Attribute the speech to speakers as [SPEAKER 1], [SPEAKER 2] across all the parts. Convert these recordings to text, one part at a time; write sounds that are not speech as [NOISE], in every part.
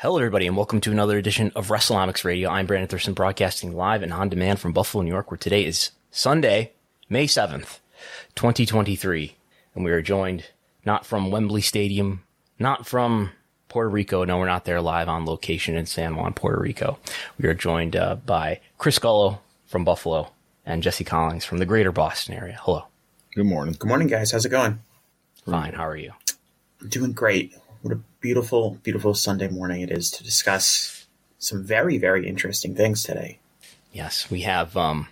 [SPEAKER 1] Hello, everybody, and welcome to another edition of WrestleNomics Radio. I'm Brandon Thurston, broadcasting live and on demand from Buffalo, New York, where today is Sunday, May 7th, 2023. And we are joined not from Wembley Stadium, not from Puerto Rico. No, we're not there live on location in San Juan, Puerto Rico. We are joined uh, by Chris Gullo from Buffalo and Jesse Collings from the greater Boston area. Hello.
[SPEAKER 2] Good morning.
[SPEAKER 3] Good morning, guys. How's it going?
[SPEAKER 1] Fine. How are you?
[SPEAKER 3] I'm doing great. What a beautiful, beautiful Sunday morning it is to discuss some very, very interesting things today.
[SPEAKER 1] Yes, we have um,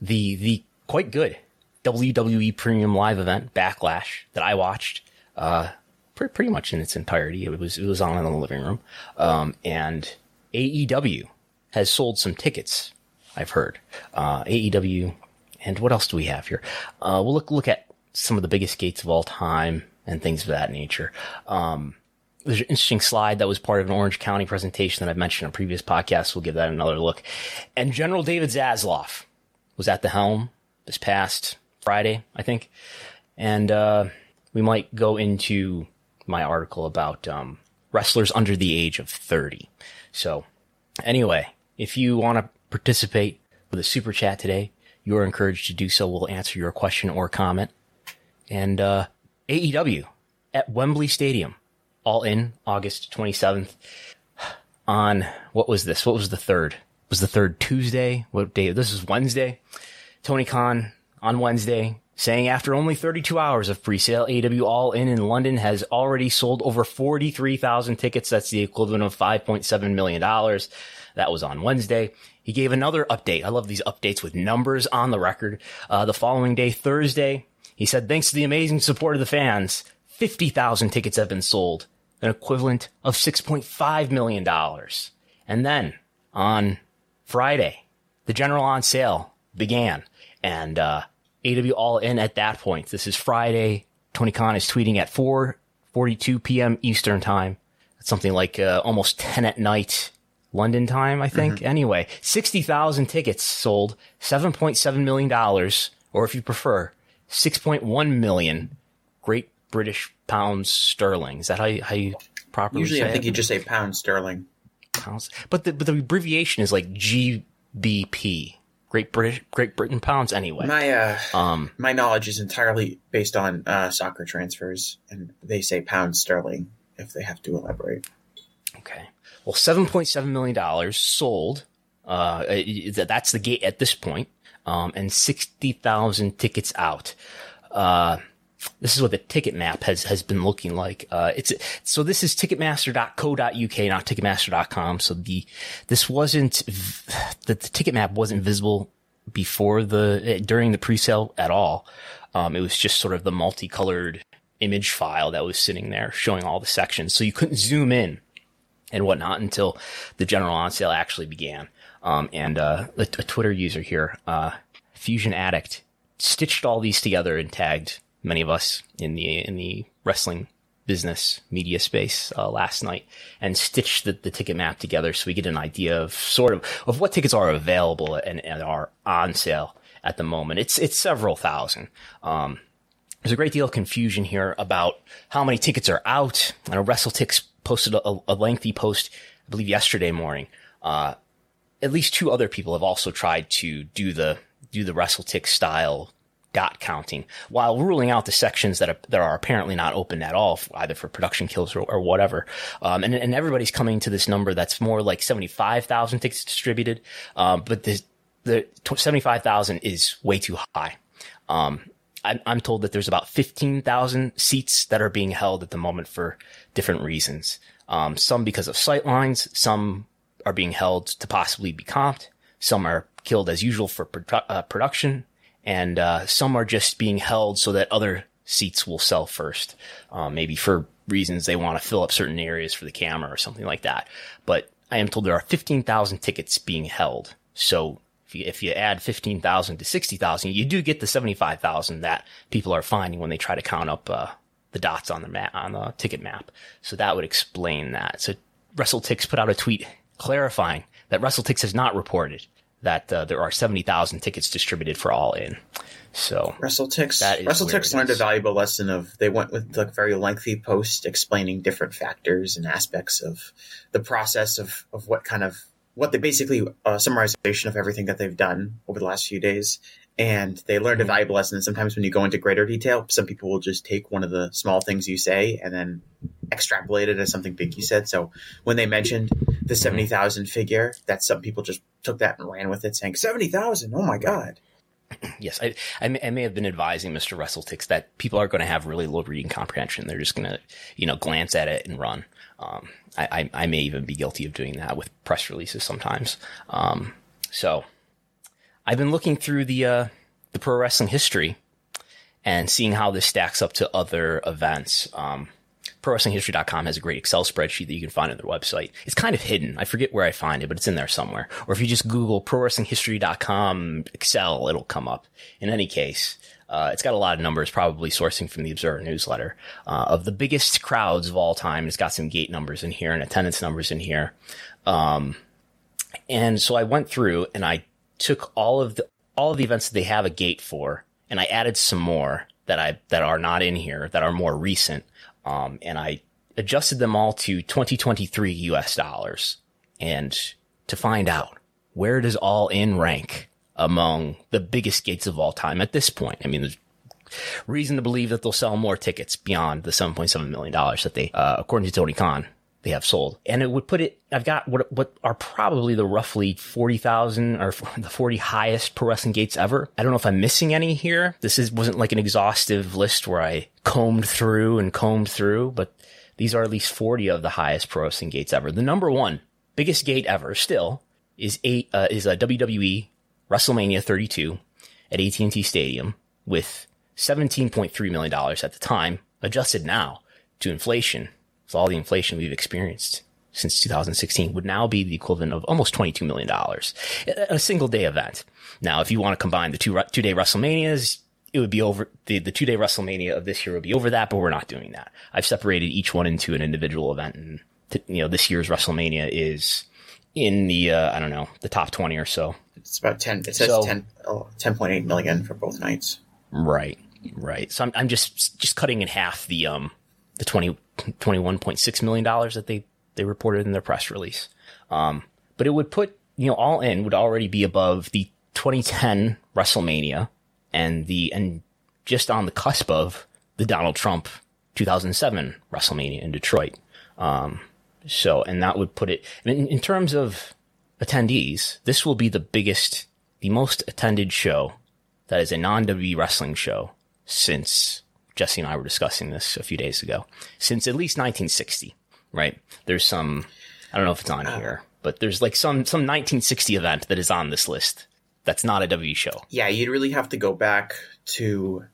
[SPEAKER 1] the the quite good WWE Premium Live event Backlash that I watched. Uh, pretty, pretty much in its entirety. It was it was on in the living room, um, and AEW has sold some tickets. I've heard uh, AEW, and what else do we have here? Uh, we'll look look at some of the biggest gates of all time and things of that nature. Um, there's an interesting slide that was part of an Orange County presentation that I've mentioned on previous podcasts. We'll give that another look. And General David Zaslav was at the helm this past Friday, I think. And, uh, we might go into my article about, um, wrestlers under the age of 30. So anyway, if you want to participate with a super chat today, you are encouraged to do so. We'll answer your question or comment. And, uh, AEW at Wembley Stadium all in August 27th on what was this? What was the third? Was the third Tuesday? What day? This is Wednesday. Tony Khan on Wednesday saying after only 32 hours of pre-sale, AW All In in London has already sold over 43,000 tickets. That's the equivalent of $5.7 million. That was on Wednesday. He gave another update. I love these updates with numbers on the record. Uh, the following day, Thursday, he said, thanks to the amazing support of the fans, 50,000 tickets have been sold an equivalent of $6.5 million. And then on Friday, the general on sale began and, uh, AW All In at that point. This is Friday. Tony Khan is tweeting at 4:42 p.m. Eastern time. It's something like uh, almost 10 at night London time, I think. Mm-hmm. Anyway, 60,000 tickets sold, 7.7 million dollars, or if you prefer, 6.1 million Great British pounds sterling. Is that how you, how you properly
[SPEAKER 3] Usually, I think
[SPEAKER 1] it?
[SPEAKER 3] you just say pound sterling.
[SPEAKER 1] pounds. But the but the abbreviation is like GBP. Great British Great Britain pounds anyway.
[SPEAKER 3] My uh,
[SPEAKER 1] um
[SPEAKER 3] my knowledge is entirely based on uh, soccer transfers, and they say pound sterling if they have to elaborate.
[SPEAKER 1] Okay. Well, seven point seven million dollars sold. Uh, that's the gate at this point. Um, and sixty thousand tickets out. Uh, this is what the ticket map has, has been looking like. Uh, it's, so this is ticketmaster.co.uk, not ticketmaster.com. So the, this wasn't, the, the ticket map wasn't visible before the, during the pre-sale at all. Um, it was just sort of the multicolored image file that was sitting there showing all the sections. So you couldn't zoom in and whatnot until the general on sale actually began. Um, and, uh, a, a Twitter user here, uh, Fusion Addict stitched all these together and tagged many of us in the in the wrestling business media space uh, last night and stitched the, the ticket map together so we get an idea of sort of of what tickets are available and, and are on sale at the moment. It's it's several thousand. Um, there's a great deal of confusion here about how many tickets are out. I know WrestleTix posted a, a lengthy post, I believe yesterday morning. Uh, at least two other people have also tried to do the do the WrestleTix style dot counting while ruling out the sections that are, that are apparently not open at all, either for production kills or, or whatever. Um, and, and everybody's coming to this number that's more like 75,000 tickets distributed. Um, but the, the 75,000 is way too high. Um, I'm, I'm told that there's about 15,000 seats that are being held at the moment for different reasons. Um, some because of sight lines, some are being held to possibly be comped, some are killed as usual for produ- uh, production, and uh, some are just being held so that other seats will sell first, um, maybe for reasons they want to fill up certain areas for the camera or something like that. But I am told there are 15,000 tickets being held. So if you, if you add 15,000 to 60,000, you do get the 75,000 that people are finding when they try to count up, uh, the dots on the map, on the ticket map. So that would explain that. So Russell WrestleTix put out a tweet clarifying that Russell WrestleTix has not reported that uh, there are 70,000 tickets distributed for all in. So
[SPEAKER 3] WrestleTix,
[SPEAKER 1] that is where
[SPEAKER 3] WrestleTix learned a valuable lesson of they went with like very lengthy post explaining different factors and aspects of the process of of what kind of what they basically a summarization of everything that they've done over the last few days. And they learned
[SPEAKER 1] Mm-hmm.
[SPEAKER 3] a valuable lesson. And sometimes when you go into greater detail, some people will just take one of the small things you say and then extrapolate it as something big you said. So when they mentioned
[SPEAKER 1] Mm-hmm.
[SPEAKER 3] the 70,000 figure, that some people just took that and ran with it saying 70,000. Oh my God. [CLEARS THROAT]
[SPEAKER 1] Yes, I, I, may, I may have been advising Mr. WrestleTix that people are going to have really low reading comprehension. They're just going to, you know, glance at it and run. Um, I, I, I may even be guilty of doing that with press releases sometimes. Um, so I've been looking through the, uh, the pro wrestling history and seeing how this stacks up to other events. Um, ProWrestlingHistory.com has a great Excel spreadsheet that you can find on their website. It's kind of hidden. I forget where I find it, but it's in there somewhere. Or if you just Google ProWrestlingHistory.com Excel, it'll come up. In any case, uh, it's got a lot of numbers, probably sourcing from the Observer newsletter, uh, of the biggest crowds of all time. It's got some gate numbers in here and attendance numbers in here. Um, and so I went through and I took all of the all of the events that they have a gate for, and I added some more that I that are not in here that are more recent. Um, and I adjusted them all to 2023 US dollars, and to find out where does all in rank among the biggest gates of all time at this point. I mean, there's reason to believe that they'll sell more tickets beyond the 7.7 million dollars that they, uh, according to Tony Khan, they have sold. And it would put it, I've got what, what are probably the roughly 40,000 or [LAUGHS] the 40 highest pro wrestling gates ever. I don't know if I'm missing any here. This is, wasn't like an exhaustive list where I combed through and combed through, but these are at least 40 of the highest pro wrestling gates ever. The number one biggest gate ever still is eight, uh, is a WWE WrestleMania 32 at AT&T Stadium with $17.3 million at the time, adjusted now to inflation. So all the inflation we've experienced since 2016 would now be the equivalent of almost $22 million. A single day event. Now, if you want to combine the two, two day WrestleManias, it would be over the, the two day WrestleMania of this year would be over that, but we're not doing that. I've separated each one into an individual event and, you know, this year's WrestleMania is in the, uh, I don't know, the top 20 or so.
[SPEAKER 3] It's about 10. It says
[SPEAKER 1] So-
[SPEAKER 3] 10, oh, 10.8 million for both nights.
[SPEAKER 1] Right, right. So I'm, I'm just just cutting in half the um the 20, 21.6 million dollars that they they reported in their press release. Um, but it would put you know all in would already be above the 2010 WrestleMania and the and just on the cusp of the Donald Trump 2007 WrestleMania in Detroit. Um, so and that would put it in, in terms of attendees. This will be the biggest, the most attended show that is a non WWE wrestling show since Jesse and I were discussing this a few days ago, since at least 1960, right? There's some, I don't know if it's on here, but there's like some, some 1960 event that is on this list that's not a W show.
[SPEAKER 3] Yeah, you'd really have to go back to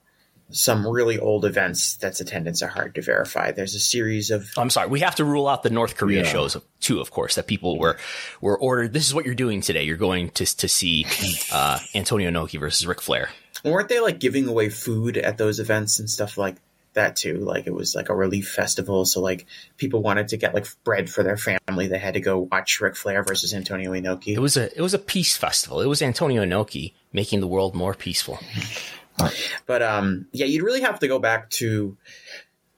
[SPEAKER 3] some really old events that's attendance are hard to verify. There's a series of
[SPEAKER 1] I'm sorry, we have to rule out the North Korea
[SPEAKER 2] Yeah.
[SPEAKER 1] shows too, of course, that people were, were ordered. This is what you're doing today. You're going to, to see, uh, Antonio Inoki versus Ric Flair.
[SPEAKER 3] weren't they like giving away food at those events and stuff like that too? Like it was like a relief festival, so like people wanted to get like bread for their family. They had to go watch Ric Flair versus Antonio Inoki.
[SPEAKER 1] It was a, it was a peace festival. It was Antonio Inoki making the world more peaceful.
[SPEAKER 3] But um, yeah, you'd really have to go back to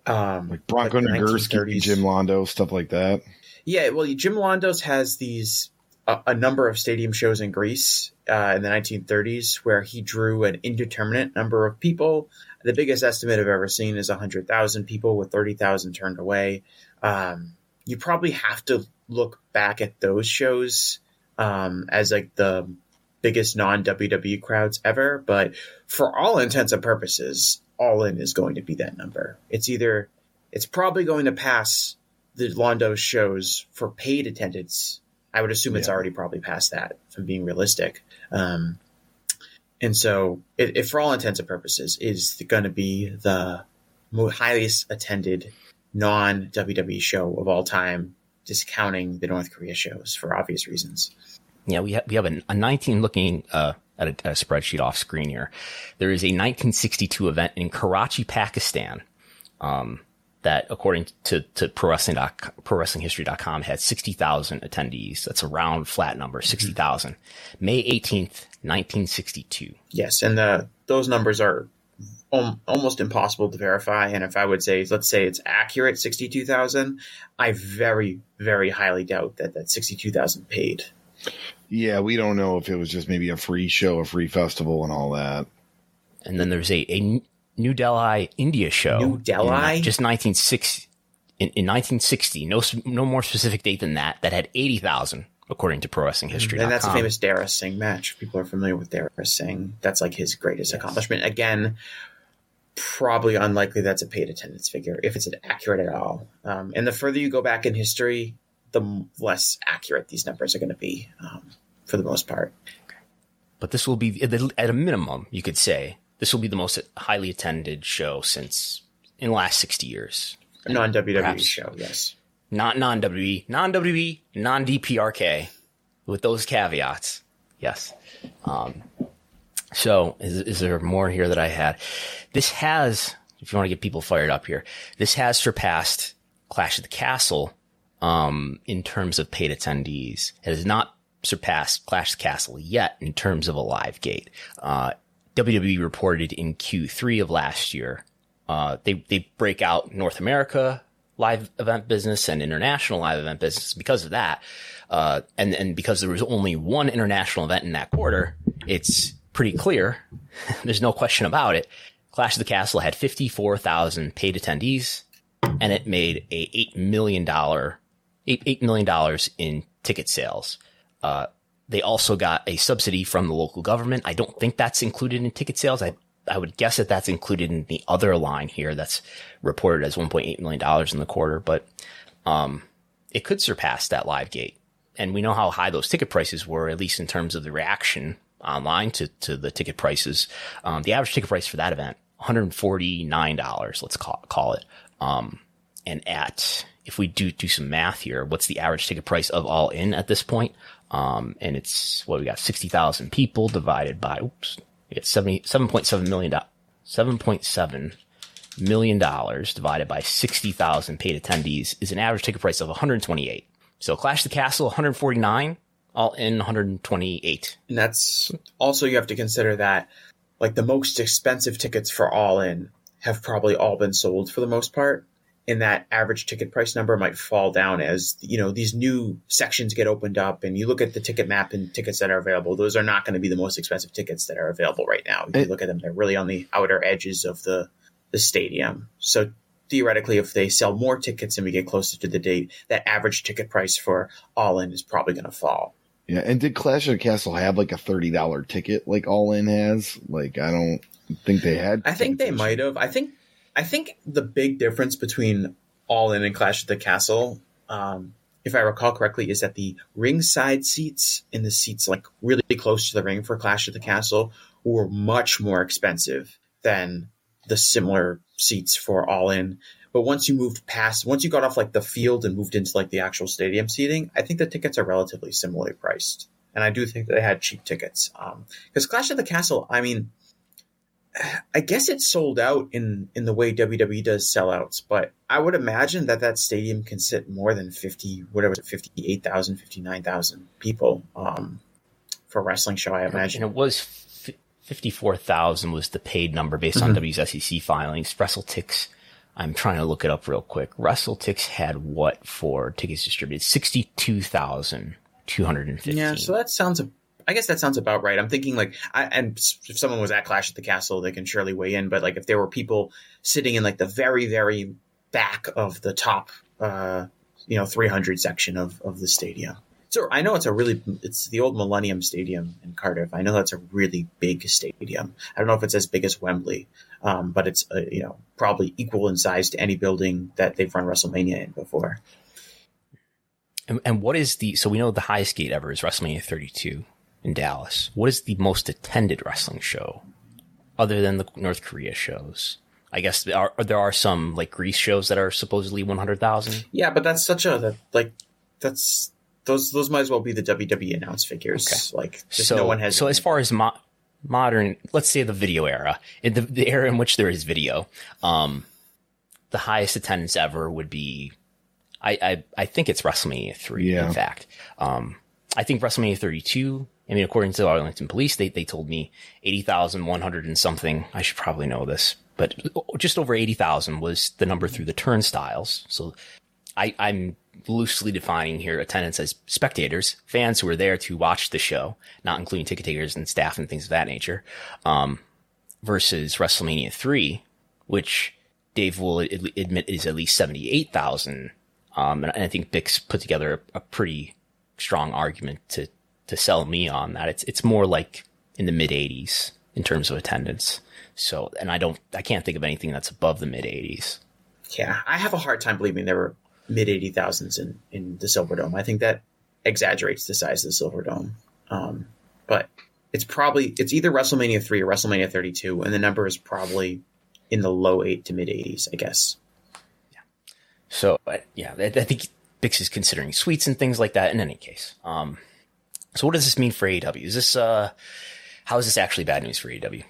[SPEAKER 3] um,
[SPEAKER 2] Like Bronco
[SPEAKER 3] like
[SPEAKER 2] Nagurski, Jim Londo, stuff like that.
[SPEAKER 3] Yeah, well, Jim Londos has these a, a number of stadium shows in Greece uh, in the 1930s where he drew an indeterminate number of people. The biggest estimate I've ever seen is 100,000 people, with 30,000 turned away. Um, you probably have to look back at those shows um, as like the biggest non WWE crowds ever. But for all intents and purposes, All In is going to be that number. It's either it's probably going to pass the Londo shows for paid attendance. I would assume it's already probably past that, if I'm being realistic. Um, and so, it, it, for all intents and purposes, is going to be the highest attended non WWE show of all time discounting the North Korea shows for obvious reasons.
[SPEAKER 1] Yeah, we have we have a, a 19 looking uh, at, a, a spreadsheet off screen here. There is a 1962 event in Karachi, Pakistan. Um, that according to, to pro wrestling pro wrestling history.com had 60,000 attendees. That's a round flat number, 60,000. May 18th, 1962.
[SPEAKER 3] Yes. And the, those numbers are almost impossible to verify. And if I would say, let's say it's accurate, 62,000, I very, very highly doubt that that 62,000 paid.
[SPEAKER 2] Yeah. We don't know if it was just maybe a free show, a free festival and all that.
[SPEAKER 1] And then there's a, a New Delhi India show.
[SPEAKER 3] New Delhi?
[SPEAKER 1] just 1960. In, in 1960, no no more specific date than that. That had 80,000 according to Pro Wrestling History.
[SPEAKER 3] And that's a famous Dara Singh match. People are familiar with Dara Singh. That's like his greatest yes. accomplishment. Again, probably unlikely that's a paid attendance figure if it's accurate at all. Um, and the further you go back in history, the less accurate these numbers are going to be um, for the most part.
[SPEAKER 1] But this will be at a minimum, you could say, this will be the most highly attended show since in the last 60 years.
[SPEAKER 3] A Non WWE show, yes.
[SPEAKER 1] Not non WWE, non WWE, non DPRK, with those caveats. Yes. Um, so, is, is there more here that I had? This has, if you want to get people fired up here, this has surpassed Clash of the Castle um, in terms of paid attendees. It has not surpassed Clash Castle yet in terms of a live gate. Uh, WWE reported in Q3 of last year. Uh, they, they break out North America live event business and international live event business because of that. Uh, and, and because there was only one international event in that quarter, it's pretty clear. [LAUGHS] There's no question about it. Clash of the Castle had 54,000 paid attendees and it made a $8 million, 8, $8 million in ticket sales. Uh, they also got a subsidy from the local government. I don't think that's included in ticket sales. I, I would guess that that's included in the other line here that's reported as $1.8 million in the quarter, but, um, it could surpass that live gate. And we know how high those ticket prices were, at least in terms of the reaction online to, to the ticket prices. Um, the average ticket price for that event, $149, let's call, call it. Um, and at, if we do do some math here, what's the average ticket price of all in at this point? Um, and it's what we got 60,000 people divided by, oops, we 70, $7.7 million, $7.7 million divided by 60,000 paid attendees is an average ticket price of 128. So Clash the Castle, 149, all in 128.
[SPEAKER 3] And that's also, you have to consider that like the most expensive tickets for all in have probably all been sold for the most part and that average ticket price number might fall down as you know these new sections get opened up and you look at the ticket map and tickets that are available those are not going to be the most expensive tickets that are available right now. You it, look at them they're really on the outer edges of the the stadium. So theoretically if they sell more tickets and we get closer to the date that average ticket price for all in is probably going to fall.
[SPEAKER 2] Yeah and did clash of the castle have like a $30 ticket like all in has? Like i don't think they had
[SPEAKER 3] i think they might have. I think I think the big difference between All In and Clash of the Castle, um, if I recall correctly, is that the ringside seats in the seats like really close to the ring for Clash of the Castle were much more expensive than the similar seats for All In. But once you moved past, once you got off like the field and moved into like the actual stadium seating, I think the tickets are relatively similarly priced. And I do think they had cheap tickets. Because um, Clash of the Castle, I mean, I guess it sold out in in the way WWE does sellouts, but I would imagine that that stadium can sit more than 50 whatever 58,000 59,000 people um, for a wrestling show I imagine.
[SPEAKER 1] And it was f- 54,000 was the paid number based mm-hmm. on WSEC filings. WrestleTix I'm trying to look it up real quick. WrestleTix had what for tickets distributed? 62,215.
[SPEAKER 3] Yeah, so that sounds a I guess that sounds about right. I'm thinking like, I, and if someone was at Clash at the Castle, they can surely weigh in. But like, if there were people sitting in like the very, very back of the top, uh, you know, 300 section of of the stadium. So I know it's a really, it's the old Millennium Stadium in Cardiff. I know that's a really big stadium. I don't know if it's as big as Wembley, um, but it's uh, you know probably equal in size to any building that they've run WrestleMania in before.
[SPEAKER 1] And, and what is the? So we know the highest gate ever is WrestleMania 32 in Dallas. What is the most attended wrestling show other than the North Korea shows? I guess there are there are some like Greece shows that are supposedly one hundred thousand.
[SPEAKER 3] Yeah, but that's such a like that's those those might as well be the WWE announce figures. Like just
[SPEAKER 1] so
[SPEAKER 3] no one has.
[SPEAKER 1] so as far as mo- modern, let's say the video era, in the, the era in which there is video, um, the highest attendance ever would be, I I, I think it's WrestleMania three.
[SPEAKER 2] Yeah.
[SPEAKER 1] In fact, um, I think WrestleMania thirty two. I mean, according to Arlington Police, they they told me eighty thousand one hundred and something. I should probably know this, but just over eighty thousand was the number through the turnstiles. So I, I'm loosely defining here attendance as spectators, fans who were there to watch the show, not including ticket takers and staff and things of that nature, um, versus WrestleMania 3, which Dave will admit is at least 78,000. Um, and I think Bix put together a pretty strong argument to, to sell me on that. It's, it's more like in the mid 80s in terms of attendance. So, and I don't, I can't think of anything that's above the mid 80s.
[SPEAKER 3] yeah, I have a hard time believing there were mid eighty thousands in in the Silver Dome. I think that exaggerates the size of the Silver Dome. Um, but it's probably it's either WrestleMania three or WrestleMania thirty two, and the number is probably in the low eight to mid eighties, I guess. Yeah.
[SPEAKER 1] So uh, yeah, I, I think Bix is considering suites and things like that. In any case, um, so what does this mean for AEW? Is this uh, how is this actually bad news for AEW?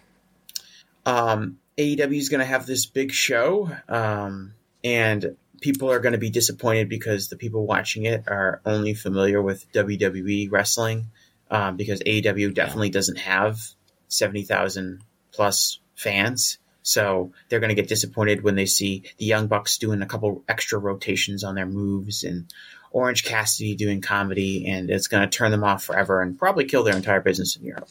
[SPEAKER 3] um, AEW is going to have this big show, um, and people are going to be disappointed because the people watching it are only familiar with WWE wrestling, um, because AEW definitely doesn't have seventy thousand plus fans. So they're going to get disappointed when they see the Young Bucks doing a couple extra rotations on their moves and Orange Cassidy doing comedy, and it's going to turn them off forever and probably kill their entire business in Europe.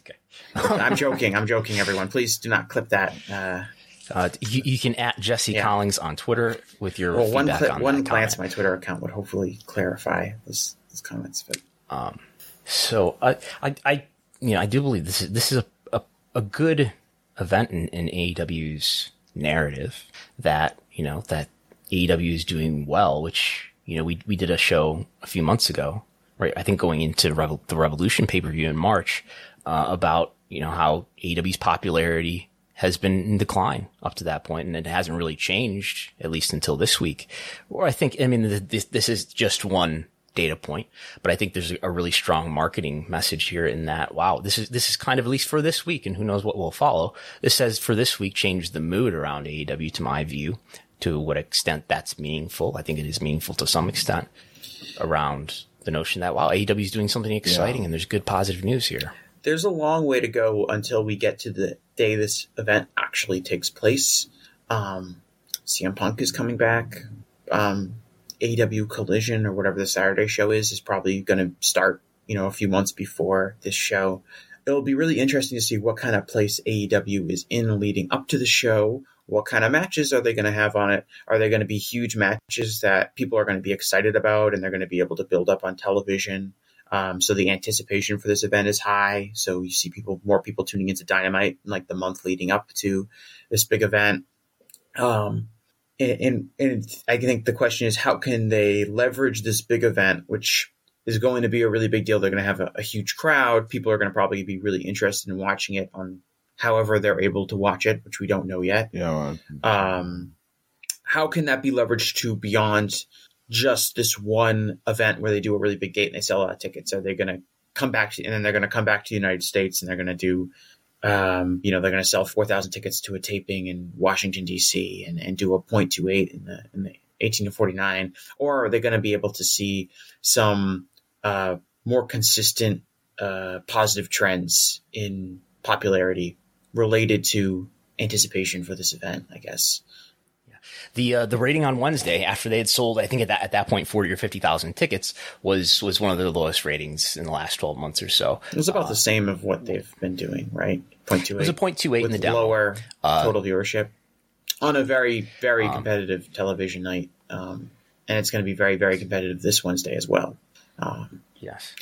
[SPEAKER 1] Okay. [LAUGHS]
[SPEAKER 3] I'm joking. I'm joking, everyone. Please do not clip that. Uh,
[SPEAKER 1] Uh, you, you can at Jesse
[SPEAKER 3] Yeah.
[SPEAKER 1] Collings on Twitter with your
[SPEAKER 3] well, one, cli-
[SPEAKER 1] on
[SPEAKER 3] one glance at my Twitter account would hopefully clarify those, those comments. But
[SPEAKER 1] So I, I, I, you know, I do believe this is this is a a, a good event in, in AEW's narrative that you know that AEW is doing well, which you know we we did a show a few months ago, right? I think going into Revo- the Revolution pay per view in March uh, about you know how AEW's popularity has been in decline up to that point, and it hasn't really changed at least until this week. Or I think I mean this this is just one data point, but I think there's a really strong marketing message here in that wow, this is this is kind of at least for this week, and who knows what will follow. This says for this week changed the mood around AEW to my view. To what extent that's meaningful, I think it is meaningful to some extent around the notion that wow, AEW is doing something exciting and there's good positive news here.
[SPEAKER 3] there's a long way to go until we get to the day this event actually takes place. Um, CM Punk is coming back. Um, AEW Collision or whatever the Saturday show is is probably going to start, you know, a few months before this show. It'll be really interesting to see what kind of place AEW is in leading up to the show. What kind of matches are they going to have on it? Are they going to be huge matches that people are going to be excited about and they're going to be able to build up on television? Um, so the anticipation for this event is high. So you see people, more people tuning into Dynamite like the month leading up to this big event. Um, and, and, and I think the question is, how can they leverage this big event, which is going to be a really big deal? They're going to have a, a huge crowd. People are going to probably be really interested in watching it on however they're able to watch it, which we don't know yet
[SPEAKER 2] You know,
[SPEAKER 3] um, how can that be leveraged to beyond just this one event where they do a really big gate and they sell a lot of tickets? Are they going to come back to, and then they're going to come back to the United States and they're going to do, um, you know, they're going to sell 4,000 tickets to a taping in Washington, D.C. and, and do a 0.28 in the, in the 18 to 49? Or are they going to be able to see some uh, more consistent uh, positive trends in popularity related to anticipation for this event, I guess. Yeah.
[SPEAKER 1] The uh, the rating on Wednesday after they had sold, I think at that at that point forty or fifty thousand tickets was was one of their lowest ratings in the last twelve months or so.
[SPEAKER 3] It was about the same of what they've been doing, right? Point two eight.
[SPEAKER 1] It was a point two eight in the demo.
[SPEAKER 3] lower total viewership on a very very competitive television night, um, and it's going to be very very competitive this Wednesday as well. Um,
[SPEAKER 1] Yes.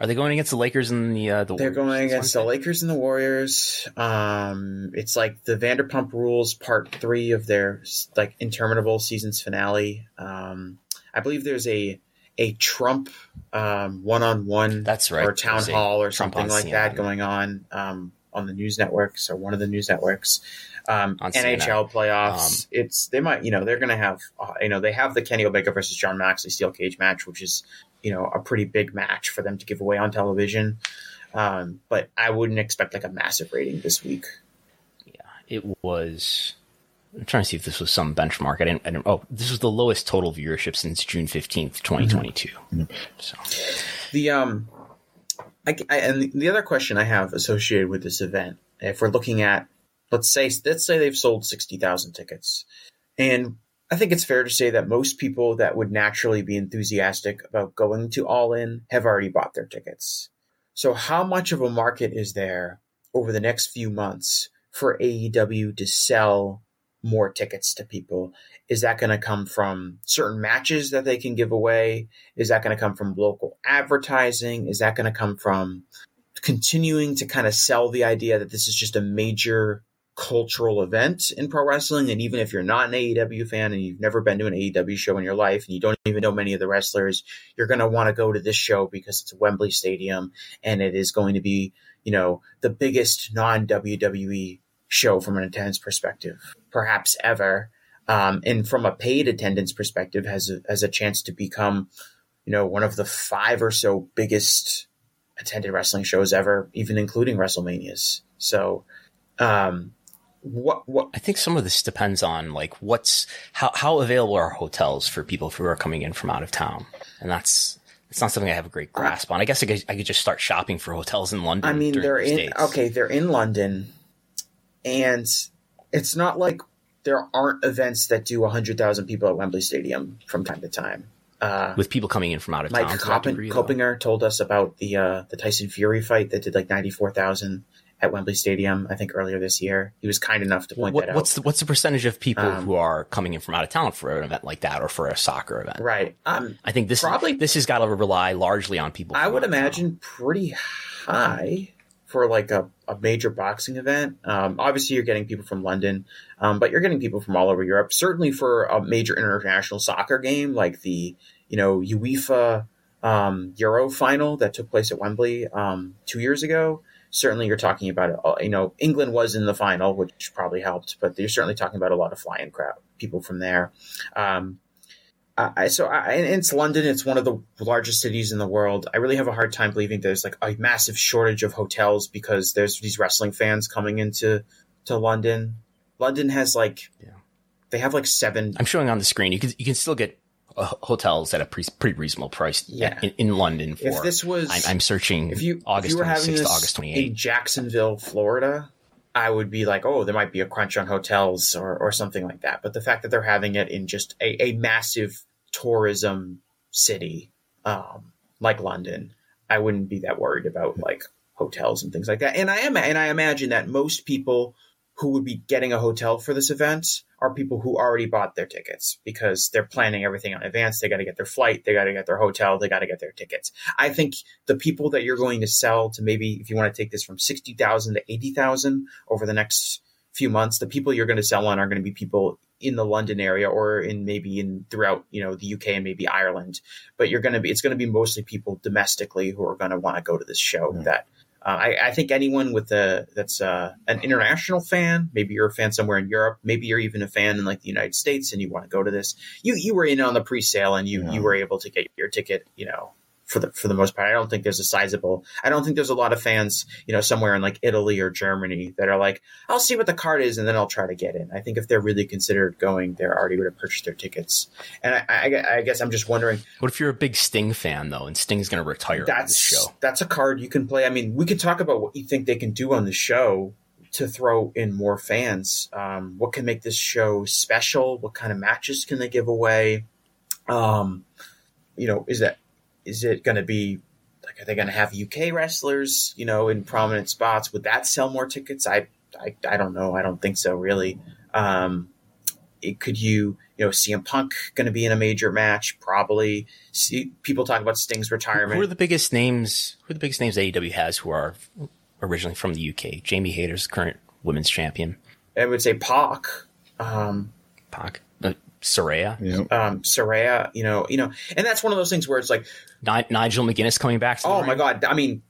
[SPEAKER 1] Are they going against the Lakers and the uh, the
[SPEAKER 3] They're
[SPEAKER 1] Warriors
[SPEAKER 3] going against the Lakers and the Warriors. Um, it's like the Vanderpump Rules Part Three of their like interminable seasons finale. Um, I believe there's a a Trump um, one-on-one
[SPEAKER 1] That's right.
[SPEAKER 3] or town hall or
[SPEAKER 1] Trump
[SPEAKER 3] something like that going on um, on the news networks or one of the news networks. Um, NHL
[SPEAKER 1] CNN.
[SPEAKER 3] playoffs.
[SPEAKER 1] Um,
[SPEAKER 3] it's they might you know they're going to have uh, you know they have the Kenny Omega versus Jon Moxley steel cage match, which is you know a pretty big match for them to give away on television. Um, but I wouldn't expect like a massive rating this week.
[SPEAKER 1] Yeah, it was. I'm trying to see if this was some benchmark. I didn't. I didn't oh, this was the lowest total viewership since June 15th, 2022. So
[SPEAKER 3] The um, I, I, and the other question I have associated with this event, if we're looking at, let's say, let's say they've sold sixty thousand tickets, and I think it's fair to say that most people that would naturally be enthusiastic about going to All In have already bought their tickets. So, how much of a market is there over the next few months for AEW to sell more tickets to people? Is that going to come from certain matches that they can give away? Is that going to come from local advertising? Is that going to come from continuing to kind of sell the idea that this is just a major cultural event in pro wrestling? And even if you're not an AEW fan and you've never been to an AEW show in your life and you don't even know many of the wrestlers, you're going to want to go to this show because it's Wembley Stadium and it is going to be, you know, the biggest non WWE show from an attendance perspective, perhaps ever. Um, and from a paid attendance perspective, has a, has a chance to become, you know, one of the five or so biggest attended wrestling shows ever, even including WrestleManias. So, um, what what
[SPEAKER 1] I think some of this depends on like what's how how available are hotels for people who are coming in from out of town, and that's it's not something I have a great grasp on. I guess I could, I could just start shopping for hotels in London.
[SPEAKER 3] I mean, they're in okay, they're in London, and it's not like there aren't events that do hundred thousand people at Wembley Stadium from time to time. Uh,
[SPEAKER 1] with people coming in from out of
[SPEAKER 3] Mike
[SPEAKER 1] town.
[SPEAKER 3] Coppen. Coppinger told us about the uh, the Tyson Fury fight that did like ninety four thousand at Wembley Stadium. I think earlier this year. He was kind enough to point
[SPEAKER 1] What,
[SPEAKER 3] that out.
[SPEAKER 1] what's the, what's the percentage of people
[SPEAKER 3] Um,
[SPEAKER 1] who are coming in from out of town for an event like that or for a soccer event?
[SPEAKER 3] right? Um,
[SPEAKER 1] I think this
[SPEAKER 3] Probably-
[SPEAKER 1] this has got to rely largely on people.
[SPEAKER 3] I would
[SPEAKER 1] of town.
[SPEAKER 3] imagine pretty high for like a, a major boxing event. Um, obviously, you're getting people from London, um, but you're getting people from all over Europe. Certainly for a major international soccer game like the you know UEFA um, Euro final that took place at Wembley um, two years ago. Certainly, you're talking about uh, you know England was in the final, which probably helped, but you're certainly talking about a lot of flying crowd people from there. Um, I, so I, it's London. It's one of the largest cities in the world. I really have a hard time believing there's like a massive shortage of hotels because there's these wrestling fans coming into to London. London has like,
[SPEAKER 1] Yeah.
[SPEAKER 3] they have like seven.
[SPEAKER 1] I'm showing on the screen. You can you can still get hotels at a pre- pretty reasonable price.
[SPEAKER 3] Yeah.
[SPEAKER 1] in, in London. For
[SPEAKER 3] If this was,
[SPEAKER 1] I'm, I'm searching.
[SPEAKER 3] if you
[SPEAKER 1] August
[SPEAKER 3] if you were having
[SPEAKER 1] 26th
[SPEAKER 3] this
[SPEAKER 1] to August
[SPEAKER 3] in Jacksonville, Florida, I would be like, oh, there might be a crunch on hotels or or something like that. But the fact that they're having it in just a, a massive tourism city um, like London, I wouldn't be that worried about like hotels and things like that. And I am, and I imagine that most people who would be getting a hotel for this event are people who already bought their tickets because they're planning everything in advance. They got to get their flight, they got to get their hotel, they got to get their tickets. I think the people that you're going to sell to maybe if you want to take this from 60,000 to 80,000 over the next few months, the people you're going to sell on are going to be people in the London area or in maybe in throughout, you know, the UK and maybe Ireland. But you're going to be it's going to be mostly people domestically who are going to want to go to this show that uh, I, I think anyone with a that's uh, an international fan, maybe you're a fan somewhere in Europe, maybe you're even a fan in like the United States, and you want to go to this. You you were in on the pre-sale, and you you were able to get your ticket. You know, for the for the most part, I don't think there's a sizable. I don't think there's a lot of fans, you know, somewhere in like Italy or Germany that are like, I'll see what the card is, and then I'll try to get in. I think if they're really considered going, they're already going to purchase their tickets. And I, I, I guess I'm just wondering
[SPEAKER 1] What if you're a big Sting fan though, and Sting's going to retire on
[SPEAKER 3] that's
[SPEAKER 1] this show?
[SPEAKER 3] that's a card you can play. I mean, we could talk about what you think they can do on the show to throw in more fans. Um, what can make this show special? What kind of matches can they give away? Um, you know, is that is it going to be like are they going to have UK wrestlers? You know, in prominent spots? Would that sell more tickets? I I, I don't know. I don't think so. Really. Um, it, could you you know CM Punk going to be in a major match? Probably. See, people talk about Sting's retirement.
[SPEAKER 1] Who are the biggest names? Who are the biggest names AEW has who are originally from the UK? Jamie Hayter's current women's champion.
[SPEAKER 3] I would say Pac, um,
[SPEAKER 1] Pac, Saraya,
[SPEAKER 2] You
[SPEAKER 3] um, Saraya, you know, you know, and that's one of those things where it's like,
[SPEAKER 1] Ni- Nigel McGuinness coming back. To the
[SPEAKER 3] oh my god, I mean,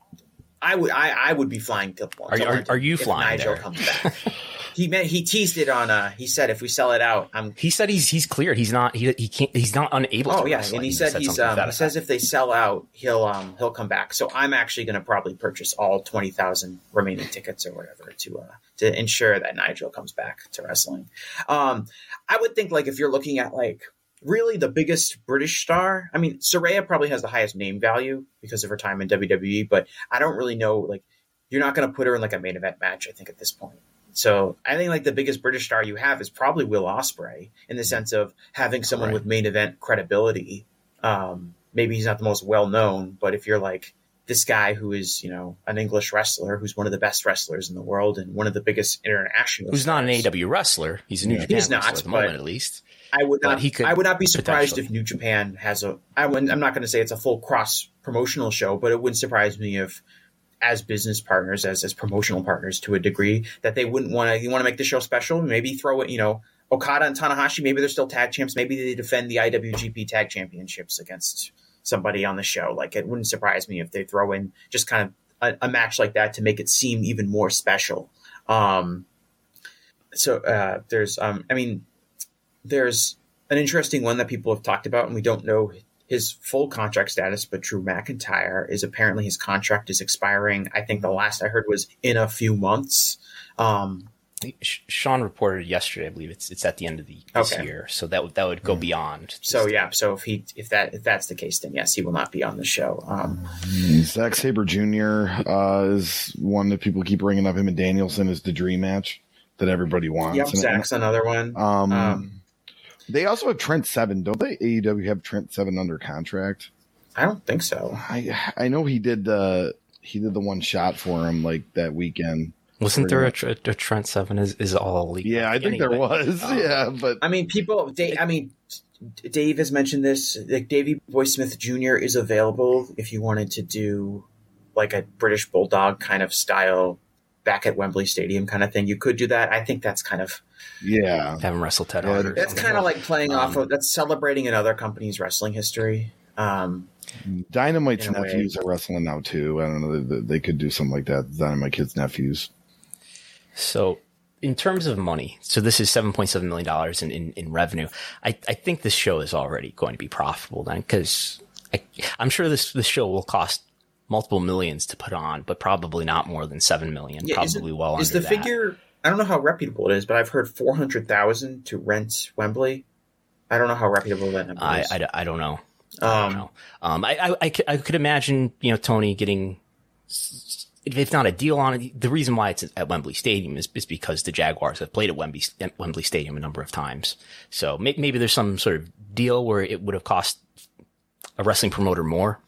[SPEAKER 3] I would I, I would be flying to, to
[SPEAKER 1] Are you- are- are you flying
[SPEAKER 3] Nigel
[SPEAKER 1] there?
[SPEAKER 3] comes back. [LAUGHS] he meant he teased it on. Uh, he said if we sell it out, I'm
[SPEAKER 1] He said he's he's cleared. He's not he, he can't he's not unable.
[SPEAKER 3] Oh yeah, and he said he's
[SPEAKER 1] something to
[SPEAKER 3] um, he says if they sell out, he'll um he'll come back. So I'm actually going to probably purchase all twenty thousand remaining tickets or whatever to uh to ensure that Nigel comes back to wrestling. Um, I would think like if you're looking at like really the biggest British star, I mean Saraya probably has the highest name value because of her time in WWE, but I don't really know like you're not going to put her in like a main event match. I think at this point. So I think like the biggest British star you have is probably Will Ospreay in the sense of having someone
[SPEAKER 1] Correct.
[SPEAKER 3] with main event credibility. Um, maybe he's not the most well known, but if you're like this guy who is you know an English wrestler who's one of the best wrestlers in the world and one of the biggest international,
[SPEAKER 1] who's not an AW wrestler. He's a New
[SPEAKER 2] Yeah.
[SPEAKER 1] Japan
[SPEAKER 3] He's not,
[SPEAKER 1] wrestler at the moment, at least.
[SPEAKER 3] I would
[SPEAKER 1] but
[SPEAKER 3] not.
[SPEAKER 1] he could
[SPEAKER 3] I would not be surprised if New Japan has a. I wouldn't, I'm not going to say it's a full cross promotional show, but it wouldn't surprise me if, as business partners, as as promotional partners to a degree, that they wouldn't want to. You want to make the show special? Maybe throw it. You know, Okada and Tanahashi. Maybe they're still tag champs. Maybe they defend the IWGP Tag Championships against somebody on the show. Like it wouldn't surprise me if they throw in just kind of a, a match like that to make it seem even more special. Um, so uh, there's, um, I mean, there's an interesting one that people have talked about, and we don't know his full contract status, but Drew McIntyre is apparently his contract is expiring. I think the last I heard was in a few months. Um,
[SPEAKER 1] Sean reported yesterday. I believe it's it's at the end of the this
[SPEAKER 3] Okay.
[SPEAKER 1] year, so that would that would go beyond.
[SPEAKER 3] so
[SPEAKER 1] this-
[SPEAKER 3] yeah, so if he if that if that's the case, then yes, he will not be on the show. Um,
[SPEAKER 2] Zack Sabre Jr. Uh, is one that people keep bringing up. Him and Danielson is the dream match that everybody wants.
[SPEAKER 3] yep,
[SPEAKER 2] And-
[SPEAKER 3] Zack's another one.
[SPEAKER 2] Um,
[SPEAKER 3] Um,
[SPEAKER 2] they also have Trent Seven, don't they? AEW have Trent Seven under contract.
[SPEAKER 3] I don't think so.
[SPEAKER 2] I I know he did the he did the one shot for him like that weekend.
[SPEAKER 1] wasn't there a, tr- a Trent Seven is is all elite?
[SPEAKER 2] Yeah, I think there was.
[SPEAKER 1] um,
[SPEAKER 2] yeah, but
[SPEAKER 3] I mean, people. Dave, I mean, Dave has mentioned this. Like Davey Boy Smith Jr. is available if you wanted to do like a British Bulldog kind of style back at Wembley Stadium kind of thing. You could do that. I think that's kind of
[SPEAKER 2] yeah,
[SPEAKER 1] have him wrestle Ted
[SPEAKER 2] Yeah,
[SPEAKER 1] Hart.
[SPEAKER 3] that's kind of like playing off
[SPEAKER 1] Um,
[SPEAKER 3] of that's celebrating another company's wrestling history. Um,
[SPEAKER 2] Dynamite's
[SPEAKER 3] In a way.
[SPEAKER 2] nephews are wrestling now too. I don't know. They, they could do something like that. Dynamite Kid's nephews.
[SPEAKER 1] So, in terms of money, so this is seven point seven million dollars in, in in revenue. I I think this show is already going to be profitable then, because I'm sure this this show will cost multiple millions to put on, but probably not more than seven million.
[SPEAKER 3] yeah, is, it-
[SPEAKER 1] probably well
[SPEAKER 3] is
[SPEAKER 1] under
[SPEAKER 3] the
[SPEAKER 1] that.
[SPEAKER 3] figure? I don't know how reputable it is, but I've heard four hundred thousand to rent Wembley. I don't know how reputable that number
[SPEAKER 1] I,
[SPEAKER 3] is.
[SPEAKER 1] I, I don't know. I
[SPEAKER 3] um,
[SPEAKER 1] don't know. Um, I, I, I, could, I could imagine, you know, Tony getting, if it's not a deal on it, the reason why it's at Wembley Stadium is, is because the Jaguars have played at Wembley, at Wembley Stadium a number of times. So may, maybe there's some sort of deal where it would have cost a wrestling promoter more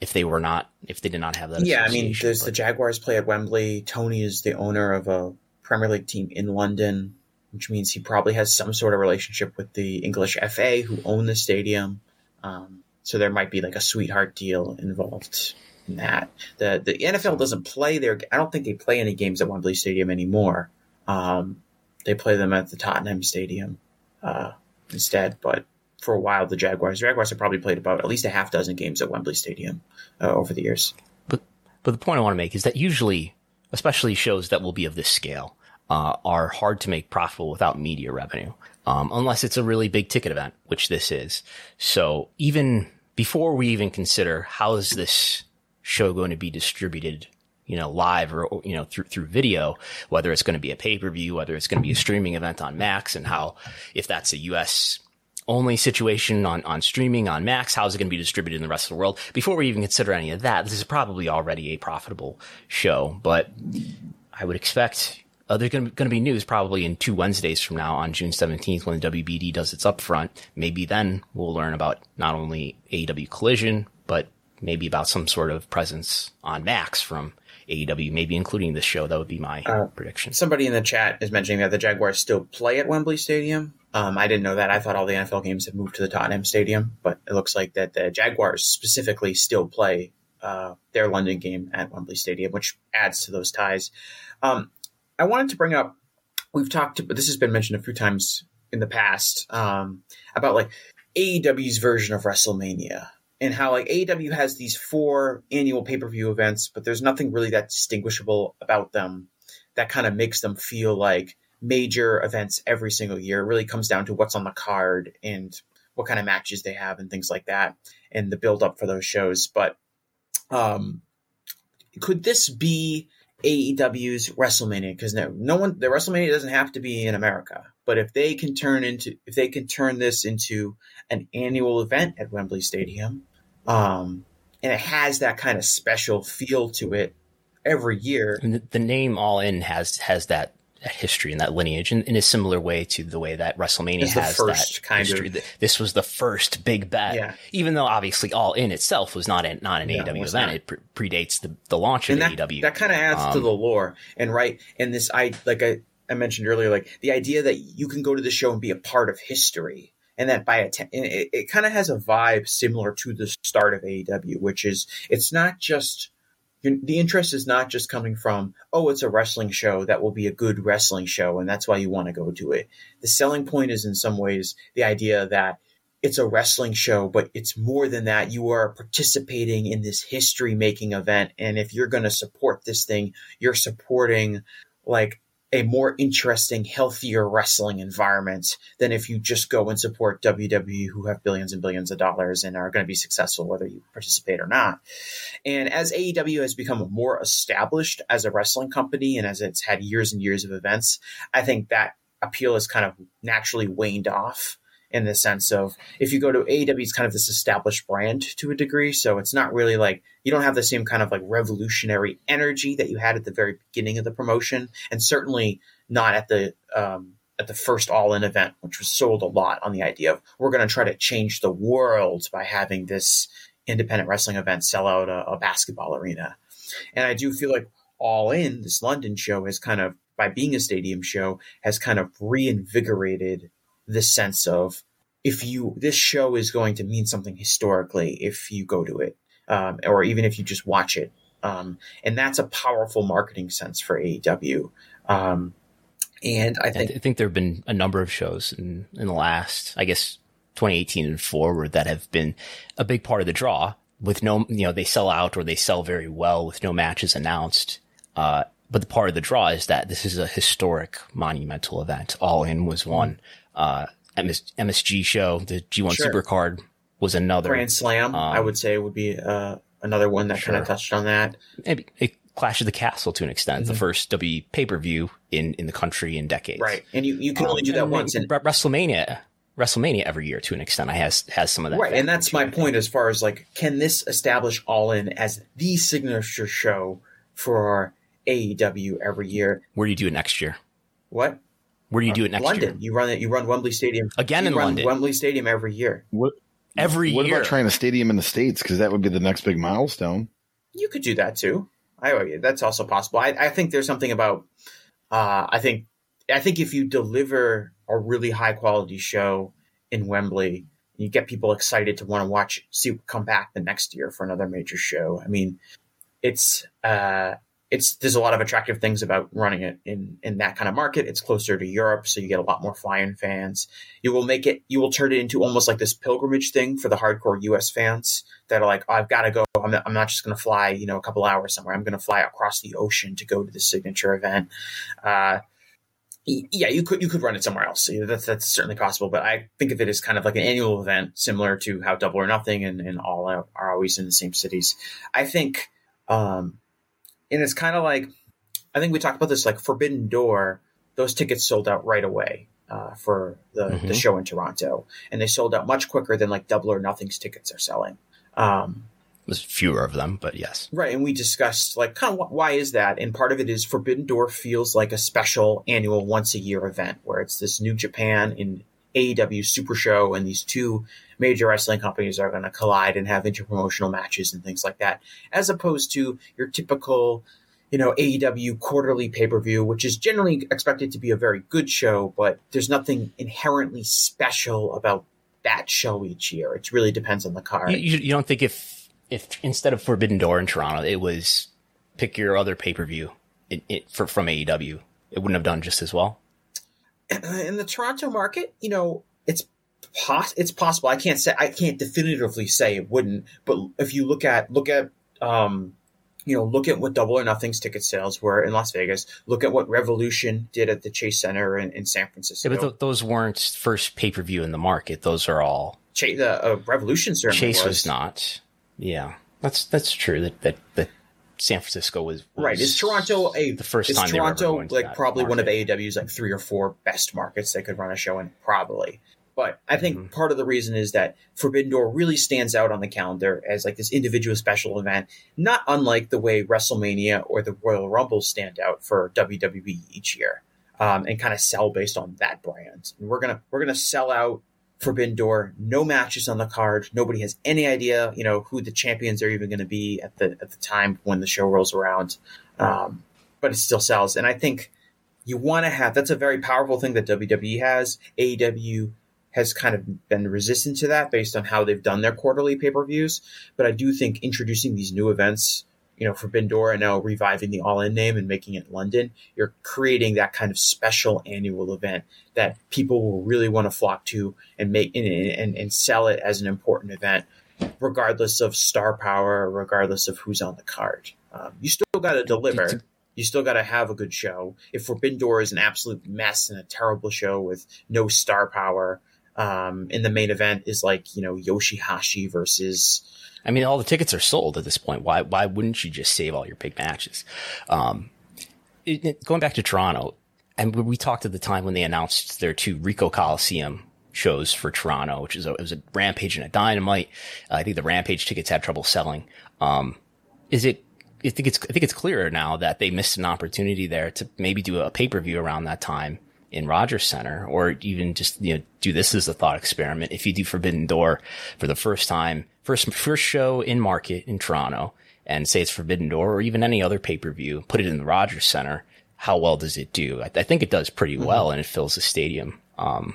[SPEAKER 1] if they were not, if they did not have that.
[SPEAKER 3] Yeah, I mean, there's
[SPEAKER 1] but-
[SPEAKER 3] the Jaguars play at Wembley. Tony is the owner of a Premier League team in London, which means he probably has some sort of relationship with the English FA who own the stadium. Um, so there might be like a sweetheart deal involved in that. The the NFL doesn't play their. I don't think they play any games at Wembley Stadium anymore. Um, they play them at the Tottenham Stadium uh, instead. But for a while, the Jaguars Jaguars have probably played about at least a half dozen games at Wembley Stadium uh, over the years.
[SPEAKER 1] But but the point I want to make is that usually, especially shows that will be of this scale, uh, are hard to make profitable without media revenue, um, unless it's a really big ticket event, which this is. So even before we even consider how is this show going to be distributed, you know, live or, you know through through video, whether it's going to be a pay per view, whether it's going to be a streaming event on Max, and how if that's a U.S only situation on, on streaming on Max? How's it going to be distributed in the rest of the world? Before we even consider any of that, this is probably already a profitable show, but I would expect uh, there's going to be news probably in two Wednesdays from now on June 17th when the WBD does its upfront. Maybe then we'll learn about not only AEW Collision, but maybe about some sort of presence on Max from AEW, maybe including this show. That would be my
[SPEAKER 3] Uh,
[SPEAKER 1] prediction.
[SPEAKER 3] Somebody in the chat is mentioning that the Jaguars still play at Wembley Stadium. Um, I didn't know that. I thought all the NFL games had moved to the Tottenham Stadium, but it looks like that the Jaguars specifically still play uh, their London game at Wembley Stadium, which adds to those ties. Um, I wanted to bring up. We've talked. This has been mentioned a few times in the past um, about like AEW's version of WrestleMania. and how like AEW has these four annual pay per view events, but there's nothing really that distinguishable about them that kind of makes them feel like major events every single year. It really comes down to what's on the card and what kind of matches they have and things like that, and the build up for those shows. But um, could this be AEW's WrestleMania? Because no, no one, the WrestleMania doesn't have to be in America, but if they can turn into, if they can turn this into an annual event at Wembley Stadium, um, and it has that kind of special feel to it every year.
[SPEAKER 1] And the, name All In has has that history and that lineage in, in, a similar way to the way that WrestleMania
[SPEAKER 3] It's
[SPEAKER 1] has that
[SPEAKER 3] kind
[SPEAKER 1] history.
[SPEAKER 3] of-
[SPEAKER 1] This was the first big bet,
[SPEAKER 3] Yeah.
[SPEAKER 1] even though obviously All In itself was not an, not an
[SPEAKER 3] No,
[SPEAKER 1] AEW event.
[SPEAKER 3] not.
[SPEAKER 1] It pre- predates the, the launch of
[SPEAKER 3] and that,
[SPEAKER 1] AEW.
[SPEAKER 3] that kind of adds to
[SPEAKER 1] Um,
[SPEAKER 3] the lore and right and this i like I, I mentioned earlier like the idea that you can go to the show and be a part of history and that by atten- it, it kind of has a vibe similar to the start of aew which is it's not just the interest is not just coming from oh it's a wrestling show that will be a good wrestling show and that's why you want to go to it the selling point is in some ways the idea that it's a wrestling show, but it's more than that. You are participating in this history making event. And if you're going to support this thing, you're supporting like a more interesting, healthier wrestling environment than if you just go and support WWE, who have billions and billions of dollars and are going to be successful whether you participate or not. And as AEW has become more established as a wrestling company and as it's had years and years of events, I think that appeal has kind of naturally waned off in the sense of if you go to AEW, it's kind of this established brand to a degree. So it's not really like you don't have the same kind of like revolutionary energy that you had at the very beginning of the promotion, and certainly not at the um, at the first All In event, which was sold a lot on the idea of we're going to try to change the world by having this independent wrestling event sell out a, a basketball arena. And I do feel like All In, this London show, has kind of by being a stadium show, has kind of reinvigorated this sense of if you this show is going to mean something historically if you go to it um, or even if you just watch it um, and that's a powerful marketing sense for AEW um, and I think
[SPEAKER 1] I think there have been a number of shows in, in the last, I guess, 2018 and forward that have been a big part of the draw with no, you know, they sell out or they sell very well with no matches announced. Uh, but the part of the draw is that this is a historic monumental event. All in was one. Uh, MS, MSG show, the G1
[SPEAKER 3] Sure.
[SPEAKER 1] Supercard was another.
[SPEAKER 3] Grand Slam I
[SPEAKER 1] Um,
[SPEAKER 3] would say would be uh, another one that kind of touched on that
[SPEAKER 1] Maybe a Clash of the Castle to an extent, the first W pay per view in, in the country in decades.
[SPEAKER 3] right and you, you can only
[SPEAKER 1] Um,
[SPEAKER 3] do that once and
[SPEAKER 1] Re- WrestleMania, WrestleMania every year to an extent, I has has some of that.
[SPEAKER 3] right and that's my point as far as like can this establish all in as the signature show for AEW every year
[SPEAKER 1] Where do you do it next year?
[SPEAKER 3] what
[SPEAKER 1] Where do you do it next
[SPEAKER 3] London
[SPEAKER 1] year?
[SPEAKER 3] you run it you run Wembley Stadium
[SPEAKER 1] Again
[SPEAKER 3] you
[SPEAKER 1] in
[SPEAKER 3] run
[SPEAKER 1] London.
[SPEAKER 3] Wembley Stadium every year
[SPEAKER 2] What
[SPEAKER 1] Every
[SPEAKER 2] what
[SPEAKER 1] year.
[SPEAKER 2] about trying a stadium in the states? Because that would be the next big milestone.
[SPEAKER 3] You could do that too. I that's also possible. I, I think there's something about. Uh, I think I think if you deliver a really high quality show in Wembley, you get people excited to want to watch, see come back the next year for another major show. I mean, it's uh, it's there's a lot of attractive things about running it in in that kind of market. It's closer to Europe, so you get a lot more fly-in fans. You will make it. You will turn it into almost like this pilgrimage thing for the hardcore U.S. fans that are like, oh, I've got to go. I'm not, I'm not just going to fly, you know, a couple hours somewhere. I'm going to fly across the ocean to go to the signature event. Uh, yeah, you could you could run it somewhere else. That's that's certainly possible. But I think of it as kind of like an annual event, similar to how Double or Nothing and, and all are, always in the same cities. I think, um, and it's kind of like I think we talked about this like Forbidden Door. Those tickets sold out right away uh, for the the
[SPEAKER 1] Mhm.
[SPEAKER 3] show in Toronto, and they sold out much quicker than like Double or Nothing's tickets are selling. Um,
[SPEAKER 1] There's fewer of them, but yes.
[SPEAKER 3] Right, and we discussed like kind of wh- why is that, and part of it is Forbidden Door feels like a special annual once a year event where it's this New Japan in AEW Super Show, and these two major wrestling companies are going to collide and have interpromotional matches and things like that, as opposed to your typical, you know, AEW quarterly pay per view, which is generally expected to be a very good show, but there's nothing inherently special about that show each year. It really depends on the card.
[SPEAKER 1] You, you, don't think if if instead of Forbidden Door in Toronto, it was pick your other pay per view from AEW, it wouldn't have done just as well.
[SPEAKER 3] In the Toronto market, you know, it's pot. It's possible. I can't say. I can't definitively say it wouldn't. But if you look at look at um, you know, look at what Double or Nothing's ticket sales were in Las Vegas. Look at what Revolution did at the Chase Center in, in San Francisco.
[SPEAKER 1] Yeah, but th- those weren't first pay per view in the market. Those are all
[SPEAKER 3] Chase. The uh, Revolution certainly
[SPEAKER 1] Chase
[SPEAKER 3] was.
[SPEAKER 1] was not. Yeah, that's that's true. That that that San Francisco was, was
[SPEAKER 3] Right. Is Toronto a
[SPEAKER 1] the first
[SPEAKER 3] is
[SPEAKER 1] time
[SPEAKER 3] Toronto
[SPEAKER 1] to
[SPEAKER 3] like
[SPEAKER 1] that
[SPEAKER 3] probably one of
[SPEAKER 1] market.
[SPEAKER 3] AEW's like three or four best markets they could run a show in? Probably. But I think
[SPEAKER 1] Mm-hmm.
[SPEAKER 3] part of the reason is that Forbidden Door really stands out on the calendar as like this individual special event, not unlike the way WrestleMania or the Royal Rumble stand out for WWE each year, um, and kind of sell based on that brand. And we're gonna we're gonna sell out Forbidden Door, no matches on the card. Nobody has any idea, you know, who the champions are even going to be at the at the time when the show rolls around. Um, but it still sells, and I think you want to have that's a very powerful thing that WWE has. AEW has kind of been resistant to that based on how they've done their quarterly pay per views. But I do think introducing these new events, you know, for and now reviving the All In name and making it London, you're creating that kind of special annual event that people will really want to flock to and make and, and, and sell it as an important event, regardless of star power, regardless of who's on the card. Um, you still got to deliver. You still got to have a good show. If Forbidden Door is an absolute mess and a terrible show with no star power, um, and the main event is like you know Yoshihashi versus
[SPEAKER 1] I mean, all the tickets are sold at this point. Why why wouldn't you just save all your big matches? Um, it, it- going back to Toronto, and we talked at the time when they announced their two Ricoh Coliseum shows for Toronto, which is a, it was a Rampage and a Dynamite. Uh, I think the Rampage tickets had trouble selling. Um, is it? I think it's I think it's clearer now that they missed an opportunity there to maybe do a pay per view around that time in Rogers Center, or even just you know do this as a thought experiment. If you do Forbidden Door for the first time, first first show in market in Toronto, and say it's Forbidden Door, or even any other pay per view, put it in the Rogers Center. How well does it do? I, I think it does pretty well, and it fills the stadium. Um,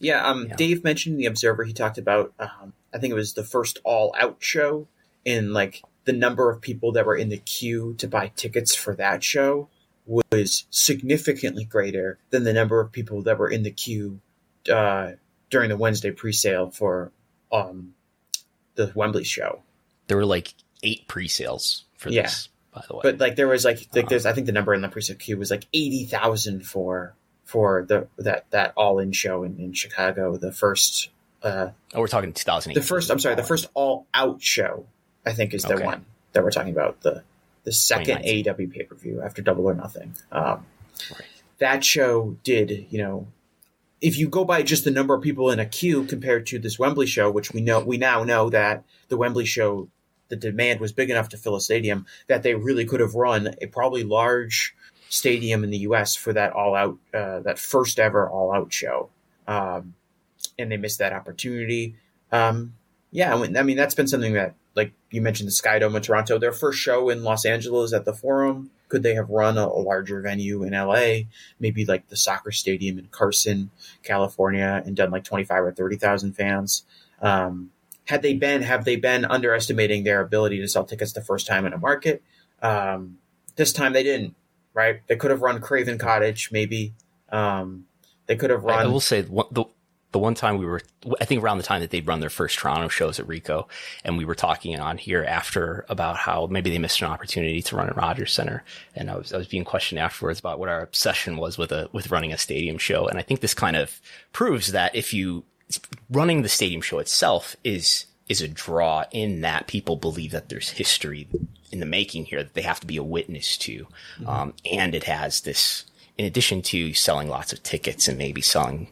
[SPEAKER 3] Yeah, um, Dave mentioned in the Observer. He talked about, um, I think it was the first all out show, and like the number of people that were in the queue to buy tickets for that show was significantly greater than the number of people that were in the queue uh, during the Wednesday pre-sale for um, the Wembley show.
[SPEAKER 1] there were like eight pre-sales for
[SPEAKER 3] Yeah.
[SPEAKER 1] this, by the way.
[SPEAKER 3] But like there was like like there's I think the number in the pre-sale queue was like eighty thousand for for the that that all in show in, in Chicago, the first uh,
[SPEAKER 1] oh, we're talking 2008.
[SPEAKER 3] the first I'm sorry, the first all out show, I think is the
[SPEAKER 1] Okay.
[SPEAKER 3] one that we're talking about. The the second
[SPEAKER 1] 2019.
[SPEAKER 3] AEW pay per view after Double or Nothing. Um,
[SPEAKER 1] Right.
[SPEAKER 3] That show did, you know, if you go by just the number of people in a queue compared to this Wembley show, which we know we now know that the Wembley show, the demand was big enough to fill a stadium that they really could have run a probably large stadium in the U.S. for that all out, uh, that first ever all out show, um, and they missed that opportunity. Um, yeah, I mean- that's been something that, like you mentioned, the Sky Dome in Toronto, their first show in Los Angeles at the Forum. Could they have run a, a larger venue in LA, maybe like the soccer stadium in Carson, California, and done like twenty five or thirty thousand fans? Um, had they been, have they been underestimating their ability to sell tickets the first time in a market? Um, this time they didn't. Right? They could have run Craven Cottage, maybe. Um, they could have
[SPEAKER 1] run. I will say the the one time we were, I think around the time that they'd run their first Toronto shows at Ricoh, and we were talking on here after about how maybe they missed an opportunity to run at Rogers Center, and I was I was being questioned afterwards about what our obsession was with a with running a stadium show, and I think this kind of proves that if you running the stadium show itself is is a draw in that people believe that there's history in the making here that they have to be a witness to, um, and it has this. In addition to selling lots of tickets and maybe selling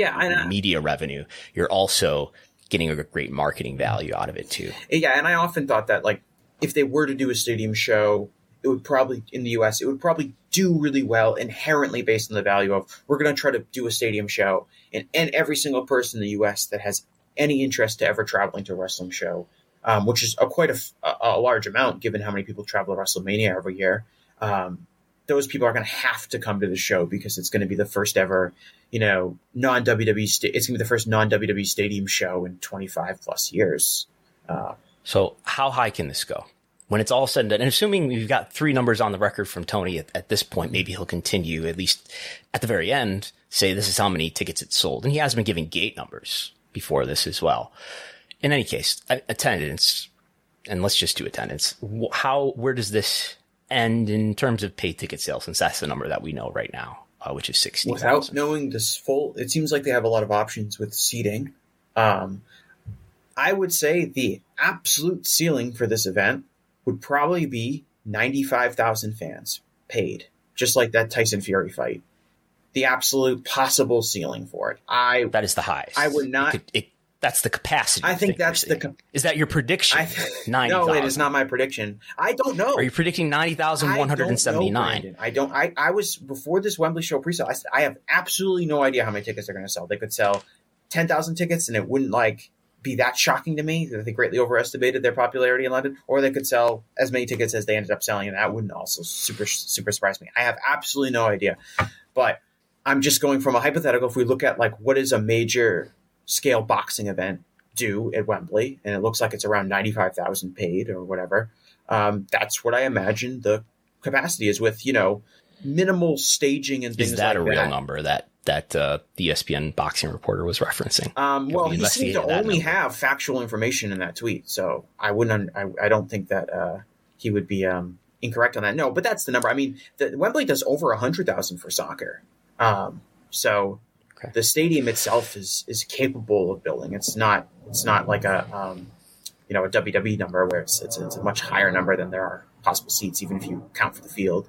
[SPEAKER 3] yeah, I,
[SPEAKER 1] media revenue, you're also getting a great marketing value out of it too.
[SPEAKER 3] Yeah, and I often thought that like if they were to do a stadium show, it would probably in the US, it would probably do really well inherently based on the value of we're going to try to do a stadium show, and and every single person in the US that has any interest to ever traveling to a wrestling show, um, which is a quite a large amount given how many people travel to WrestleMania every year. Um, those people are going to have to come to the show because it's going to be the first ever, you know, non WWE. It's going to be the first non WWE stadium show in 25 plus years. Uh,
[SPEAKER 1] So how high can this go? when it's all said and done, and assuming we've got three numbers on the record from Tony at, at, this point, maybe he'll continue at least at the very end, say this is how many tickets it sold. And he has been giving gate numbers before this as well. In any case, attendance, and let's just do attendance. How, where does this end in terms of paid ticket sales, since that's the number that we know right now, uh, which is 60.
[SPEAKER 3] Without 000. knowing this full, it seems like they have a lot of options with seating. Um, I would say the absolute ceiling for this event would probably be 95,000 fans paid, just like that Tyson Fury fight. The absolute possible ceiling for it. I
[SPEAKER 1] that is the highest.
[SPEAKER 3] I would not.
[SPEAKER 1] It could, it, that's the capacity.
[SPEAKER 3] I think that's the.
[SPEAKER 1] is that your prediction? I, [LAUGHS] 90,
[SPEAKER 3] no, 000. it is not my prediction. I don't know.
[SPEAKER 1] Are you predicting ninety thousand one hundred and seventy nine?
[SPEAKER 3] I don't. I, I was before this Wembley show pre-sale. I, I have absolutely no idea how many tickets they're going to sell. They could sell ten thousand tickets, and it wouldn't like be that shocking to me that they greatly overestimated their popularity in London, or they could sell as many tickets as they ended up selling, and that wouldn't also super super surprise me. I have absolutely no idea, but I'm just going from a hypothetical. If we look at like what is a major scale boxing event do at Wembley, and it looks like it's around ninety five thousand paid or whatever, um, that's what I imagine the capacity is with you know minimal staging and things.
[SPEAKER 1] Is that
[SPEAKER 3] like
[SPEAKER 1] a real number that that uh, the ESPN boxing reporter was referencing.
[SPEAKER 3] Um, well, he seemed to only number. have factual information in that tweet, so I wouldn't. I, I don't think that uh, he would be um, incorrect on that. No, but that's the number. I mean, the, Wembley does over a hundred thousand for soccer, um, so okay. the stadium itself is is capable of building. It's not. It's not like a um, you know a WWE number where it's, it's it's a much higher number than there are possible seats, even if you count for the field.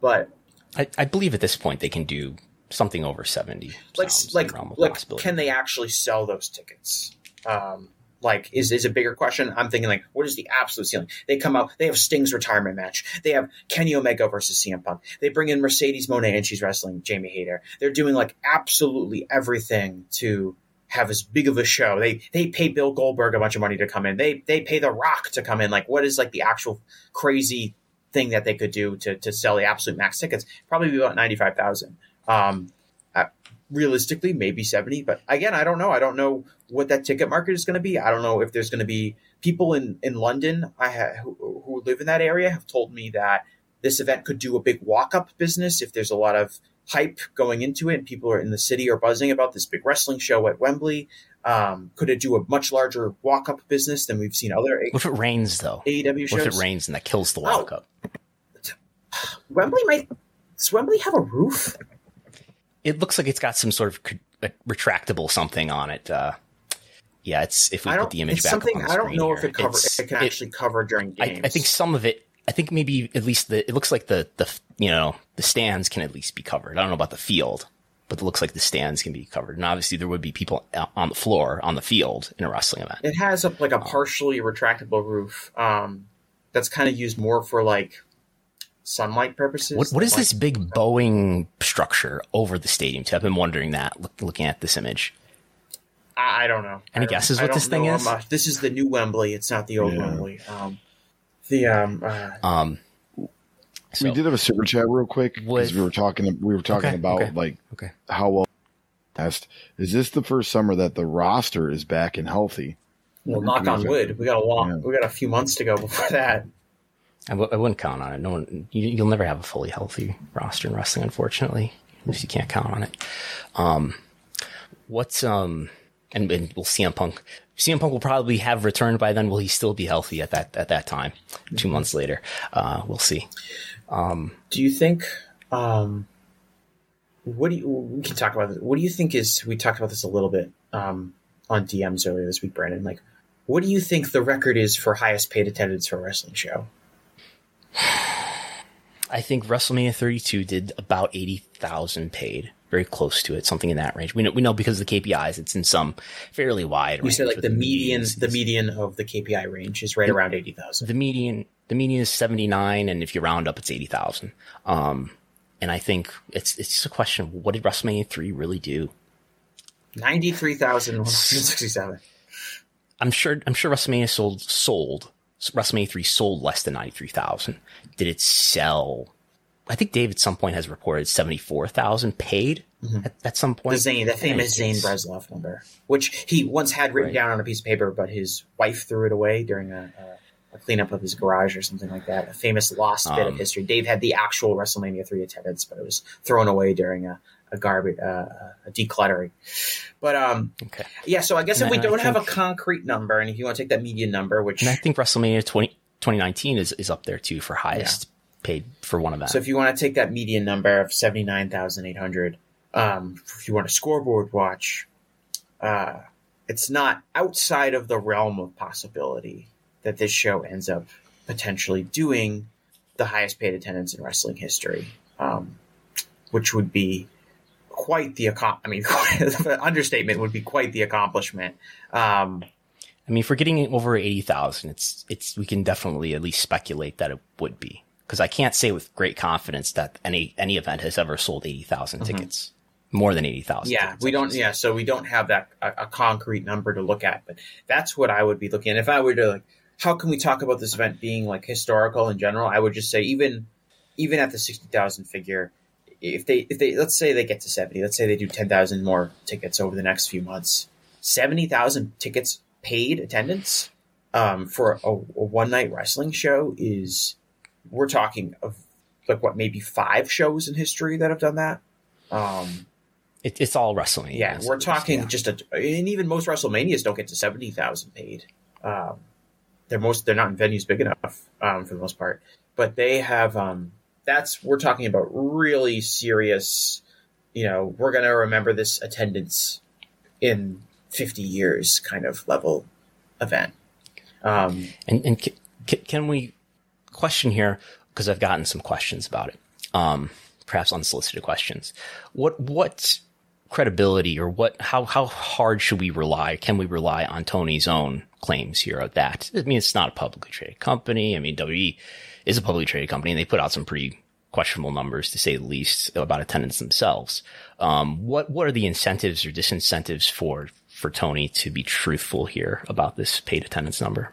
[SPEAKER 3] But
[SPEAKER 1] I, I believe at this point they can do something over 70
[SPEAKER 3] like like like can they actually sell those tickets um like is is a bigger question. I'm thinking like what is the absolute ceiling? They come out they have sting's retirement match. They have kenny omega versus cm punk. They bring in mercedes Moné and she's wrestling jamie hayter. They're doing like absolutely everything to have as big of a show. They they pay bill goldberg a bunch of money to come in. They they pay the rock to come in. Like what is like the actual crazy thing that they could do to to sell the absolute max tickets? Probably about 95000 um, realistically, maybe 70, but again, I don't know. I don't know what that ticket market is going to be. I don't know if there's going to be people in, in London I ha- who, who live in that area have told me that this event could do a big walk up business if there's a lot of hype going into it and people are in the city are buzzing about this big wrestling show at Wembley. Um, could it do a much larger walk up business than we've seen other?
[SPEAKER 1] What if it rains though?
[SPEAKER 3] AEW shows.
[SPEAKER 1] What if it rains and that kills the walk up?
[SPEAKER 3] Oh. Wembley might. Does Wembley have a roof?
[SPEAKER 1] it looks like it's got some sort of retractable something on it. Uh, yeah, it's if we put the image back something
[SPEAKER 3] I don't know
[SPEAKER 1] here,
[SPEAKER 3] if it covers. It can actually cover during games.
[SPEAKER 1] I, I, think some of it. I think maybe at least the. It looks like the the you know the stands can at least be covered. I don't know about the field, but it looks like the stands can be covered. And obviously there would be people on the floor on the field in a wrestling event.
[SPEAKER 3] It has a, like a partially retractable roof. Um, that's kind of used more for like sunlight purposes.
[SPEAKER 1] What, what is this big bowing structure over the stadium? Too? I've been wondering that look, looking at this image.
[SPEAKER 3] I, I don't know.
[SPEAKER 1] Any
[SPEAKER 3] don't,
[SPEAKER 1] guesses what this thing is?
[SPEAKER 3] Uh, this is the new Wembley. It's not the old yeah. Wembley. Um, the um, uh,
[SPEAKER 1] um
[SPEAKER 2] so, we did have a super chat real quick because we were talking. We were talking
[SPEAKER 1] okay,
[SPEAKER 2] about
[SPEAKER 1] okay,
[SPEAKER 2] like
[SPEAKER 1] okay.
[SPEAKER 2] how well test. Is this the first summer that the roster is back and healthy?
[SPEAKER 3] Well, knock on wood. We got a long. Yeah. We got a few months to go [LAUGHS] before that.
[SPEAKER 1] I w- I wouldn't count on it. No one, you, will never have a fully healthy roster in wrestling, unfortunately. Unless you can't count on it. Um, what's um, and, and we'll CM Punk. CM Punk will probably have returned by then. Will he still be healthy at that at that time? Two months later, uh, we'll see. Um,
[SPEAKER 3] do you think? Um, what do you? We can talk about this. What do you think is? We talked about this a little bit um, on DMs earlier this week, Brandon. Like, what do you think the record is for highest paid attendance for a wrestling show? [SIGHS]
[SPEAKER 1] I think WrestleMania 32 did about 80,000 paid, very close to it, something in that range. We know, we know because of the KPIs, it's in some fairly wide. Range.
[SPEAKER 3] You said like the, median, the median of the KPI range is right the, around 80,000.
[SPEAKER 1] The median, the median is 79, and if you round up, it's 80,000. Um, and I think it's it's just a question: of what did WrestleMania 3 really do?
[SPEAKER 3] 93,167.
[SPEAKER 1] I'm sure. I'm sure WrestleMania sold sold WrestleMania 3 sold less than 93,000. Did it sell? I think Dave at some point has reported 74,000 paid mm-hmm. at, at, some point.
[SPEAKER 3] The Zane, the famous Zane Bresloff number, which he once had written right. down on a piece of paper, but his wife threw it away during a, a cleanup of his garage or something like that. A famous lost bit of
[SPEAKER 1] Um,
[SPEAKER 3] history. Dave had the actual WrestleMania three attendance, but it was thrown away during a a garbage uh, a decluttering. But um,
[SPEAKER 1] Okay.
[SPEAKER 3] yeah. So I guess if we
[SPEAKER 1] I
[SPEAKER 3] don't have a concrete number, and if you want to take that median number, which
[SPEAKER 1] And I think WrestleMania 20, 2019 is, is up there too for highest paid for one event.
[SPEAKER 3] So if you want to take that median number of seventy nine thousand eight hundred, um, if you want a scoreboard watch, uh, it's not outside of the realm of possibility that this show ends up potentially doing the highest paid attendance in wrestling history, um, which would be quite the accom- I mean, [LAUGHS] the understatement would be quite the accomplishment. Um,
[SPEAKER 1] I mean, if we're getting over 80,000, it's, it's, we can definitely at least speculate that it would be. Cause I can't say with great confidence that any, any event has ever sold 80,000 tickets. More than 80,000.
[SPEAKER 3] Mm-hmm. Yeah,
[SPEAKER 1] tickets,
[SPEAKER 3] we don't. Yeah, so we don't have that a, a concrete number to look at, but that's what I would be looking at if I were to like. How can we talk about this event being like historical in general? I would just say even even at the sixty thousand figure, if they if they let's say they get to seventy, let's say they do ten thousand more tickets over the next few months, seventy thousand tickets paid attendance um, for a, a one night wrestling show is we're talking of like what maybe five shows in history that have done that. Um,
[SPEAKER 1] It, it's all wrestling.
[SPEAKER 3] yeah,
[SPEAKER 1] yes,
[SPEAKER 3] we're talking
[SPEAKER 1] yeah.
[SPEAKER 3] just a, and even most WrestleManias don't get to seventy thousand paid. Um, they're most they're not in venues big enough um, for the most part, but they have. Um, that's we're talking about really serious. You know, we're gonna remember this attendance in fifty years kind of level event. Um,
[SPEAKER 1] And, and ca- ca- can we question here? Because I've gotten some questions about it. Um, perhaps unsolicited questions. What, what credibility or what, how, how hard should we rely? Can we rely on Tony's own claims here of that? I mean, it's not a publicly traded company. I mean, WE is a publicly traded company and they put out some pretty questionable numbers to say the least about attendance themselves. Um, what, what are the incentives or disincentives for, for Tony to be truthful here about this paid attendance number?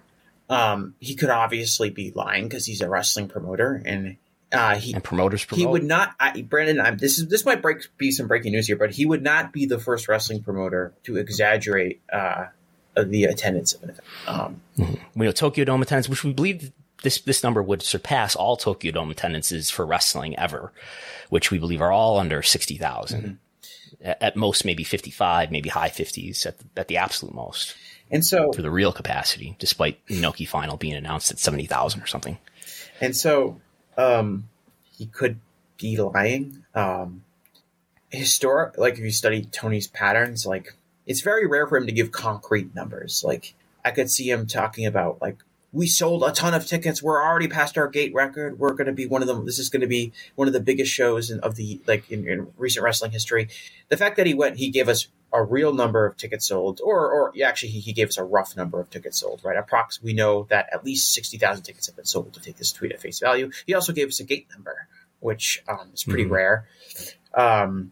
[SPEAKER 3] Um, he could obviously be lying because he's a wrestling promoter, and uh, he
[SPEAKER 1] and promoters promote.
[SPEAKER 3] He would not, I, Brandon. I'm, this is this might break be some breaking news here, but he would not be the first wrestling promoter to exaggerate uh, the attendance of an event. Um,
[SPEAKER 1] we know Tokyo Dome attendance, which we believe this this number would surpass all Tokyo Dome attendances for wrestling ever, which we believe are all under sixty At, at most, maybe fifty five, maybe high fifties at the, at the absolute most
[SPEAKER 3] and so,
[SPEAKER 1] for the real capacity, despite Inoki final being announced at seventy thousand or something.
[SPEAKER 3] and so, um, he could be lying. Um, historic, like if you study Tony's patterns, like it's very rare for him to give concrete numbers. Like I could see him talking about like we sold a ton of tickets. We're already past our gate record. We're going to be one of them. This is going to be one of the biggest shows in, of the like in, in recent wrestling history. The fact that he went, he gave us a real number of tickets sold, or or actually he, he gave us a rough number of tickets sold. Right, approx. We know that at least sixty thousand tickets have been sold to take this tweet at face value. He also gave us a gate number, which um, is pretty
[SPEAKER 1] Mhm.
[SPEAKER 3] rare. Um,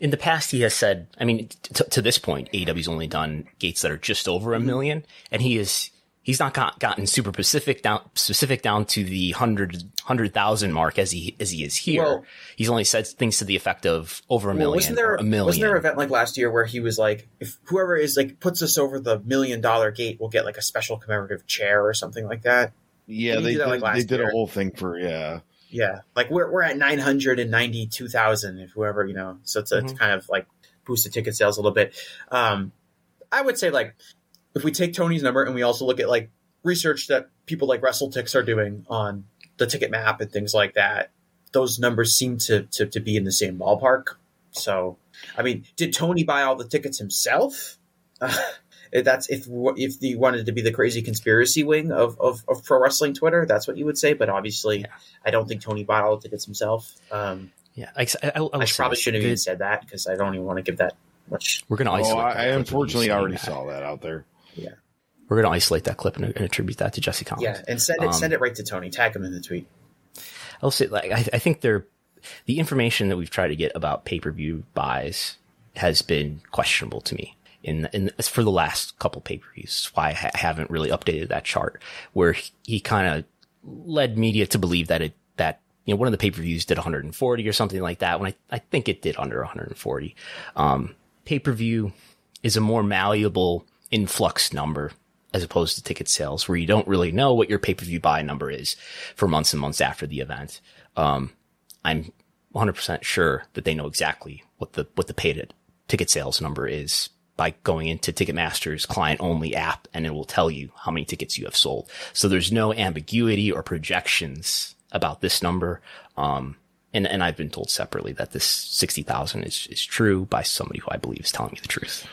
[SPEAKER 1] In the past, he has said, I mean, t- to this point, AEW's only done gates that are just over a million, and he is he's not got, gotten super specific down specific down to the hundred hundred thousand mark as he as he is here.
[SPEAKER 3] Well-
[SPEAKER 1] he's only said things to the effect of over a
[SPEAKER 3] Well,
[SPEAKER 1] million,
[SPEAKER 3] wasn't there
[SPEAKER 1] or a million.
[SPEAKER 3] wasn't there an event like last year where he was like, if whoever is like puts us over the million dollar gate will get like a special commemorative chair or something like that?
[SPEAKER 2] Yeah, they
[SPEAKER 3] do that,
[SPEAKER 2] did,
[SPEAKER 3] like, last
[SPEAKER 2] they did
[SPEAKER 3] year?
[SPEAKER 2] a whole thing for yeah.
[SPEAKER 3] Yeah, like we're we're at nine hundred and ninety two thousand. If whoever you know, so it's a
[SPEAKER 1] Mhm.
[SPEAKER 3] kind of like boost the ticket sales a little bit. Um, I would say like if we take Tony's number and we also look at like research that people like WrestleTix are doing on the ticket map and things like that, those numbers seem to to, to be in the same ballpark. So, I mean, did Tony buy all the tickets himself? [LAUGHS] Uh, that's if if he wanted to be the crazy conspiracy wing of, of, of pro wrestling Twitter, that's what you would say. But obviously, I don't think Tony bought all the tickets himself. Um,
[SPEAKER 1] yeah, I, I, I,
[SPEAKER 3] I probably shouldn't have even said that because I don't even want to give that much.
[SPEAKER 1] We're going to
[SPEAKER 2] Oh,
[SPEAKER 1] isolate.
[SPEAKER 2] I,
[SPEAKER 1] that
[SPEAKER 2] I
[SPEAKER 1] clip
[SPEAKER 2] unfortunately already
[SPEAKER 1] that.
[SPEAKER 2] saw that out there.
[SPEAKER 1] We're going to isolate that clip and, and attribute that to Jesse Collings.
[SPEAKER 3] Yeah, and send it
[SPEAKER 1] Um,
[SPEAKER 3] send it right to Tony. Tag him in the tweet.
[SPEAKER 1] I'll say like I, I think there, the information that we've tried to get about pay per view buys has been questionable to me. In, in for the last couple pay per views, why I ha- haven't really updated that chart where he, he kind of led media to believe that it that you know one of the pay per views did 140 or something like that. When I I think it did under 140. Um, pay per view is a more malleable influx number as opposed to ticket sales where you don't really know what your pay-per-view buy number is for months and months after the event. Um, I'm 100% sure that they know exactly what the, what the paid ticket sales number is by going into Ticketmaster's client only app and it will tell you how many tickets you have sold. So there's no ambiguity or projections about this number. Um, and, and I've been told separately that this 60,000 is, is true by somebody who I believe is telling me the truth.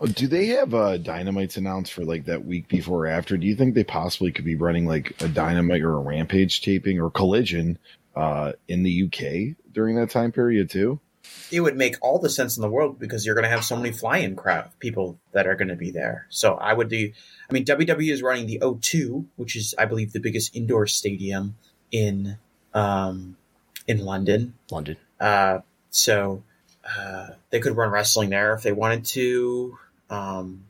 [SPEAKER 1] So.
[SPEAKER 2] Do they have uh, dynamites announced for like that week before or after? Do you think they possibly could be running like a dynamite or a rampage taping or collision uh, in the UK during that time period too?
[SPEAKER 3] It would make all the sense in the world because you're going to have so many fly-in crowd people that are going to be there. So I would do. I mean, WWE is running the O2, which is, I believe, the biggest indoor stadium in um, in London.
[SPEAKER 1] London.
[SPEAKER 3] Uh, so uh, they could run wrestling there if they wanted to. Um,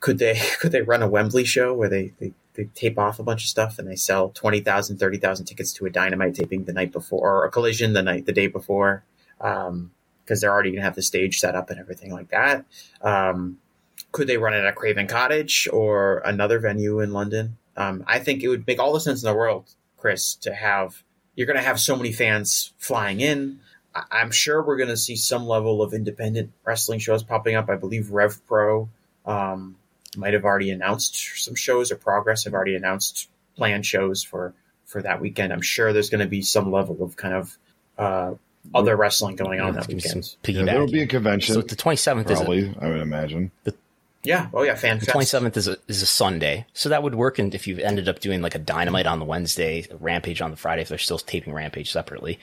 [SPEAKER 3] could they [LAUGHS] could they run a Wembley show where they, they, they tape off a bunch of stuff and they sell 20,000, 30,000 tickets to a dynamite taping the night before or a collision the night the day before? Um, because they're already going to have the stage set up and everything like that. Um, could they run it at Craven Cottage or another venue in London? Um, I think it would make all the sense in the world, Chris, to have you're going to have so many fans flying in. I- am sure we're going to see some level of independent wrestling shows popping up. I believe Rev Pro um, might have already announced some shows, or Progress have already announced planned shows for for that weekend. I'm sure there's going to be some level of kind of uh, other wrestling going on
[SPEAKER 1] Yeah,
[SPEAKER 3] that
[SPEAKER 1] give me some
[SPEAKER 3] weekend.
[SPEAKER 2] Yeah, there will be a convention.
[SPEAKER 1] so the 27th is a,
[SPEAKER 2] probably, I would imagine.
[SPEAKER 3] Yeah. Oh yeah. Fan
[SPEAKER 1] The
[SPEAKER 3] Fest.
[SPEAKER 1] twenty seventh is a is a Sunday, so that would work. And if you ended up doing like a Dynamite on the Wednesday, Rampage on the Friday, if they're still taping Rampage separately,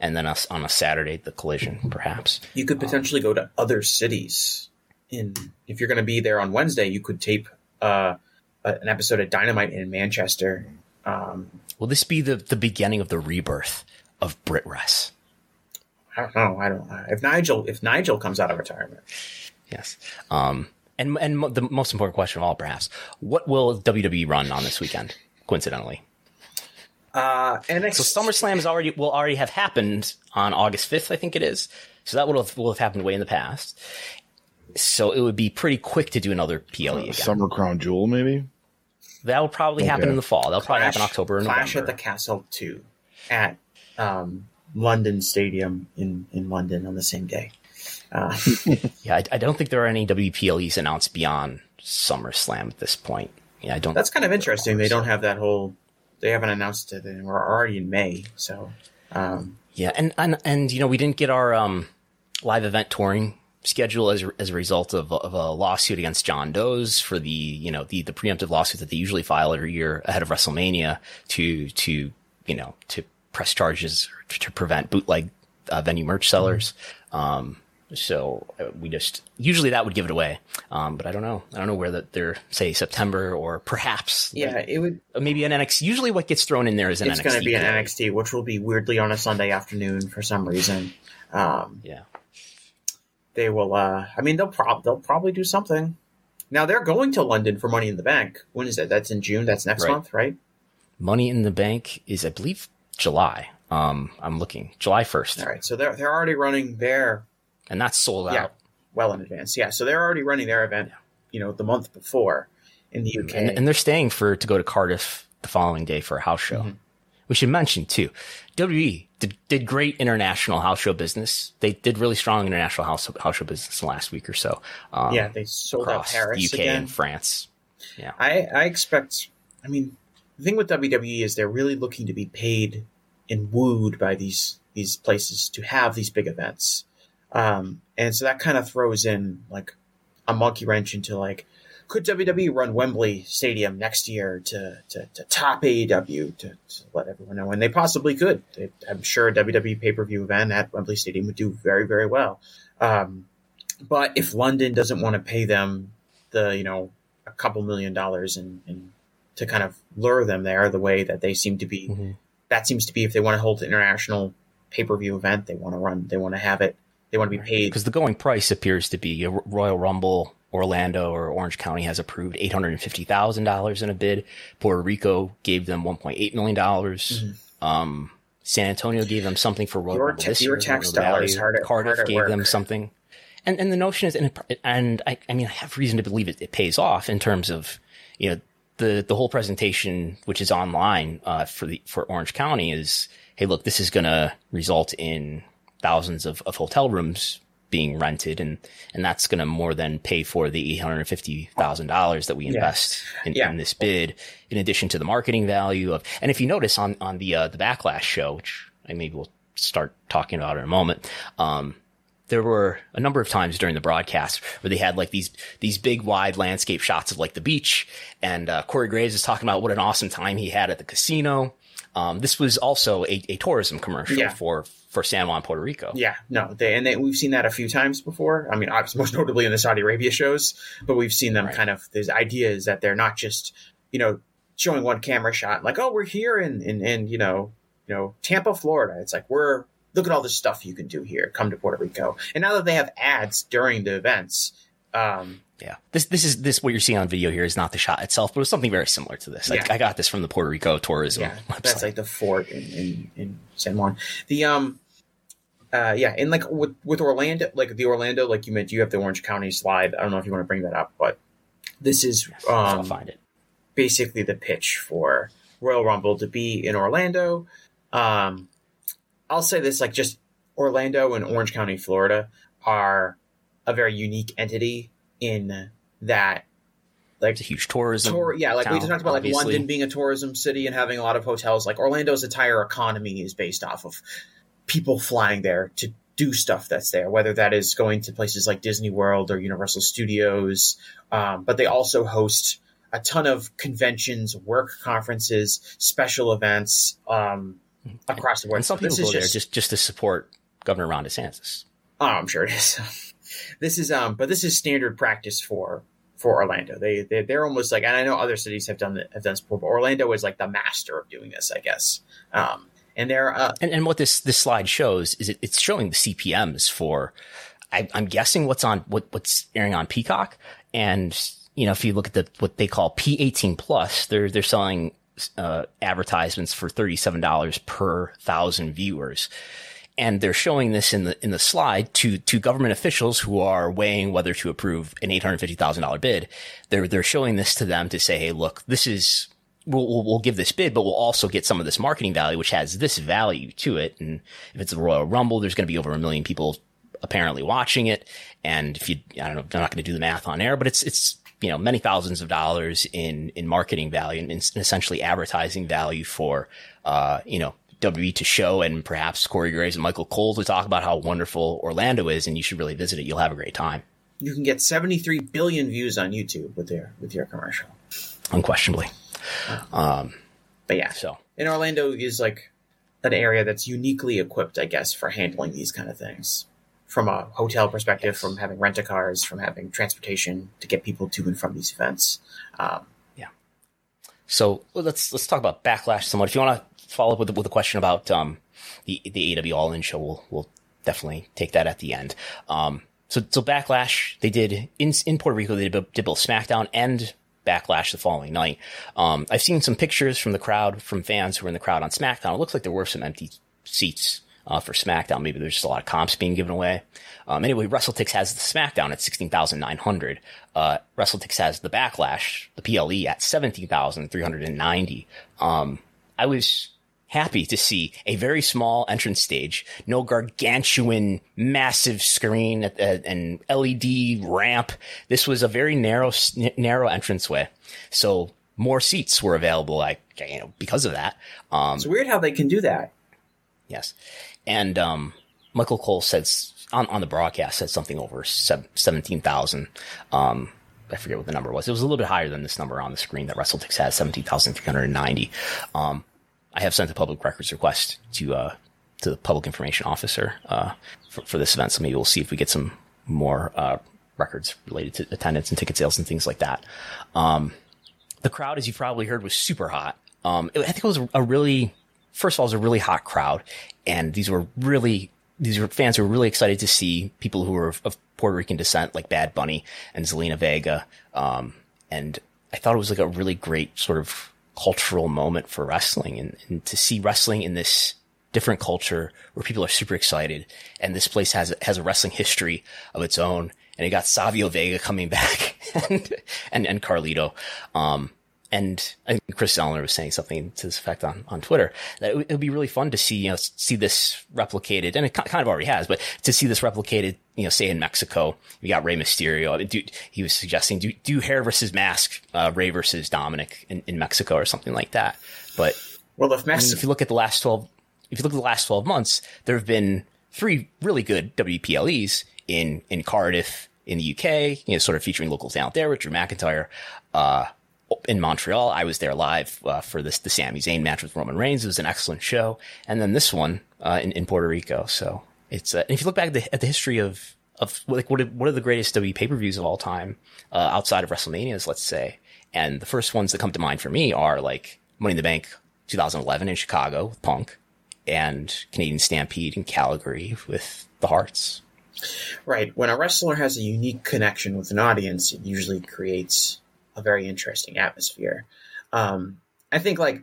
[SPEAKER 1] and then us on a Saturday, the Collision, perhaps.
[SPEAKER 3] You could potentially go to other cities. In if you're going to be there on Wednesday, you could tape uh, an episode of Dynamite in Manchester. Um,
[SPEAKER 1] Will this be the the beginning of the rebirth of Brit Wres?
[SPEAKER 3] I don't know. I don't. know. If Nigel, if Nigel comes out of retirement,
[SPEAKER 1] Yes. Um. And and mo- the most important question of all, perhaps, what will WWE run on this weekend? Coincidentally,
[SPEAKER 3] uh, NXT.
[SPEAKER 1] so SummerSlam is already will already have happened on August fifth, I think it is. So that will have, will have happened way in the past. So it would be pretty quick to do another PLE again.
[SPEAKER 2] Summer Crown Jewel, maybe.
[SPEAKER 1] That will probably happen in the fall. That'll probably happen October or
[SPEAKER 3] Clash
[SPEAKER 1] November.
[SPEAKER 3] at the Castle two at um, London Stadium in in London on the same day. Uh, [LAUGHS]
[SPEAKER 1] yeah, I, I don't think there are any WPLEs announced beyond SummerSlam at this point. Yeah, I don't.
[SPEAKER 3] that's kind of interesting. They don't have that whole. They haven't announced it. and We're already in May, so um,
[SPEAKER 1] Yeah, and and and you know we didn't get our um, live event touring schedule as as a result of, of a lawsuit against John Doe's for the you know the the preemptive lawsuit that they usually file every year ahead of WrestleMania to to you know to press charges to, to prevent bootleg uh, venue merch sellers. Um, so uh, we just usually that would give it away, um, but I don't know. I don't know where that they're say September or perhaps
[SPEAKER 3] yeah, it would.
[SPEAKER 1] maybe an NXT. Usually, what gets thrown in there is an
[SPEAKER 3] It's
[SPEAKER 1] NXT.
[SPEAKER 3] going to be an NXT, which will be weirdly on a Sunday afternoon for some reason. Um,
[SPEAKER 1] Yeah.
[SPEAKER 3] they will. Uh, I mean, they'll prob they'll probably do something. Now they're going to London for Money in the Bank. When is that? That's in June. That's next
[SPEAKER 1] Right.
[SPEAKER 3] month, right?
[SPEAKER 1] Money in the Bank is, I believe, July. Um, I'm looking July 1st,
[SPEAKER 3] All right. So they're they're already running their
[SPEAKER 1] and that's sold
[SPEAKER 3] yeah
[SPEAKER 1] out.
[SPEAKER 3] well in advance. Yeah. So they're already running their event. You know, the month before in the UK.
[SPEAKER 1] And, and they're staying for to go to Cardiff the following day for a house show.
[SPEAKER 3] Mm-hmm.
[SPEAKER 1] We should mention too, WWE did, did great international house show business. They did really strong international house house show business in the last week or so. Um,
[SPEAKER 3] yeah, they sold out Paris
[SPEAKER 1] UK
[SPEAKER 3] again.
[SPEAKER 1] and France. Yeah,
[SPEAKER 3] I, I expect. I mean, the thing with WWE is they're really looking to be paid and wooed by these these places to have these big events, um, and so that kind of throws in like a monkey wrench into like, could WWE run Wembley Stadium next year to to, to top AEW to, to let everyone know? And they possibly could. They, I'm sure a WWE pay per view event at Wembley Stadium would do very very well. Um, but if London doesn't want to pay them the you know a couple million dollars and in, to kind of lure them there the way that they seem to be
[SPEAKER 1] Mhm.
[SPEAKER 3] that seems to be if they want to hold an international pay-per-view event they want to run they want to have it they want to be paid
[SPEAKER 1] because the going price appears to be a Royal Rumble. Orlando or Orange County has approved eight hundred and fifty thousand dollars in a bid. Puerto Rico gave them one point eight million dollars. Um, San Antonio gave them something for Royal
[SPEAKER 3] Mm-hmm. Your
[SPEAKER 1] Rumble this
[SPEAKER 3] your
[SPEAKER 1] year.
[SPEAKER 3] tax dollars hard at-
[SPEAKER 1] Cardiff
[SPEAKER 3] hard
[SPEAKER 1] gave
[SPEAKER 3] work.
[SPEAKER 1] them something, and and the notion is, and, it- and I, I mean, I have reason to believe it, it pays off in terms of you know, the the whole presentation, which is online uh, for the for Orange County, is hey, look, this is going to result in thousands of, of hotel rooms being rented, and and that's going to more than pay for the eight hundred fifty thousand dollars that we invest in,
[SPEAKER 3] Yeah.
[SPEAKER 1] in this bid, in addition to the marketing value of. And if you notice on on the uh, the backlash show, which I maybe we'll start talking about in a moment. Um, there were a number of times during the broadcast where they had like these these big wide landscape shots of like the beach, and uh, Corey Graves is talking about what an awesome time he had at the casino. Um, this was also a, a tourism commercial
[SPEAKER 3] Yeah.
[SPEAKER 1] for for San Juan, Puerto Rico.
[SPEAKER 3] Yeah, no, they, and they, we've seen that a few times before. I mean, obviously, [LAUGHS] most notably in the Saudi Arabia shows, but we've seen them
[SPEAKER 1] Right.
[SPEAKER 3] kind of. There's ideas that they're not just you know showing one camera shot like, oh, we're here in in, in you know you know Tampa, Florida. It's like we're look at all this stuff you can do here. Come to Puerto Rico, and now that they have ads during the events, um,
[SPEAKER 1] Yeah. This this is this what you're seeing on video here is not the shot itself, but it was something very similar to this.
[SPEAKER 3] Yeah.
[SPEAKER 1] I, I got this from the Puerto Rico tourism
[SPEAKER 3] yeah,
[SPEAKER 1] website.
[SPEAKER 3] that's like the fort in, in, in San Juan. The um, uh, yeah, and like with with Orlando, like the Orlando, like you mentioned, you have the Orange County slide. I don't know if you want to bring that up, but this is
[SPEAKER 1] I'll
[SPEAKER 3] um
[SPEAKER 1] find it.
[SPEAKER 3] basically the pitch for Royal Rumble to be in Orlando. Um, I'll say this: like just Orlando and Orange County, Florida, are a very unique entity in that. Like
[SPEAKER 1] It's a huge tourism.
[SPEAKER 3] Tour, yeah, like we just talked about, like. London being a tourism city and having a lot of hotels. Like Orlando's entire economy is based off of people flying there to do stuff that's there, whether that is going to places like Disney World or Universal Studios. Um, but they also host a ton of conventions, work conferences, special events um, across the board.
[SPEAKER 1] And some people go
[SPEAKER 3] is
[SPEAKER 1] there
[SPEAKER 3] just-
[SPEAKER 1] just just to support Governor Ron DeSantis.
[SPEAKER 3] Oh, I'm sure it is. [LAUGHS] this is um, but this is standard practice for for Orlando. They they they're almost like, and I know other cities have done have done this but Orlando is like the master of doing this, I guess. Um, and they're uh,
[SPEAKER 1] And, and what this, this slide shows is it, it's showing the CPMs for, I, I'm guessing what's on, what, what's airing on Peacock. And, you know, if you look at the, what they call P18 plus, they're, they're selling, uh, advertisements for $37 per thousand viewers. And they're showing this in the, in the slide to, to government officials who are weighing whether to approve an $850,000 bid. They're, they're showing this to them to say, Hey, look, this is, we'll, we'll, we'll give this bid, but we'll also get some of this marketing value, which has this value to it. And if it's a Royal Rumble, there's going to be over a million people apparently watching it. And if you, I don't know, I'm not going to do the math on air, but it's, it's, you know, many thousands of dollars in, in marketing value and, and essentially advertising value for, uh, you know, WWE to show and perhaps Corey Graves and Michael Cole to talk about how wonderful Orlando is and you should really visit it. You'll have a great time.
[SPEAKER 3] you can get 73 billion views on YouTube with your with your commercial.
[SPEAKER 1] Unquestionably.
[SPEAKER 3] Um, But yeah,
[SPEAKER 1] So
[SPEAKER 3] and Orlando is like an area that's uniquely equipped, I guess, for handling these kind of things. From a hotel perspective, from having rent a cars, from having transportation to get people to and from these events. Um,
[SPEAKER 1] Yeah. So let's let's talk about backlash somewhat. If you want to follow up with with a question about um, the the AW All In show, we'll we'll definitely take that at the end. Um, so so backlash they did in in Puerto Rico they did, did both SmackDown and backlash the following night. Um, I've seen some pictures from the crowd from fans who were in the crowd on SmackDown. It looks like there were some empty seats. Uh, for SmackDown, maybe there's just a lot of comps being given away. Um, anyway, WrestleTix has the SmackDown at 16,900. Uh, WrestleTix has the Backlash, the PLE at 17,390. Um, I was happy to see a very small entrance stage, no gargantuan, massive screen at- and LED ramp. This was a very narrow, narrow entranceway. So more seats were available, like, you know, because of that. Um,
[SPEAKER 3] it's weird how they can do that.
[SPEAKER 1] Yes. And um, Michael Cole said on, on the broadcast said something over sev- 17,000. Um, I forget what the number was. It was a little bit higher than this number on the screen that WrestleTix has, 17,390. Um, I have sent a public records request to uh, to the public information officer uh, for, for this event, so maybe we'll see if we get some more uh, records related to attendance and ticket sales and things like that. Um, the crowd, as you probably heard, was super hot. Um, it- I think it was a really, first of all, it was a really hot crowd, and these were really, these were fans who were really excited to see people who were of, of Puerto Rican descent, like Bad Bunny and Zelina Vega. Um, and I thought it was like a really great sort of cultural moment for wrestling, and, and to see wrestling in this different culture where people are super excited, and this place has has a wrestling history of its own, and it got Savio Vega coming [LAUGHS] back and, and, and Carlito. Um, and I think Chris Zellner was saying something to this effect on, on Twitter that it, would be really fun to see, you know, see this replicated and it kind of already has, but to see this replicated, you know, say in Mexico, you got Rey Mysterio. I mean, do, he was suggesting do, do hair versus mask, uh, Rey versus Dominik in, in Mexico or something like that. But
[SPEAKER 3] well, if Mexico,
[SPEAKER 1] I mean, if you look at the last 12, if you look at the last 12 months, there have been three really good WPLEs in, in Cardiff, in the UK, you know, sort of featuring local talent there with Drew McIntyre. Uh, in Montreal. I was there live uh, for this the Sami Zayn match with Roman Reigns. It was an excellent show, and then this one uh, in, in Puerto Rico. So it's uh, if you look back at the, at the history of of like what what are the greatest WWE pay per views of all time uh, outside of WrestleManias, let's say, and the first ones that come to mind for me are like Money in the Bank 2011 in Chicago with Punk, and Canadian Stampede in Calgary with the Hearts.
[SPEAKER 3] Right. When a wrestler has a unique connection with an audience, it usually creates a very interesting atmosphere. Um, I think like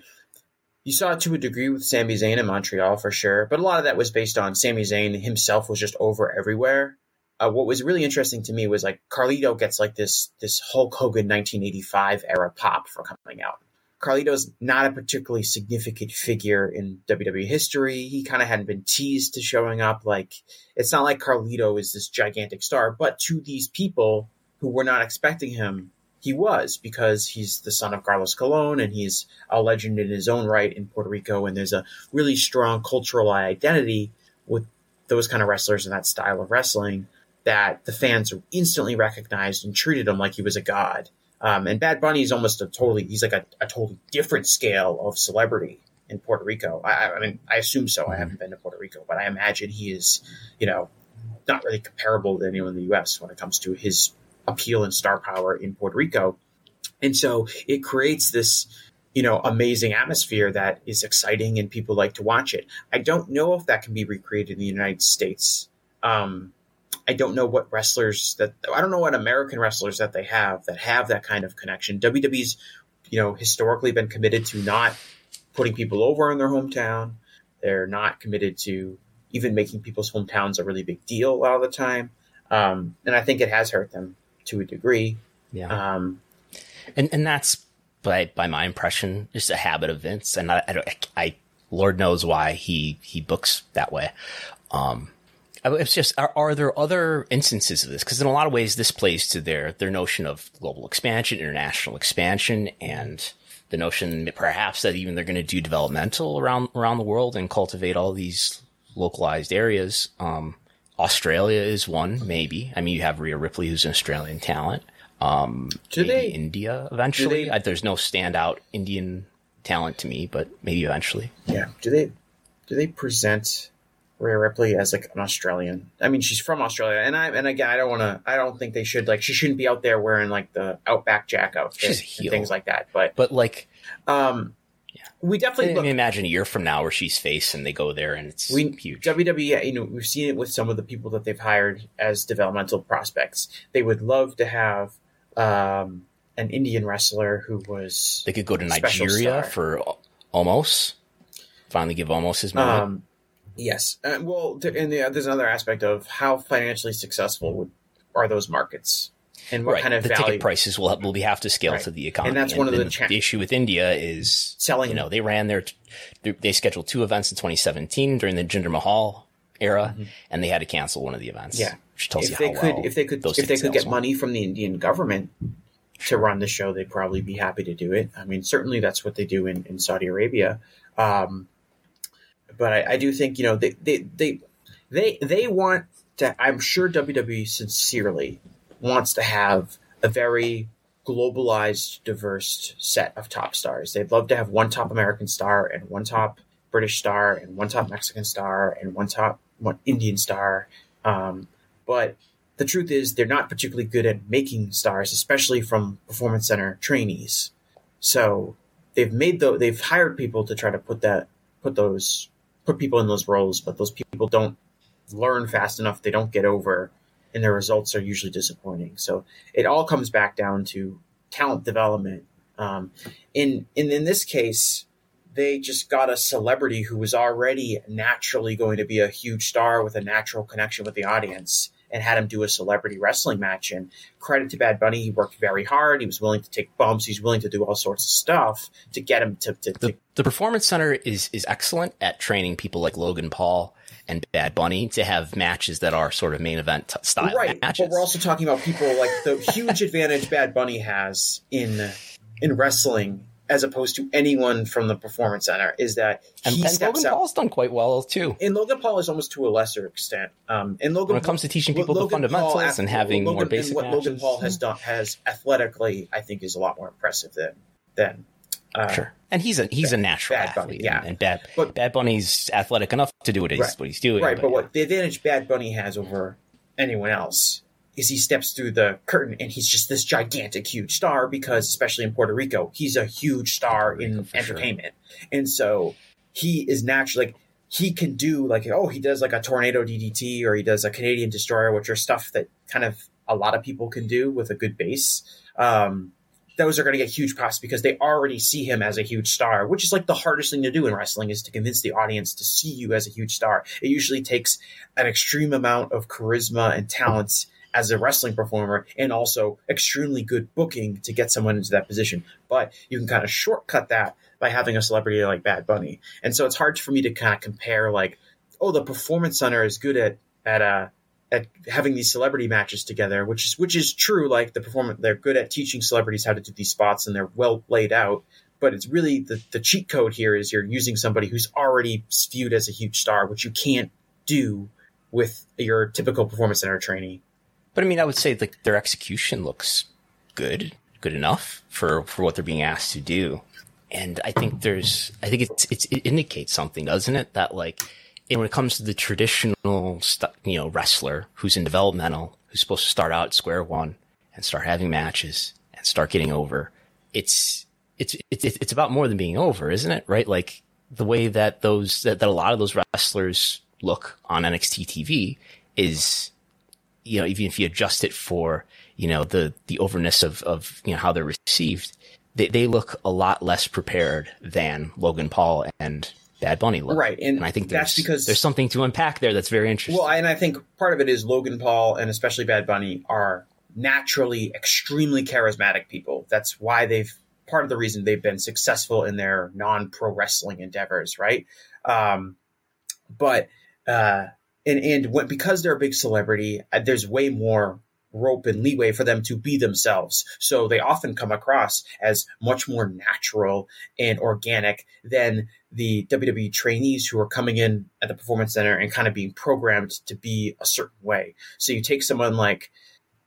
[SPEAKER 3] you saw it to a degree with Sami Zayn in Montreal for sure, but a lot of that was based on Sami Zayn himself was just over everywhere. Uh, what was really interesting to me was like Carlito gets like this this Hulk Hogan 1985 era pop for coming out. Carlito's not a particularly significant figure in WWE history. He kind of hadn't been teased to showing up. Like it's not like Carlito is this gigantic star, but to these people who were not expecting him, he was because he's the son of Carlos Colon and he's a legend in his own right in Puerto Rico. And there's a really strong cultural identity with those kind of wrestlers and that style of wrestling that the fans instantly recognized and treated him like he was a god. Um, and Bad Bunny is almost a totally, he's like a, a totally different scale of celebrity in Puerto Rico. I, I, mean, I assume so. I haven't been to Puerto Rico, but I imagine he is, you know, not really comparable to anyone in the U.S. when it comes to his appeal and star power in Puerto Rico. And so it creates this, you know, amazing atmosphere that is exciting and people like to watch it. I don't know if that can be recreated in the United States. Um, I don't know what wrestlers that I don't know what American wrestlers that they have that have that kind of connection. WWE's, you know, historically been committed to not putting people over in their hometown. They're not committed to even making people's hometowns a really big deal a lot of the time. Um, and I think it has hurt them to a degree.
[SPEAKER 1] Yeah. Um, and and that's by by my impression just a habit of Vince, and I, I, I Lord knows why he he books that way. Um, it's just are, are there other instances of this? Because in a lot of ways, this plays to their their notion of global expansion, international expansion, and the notion perhaps that even they're going to do developmental around around the world and cultivate all these localized areas. Um, Australia is one, maybe. I mean, you have Rhea Ripley, who's an Australian talent. Um, do they India eventually? They, I, there's no standout Indian talent to me, but maybe eventually.
[SPEAKER 3] Yeah. Do they do they present Rhea Ripley as like an Australian? I mean, she's from Australia, and I and again, I don't want to. I don't think they should like. She shouldn't be out there wearing like the Outback Jack outfit and things like that. But
[SPEAKER 1] but like,
[SPEAKER 3] um, we definitely
[SPEAKER 1] look, imagine a year from now where she's face and they go there and it's we, huge.
[SPEAKER 3] WWE, you know, we've seen it with some of the people that they've hired as developmental prospects. They would love to have um, an Indian wrestler who was.
[SPEAKER 1] They could go to Nigeria for Omos Finally, give Omos his moment. Um,
[SPEAKER 3] yes, uh, well, and the, there's another aspect of how financially successful would, are those markets and what right. kind of
[SPEAKER 1] the
[SPEAKER 3] value.
[SPEAKER 1] ticket prices will will be have to scale right. to the economy. And that's one and, of the, cha- the issue with India is selling. You know, they ran their they scheduled two events in 2017 during the Jinder Mahal era, mm-hmm. and they had to cancel one of the events.
[SPEAKER 3] Yeah,
[SPEAKER 1] which tells
[SPEAKER 3] if
[SPEAKER 1] you
[SPEAKER 3] they
[SPEAKER 1] how
[SPEAKER 3] could
[SPEAKER 1] well
[SPEAKER 3] if they could if they could get money from the Indian government to run the show, they'd probably be happy to do it. I mean, certainly that's what they do in, in Saudi Arabia. Um, but I, I do think you know they they they they they want to. I'm sure WWE sincerely wants to have a very globalized, diverse set of top stars. They'd love to have one top American star and one top British star and one top Mexican star and one top one Indian star. Um, but the truth is, they're not particularly good at making stars, especially from performance center trainees. So they've made the they've hired people to try to put that put those put people in those roles, but those people don't learn fast enough. They don't get over and their results are usually disappointing. So it all comes back down to talent development. Um, in, in in this case, they just got a celebrity who was already naturally going to be a huge star with a natural connection with the audience, and had him do a celebrity wrestling match. And credit to Bad Bunny, he worked very hard. He was willing to take bumps. He's willing to do all sorts of stuff to get him to. to, to
[SPEAKER 1] the, the Performance Center is is excellent at training people like Logan Paul and Bad Bunny to have matches that are sort of main event t- style
[SPEAKER 3] right.
[SPEAKER 1] matches.
[SPEAKER 3] But we're also talking about people like the huge [LAUGHS] advantage Bad Bunny has in in wrestling as opposed to anyone from the performance center is that
[SPEAKER 1] and,
[SPEAKER 3] he
[SPEAKER 1] and
[SPEAKER 3] steps
[SPEAKER 1] Logan
[SPEAKER 3] out.
[SPEAKER 1] Paul's done quite well too.
[SPEAKER 3] and Logan Paul is almost to a lesser extent. Um, and Logan,
[SPEAKER 1] When it comes to teaching people the
[SPEAKER 3] Logan
[SPEAKER 1] fundamentals
[SPEAKER 3] Paul,
[SPEAKER 1] and having
[SPEAKER 3] Logan,
[SPEAKER 1] more basic
[SPEAKER 3] and what Logan. Paul has done has athletically, I think, is a lot more impressive than than uh,
[SPEAKER 1] Sure, and he's a he's a natural
[SPEAKER 3] Bad Bunny,
[SPEAKER 1] athlete,
[SPEAKER 3] yeah.
[SPEAKER 1] and, and Bad
[SPEAKER 3] But-
[SPEAKER 1] Bad Bunny's athletic enough to do what he's
[SPEAKER 3] Right.
[SPEAKER 1] what he's doing.
[SPEAKER 3] right. But
[SPEAKER 1] yeah.
[SPEAKER 3] what the advantage Bad Bunny has over anyone else is he steps through the curtain and he's just this gigantic, huge star because, especially in Puerto Rico, he's a huge star in
[SPEAKER 1] for sure.
[SPEAKER 3] entertainment, and so he is naturally like he can do like oh he does like a tornado DDT or he does a Canadian destroyer, which are stuff that kind of a lot of people can do with a good base. Um, those are going to get huge props because they already see him as a huge star, which is like the hardest thing to do in wrestling is to convince the audience to see you as a huge star. It usually takes an extreme amount of charisma and talents as a wrestling performer and also extremely good booking to get someone into that position. But you can kind of shortcut that by having a celebrity like Bad Bunny. And so it's hard for me to kind of compare like, oh, the performance center is good at at uh at having these celebrity matches together, which is which is true. Like the performance, they're good at teaching celebrities how to do these spots, and they're well laid out. But it's really the the cheat code here is you're using somebody who's already viewed as a huge star, which you can't do with your typical performance center trainee.
[SPEAKER 1] But I mean, I would say like their execution looks good, good enough for for what they're being asked to do. And I think there's, I think it's, it's it indicates something, doesn't it? That like, when it comes to the traditional, stu- you know, wrestler who's in developmental, who's supposed to start out square one and start having matches and start getting over, it's it's it's it's about more than being over, isn't it? Right? Like the way that those that, that a lot of those wrestlers look on NXT TV is you know, even if you adjust it for, you know, the, the overness of, of, you know, how they're received, they, they look a lot less prepared than Logan Paul and Bad Bunny look.
[SPEAKER 3] Right, and
[SPEAKER 1] I think
[SPEAKER 3] that's because-
[SPEAKER 1] there's something to unpack there that's very interesting.
[SPEAKER 3] Well, and I think part of it is Logan Paul and especially Bad Bunny are naturally extremely charismatic people. That's why they've part of the reason they've been successful in their non pro wrestling endeavors, right? Um, but uh, and and when, because they're a big celebrity, uh, there's way more rope and leeway for them to be themselves. So they often come across as much more natural and organic than the WWE trainees who are coming in at the performance center and kind of being programmed to be a certain way. So you take someone like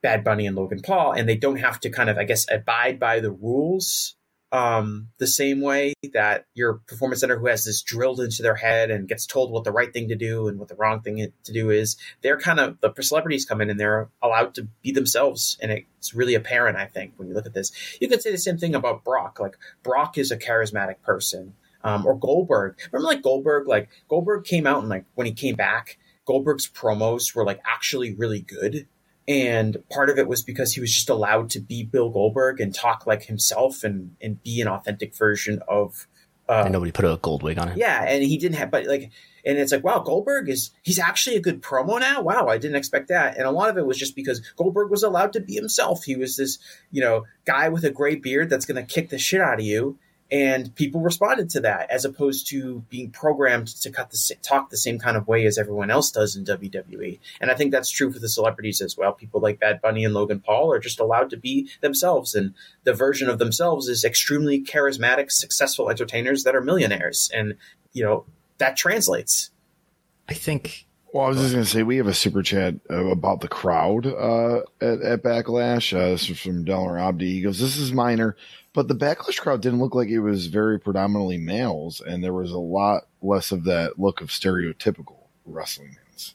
[SPEAKER 3] Bad Bunny and Logan Paul, and they don't have to kind of, I guess, abide by the rules um, the same way that your performance center who has this drilled into their head and gets told what the right thing to do and what the wrong thing to do is. They're kind of the celebrities come in and they're allowed to be themselves, and it's really apparent. I think when you look at this, you could say the same thing about Brock. Like Brock is a charismatic person, um, or Goldberg. Remember, like Goldberg, like Goldberg came out and like when he came back, Goldberg's promos were like actually really good. And part of it was because he was just allowed to be Bill Goldberg and talk like himself and, and be an authentic version of. Uh,
[SPEAKER 1] and nobody put a gold wig on him.
[SPEAKER 3] yeah, and he didn't have, but like, and it's like, wow, Goldberg is, he's actually a good promo now. Wow, I didn't expect that. And a lot of it was just because Goldberg was allowed to be himself. He was this, you know, guy with a gray beard that's going to kick the shit out of you. And people responded to that as opposed to being programmed to cut the, talk the same kind of way as everyone else does in WWE. And I think that's true for the celebrities as well. People like Bad Bunny and Logan Paul are just allowed to be themselves. And the version of themselves is extremely charismatic, successful entertainers that are millionaires. And, you know, that translates.
[SPEAKER 1] I think
[SPEAKER 2] Well, I was just going to say we have a super chat uh, about the crowd uh, at, at Backlash. Uh, this is from Delaware Abdi. He goes, "This is minor, but the Backlash crowd didn't look like it was very predominantly males, and there was a lot less of that look of stereotypical wrestling fans."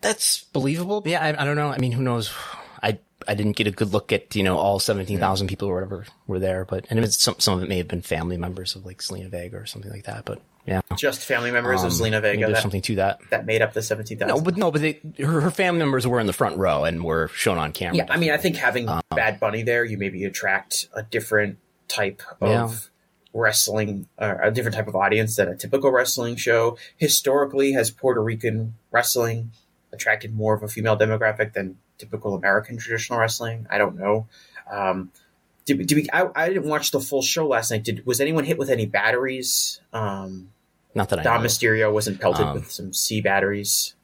[SPEAKER 1] that's believable. Yeah, I, I don't know. I mean, who knows? I I didn't get a good look at you know all seventeen thousand people or whatever were there, but and some some of it may have been family members of like Zelina Vega or something like that. But yeah,
[SPEAKER 3] Just family members
[SPEAKER 1] Um,
[SPEAKER 3] of
[SPEAKER 1] Zelina
[SPEAKER 3] Vega
[SPEAKER 1] there's
[SPEAKER 3] that,
[SPEAKER 1] something to that.
[SPEAKER 3] that made up the 17,000.
[SPEAKER 1] No, but no, but they, her, her family members were in the front row and were shown on camera.
[SPEAKER 3] Yeah, I mean, I think having
[SPEAKER 1] Um,
[SPEAKER 3] Bad Bunny there, you maybe attract a different type of
[SPEAKER 1] Yeah.
[SPEAKER 3] wrestling, uh, a different type of audience than a typical wrestling show. Historically, has Puerto Rican wrestling attracted more of a female demographic than typical American traditional wrestling. I don't know. Um, did, did we? I, I didn't watch the full show last night. Did was anyone hit with any batteries? Um,
[SPEAKER 1] Not that I
[SPEAKER 3] Dom
[SPEAKER 1] know.
[SPEAKER 3] Mysterio wasn't pelted
[SPEAKER 1] Um,
[SPEAKER 3] with some C batteries.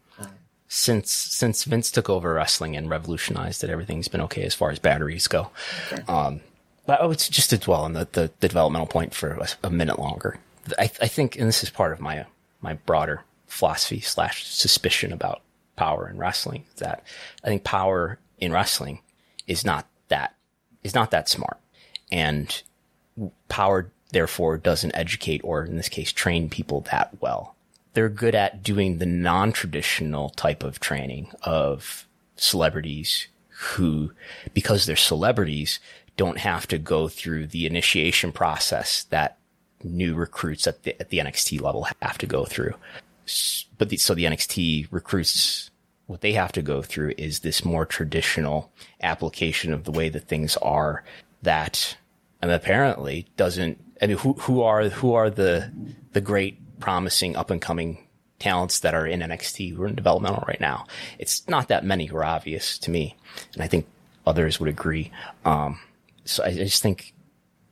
[SPEAKER 1] since since Vince took over wrestling and revolutionized it, everything's been okay as far as batteries go. Um, but I would just to dwell on the, the, the developmental point for a, a minute longer. I, I think, and this is part of my my broader philosophy slash suspicion about power in wrestling, that I think power in wrestling is not that is not that smart, and power therefore doesn't educate or in this case train people that well they're good at doing the non-traditional type of training of celebrities who, because they're celebrities, don't have to go through the initiation process that new recruits at the, at the NXT level have to go through. But the, so the NXT recruits, what they have to go through is this more traditional application of the way that things are that, and apparently doesn't, I mean, who, who are, who are the, the great promising up and coming talents that are in NXT who are in developmental right now. It's not that many who are obvious to me. And I think others would agree. Um, so I, I just think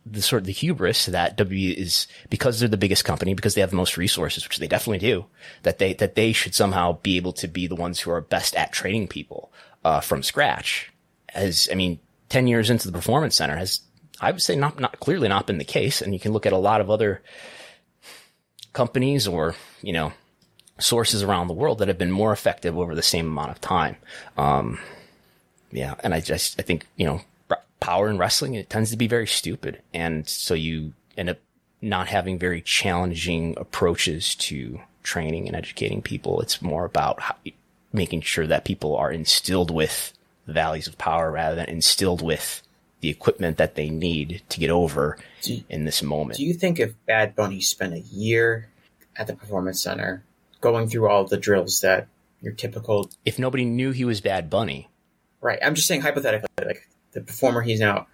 [SPEAKER 1] the sort of the hubris that W is because they're the biggest company, because they have the most resources, which they definitely do, that they, that they should somehow be able to be the ones who are best at training people, uh, from scratch. As, I mean, 10 years into the performance center has, I would say not, not clearly not been the case. And you can look at a lot of other companies or, you know, sources around the world that have been more effective over the same amount of time. Um, yeah. And I just, I think, you know, power in wrestling, it tends to be very stupid. And so you end up not having very challenging approaches to training and educating people. It's more about how, making sure that people are instilled with values of power rather than instilled with the equipment that they need to get over
[SPEAKER 3] Do-
[SPEAKER 1] in this moment.
[SPEAKER 3] Do you think if Bad Bunny spent a year at the Performance Center going through all the drills that your typical
[SPEAKER 1] if nobody knew he was Bad Bunny,
[SPEAKER 3] right? I'm just saying hypothetically, like the performer he's now,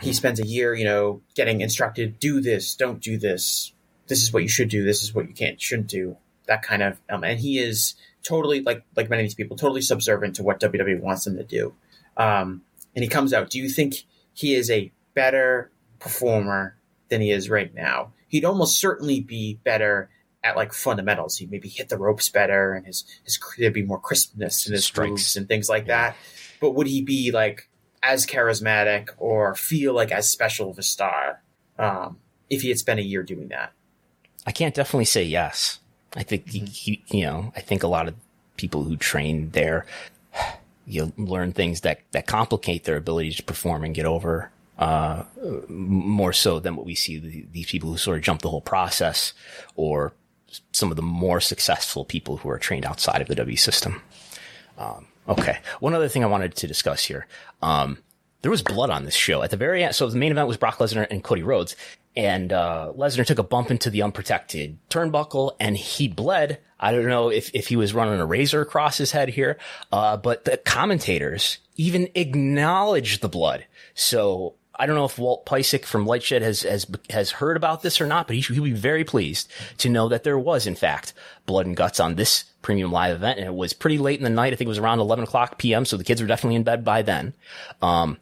[SPEAKER 3] he spends a year, you know, getting instructed, do this, don't do this, this is what you should do, this is what you can't shouldn't do, that kind of um, and he is totally like like many of these people, totally subservient to what WWE wants him to do. Um, and he comes out. Do you think he is a better performer than he is right now? He'd almost certainly be better at like fundamentals. He'd maybe hit the ropes better, and his his there'd be more crispness in his
[SPEAKER 1] Strikes.
[SPEAKER 3] moves and things like that. But would he be like as charismatic or feel like as special of a star um, if he had spent a year doing that?
[SPEAKER 1] I can't definitely say yes. I think he, he, you know, I think a lot of people who train there, you learn things that that complicate their ability to perform and get over. Uh, more so than what we see the, these people who sort of jump the whole process, or some of the more successful people who are trained outside of the W system. Um, okay, one other thing I wanted to discuss here. Um, there was blood on this show at the very end. So the main event was Brock Lesnar and Cody Rhodes, and uh, Lesnar took a bump into the unprotected turnbuckle, and he bled. I don't know if if he was running a razor across his head here, uh, but the commentators even acknowledged the blood. So I don't know if Walt Piecyk from Lightshed has has has heard about this or not, but he should he'll be very pleased to know that there was in fact blood and guts on this premium live event, and it was pretty late in the night. I think it was around 11 o'clock p.m. So the kids were definitely in bed by then. Um,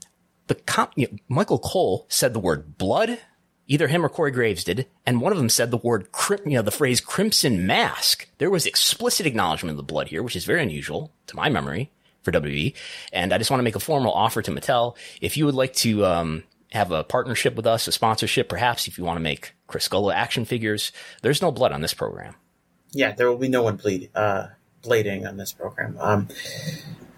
[SPEAKER 1] the com- you know, Michael Cole said the word blood. Either him or Corey Graves did, and one of them said the word, you know, the phrase "crimson mask." There was explicit acknowledgement of the blood here, which is very unusual to my memory for WWE. And I just want to make a formal offer to Mattel. If you would like to um, have a partnership with us, a sponsorship, perhaps if you want to make Chris Gullo action figures, there's no blood on this program.
[SPEAKER 3] Yeah, there will be no one bleed uh, blading on this program. Um,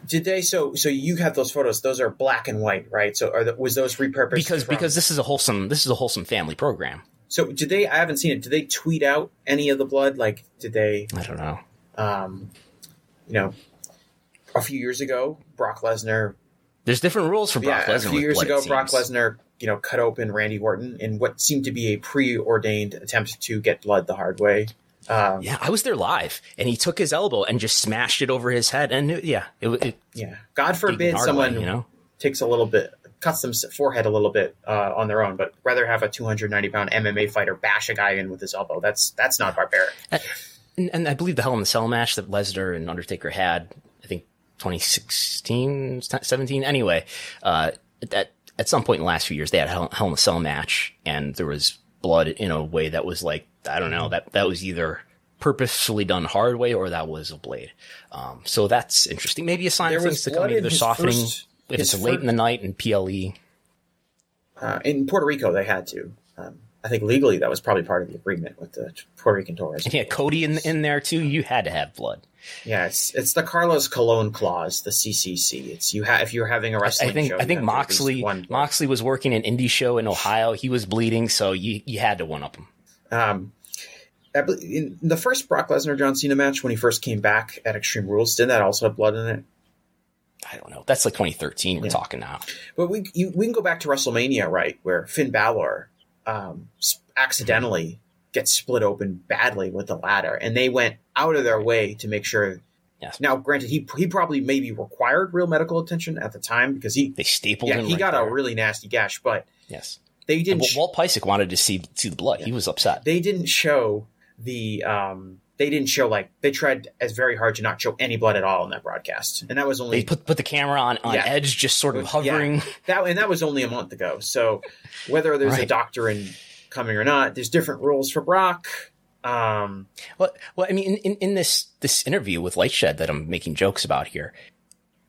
[SPEAKER 3] did they? So, so you have those photos. Those are black and white, right? So, are the, was those repurposed?
[SPEAKER 1] Because
[SPEAKER 3] from-
[SPEAKER 1] because this is a wholesome this is a wholesome family program.
[SPEAKER 3] So, did they? I haven't seen it. Did they tweet out any of the blood? Like, did they?
[SPEAKER 1] I don't know.
[SPEAKER 3] Um, you know, a few years ago, Brock Lesnar.
[SPEAKER 1] There's different rules for Brock
[SPEAKER 3] yeah,
[SPEAKER 1] Lesnar.
[SPEAKER 3] a few years ago, Brock. Lesnar, you know, cut open Randy Orton in what seemed to be a preordained attempt to get blood the hard way. Um,
[SPEAKER 1] Yeah, I was there live, and he took his elbow and just smashed it over his head, and it- yeah, it, it
[SPEAKER 3] yeah. God forbid someone
[SPEAKER 1] you know.
[SPEAKER 3] takes a little bit, cuts them forehead a little bit uh, on their own, but rather have a 290 pound MMA fighter bash a guy in with his elbow. That's that's not barbaric.
[SPEAKER 1] And, and I believe the Hell in the Cell match that Lesnar and Undertaker had, I think 2016, 17. Anyway, uh, at, at some point in the last few years, they had a Hell, in a Cell match and there was blood in a way that was like, I don't know, that, that was either purposefully done hard way or that was a blade. Um, so that's interesting. Maybe a sign
[SPEAKER 3] There
[SPEAKER 1] of things to come. They're softening.
[SPEAKER 3] first-
[SPEAKER 1] if it's late in the night and PLE,
[SPEAKER 3] Uh, in Puerto Rico, they had to. Um, I think legally that was probably part of the agreement with the Puerto Rican
[SPEAKER 1] you had Cody in, in there too, you had to have blood.
[SPEAKER 3] Yeah, it's it's the Carlos Colon clause, the CCC. It's you have if you're having a wrestling
[SPEAKER 1] I think
[SPEAKER 3] show.
[SPEAKER 1] I think
[SPEAKER 3] have to at least
[SPEAKER 1] Moxley Moxley was working an indie show in Ohio. He was bleeding, so you you had to one up him.
[SPEAKER 3] Um, in the first Brock Lesnar John Cena match when he first came back at Extreme Rules, didn't that also have blood in it?
[SPEAKER 1] I don't know. That's like 2013. We're
[SPEAKER 3] Yeah.
[SPEAKER 1] talking now.
[SPEAKER 3] But we you, we can go back to WrestleMania, right, where Finn Balor um, accidentally gets split open badly with the ladder, and they went out of their way to make sure.
[SPEAKER 1] Yes.
[SPEAKER 3] Now, granted, he he probably maybe required real medical attention at the time because he
[SPEAKER 1] They stapled him.
[SPEAKER 3] yeah he
[SPEAKER 1] right
[SPEAKER 3] got
[SPEAKER 1] there.
[SPEAKER 3] a really nasty gash, but
[SPEAKER 1] yes.
[SPEAKER 3] They didn't
[SPEAKER 1] Walt-
[SPEAKER 3] sh-
[SPEAKER 1] Walt Piecyk wanted to see see the blood. He was upset.
[SPEAKER 3] they didn't show the um they didn't show like they tried as very hard to not show any blood at all in that broadcast, and that was only
[SPEAKER 1] They put put the camera on on
[SPEAKER 3] Yeah.
[SPEAKER 1] edge, just sort of
[SPEAKER 3] Yeah.
[SPEAKER 1] hovering.
[SPEAKER 3] that and that was only a month ago. So whether there's a doctor in coming or not, there's different rules for Brock. Um,
[SPEAKER 1] Well, well, I mean, in, in, this this interview with Lightshed that I'm making jokes about here,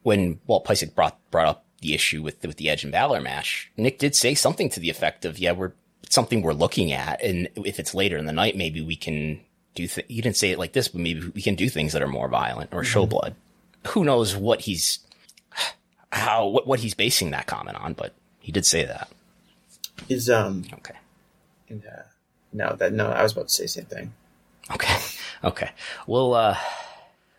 [SPEAKER 1] when Walt Piecyk brought brought up the issue with with the Edge and Balor match, Nick did say something to the effect of, "Yeah, we're it's something we're looking at, and if it's later in the night, maybe we can do." Th-. He didn't say it like this, but maybe we can do things that are more violent or show blood. Who knows what he's how what, what he's basing that comment on? But he did say that.
[SPEAKER 3] is um
[SPEAKER 1] Okay.
[SPEAKER 3] and, uh, no that no I was about to say the same thing.
[SPEAKER 1] Okay. [LAUGHS] Okay. We'll uh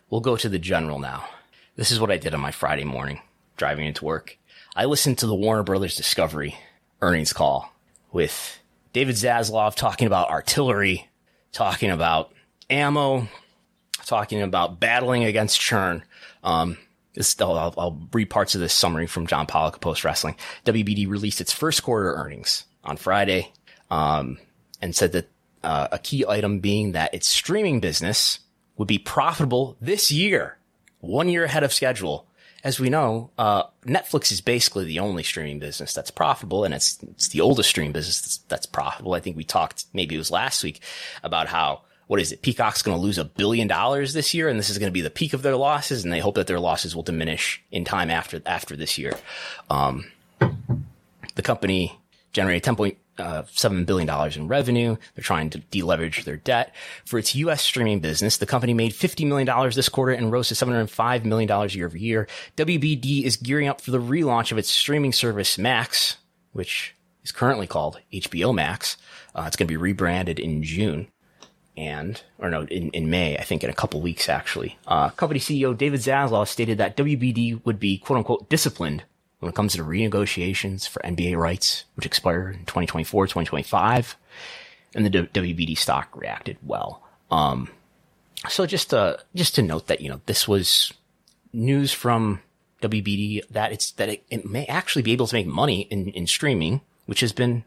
[SPEAKER 1] we'll go to the general now. This is what I did on my Friday morning driving into work. I listened to the Warner Brothers Discovery earnings call with David Zaslav talking about artillery, talking about ammo, talking about battling against churn. Um, this, I'll, I'll- read parts of this summary from John Pollock of Post Wrestling. WBD released its first quarter earnings on Friday, um, and said that uh, a key item being that its streaming business would be profitable this year, one year ahead of schedule. As we know, uh, Netflix is basically the only streaming business that's profitable, and it's it's the oldest streaming business that's, that's profitable. I think we talked maybe it was last week about how what is it? Peacock's going to lose a billion dollars this year, and this is going to be the peak of their losses, and they hope that their losses will diminish in time after after this year. Um, the company generated ten point uh, seven billion dollars in revenue. They're trying to deleverage their debt. For its U.S. streaming business, the company made fifty million dollars this quarter and rose to seven hundred five million dollars year over year. WBD is gearing up for the relaunch of its streaming service Max, which is currently called HBO Max. Uh, it's going to be rebranded in June and or no in, in May, I think in a couple weeks actually. Uh, company CEO David Zaslav stated that WBD would be quote unquote disciplined when it comes to renegotiations for NBA rights, which expire in 2024, 2025. And the WBD stock reacted well. Um, so just uh just to note that you know this was news from WBD that it's that it, it may actually be able to make money in in streaming, which has been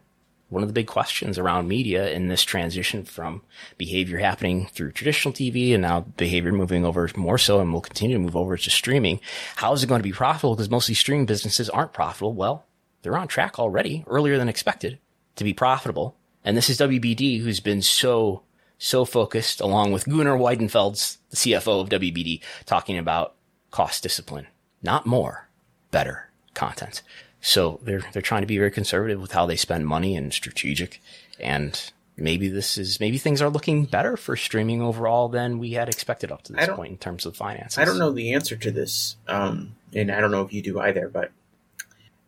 [SPEAKER 1] one of the big questions around media in this transition from behavior happening through traditional TV and now behavior moving over more so and will continue to move over to streaming. How is it going to be profitable? Because most of these streaming businesses aren't profitable. Well, they're on track already earlier than expected to be profitable. And this is WBD who's been so, so focused along with Gunnar Wiedenfels the CFO of WBD talking about cost discipline, not more, better content. So they're they're trying to be very conservative with how they spend money and strategic. And maybe this is maybe things are looking better for streaming overall than we had expected up to this point in terms of finances.
[SPEAKER 3] I don't know the answer to this, um, and I don't know if you do either. But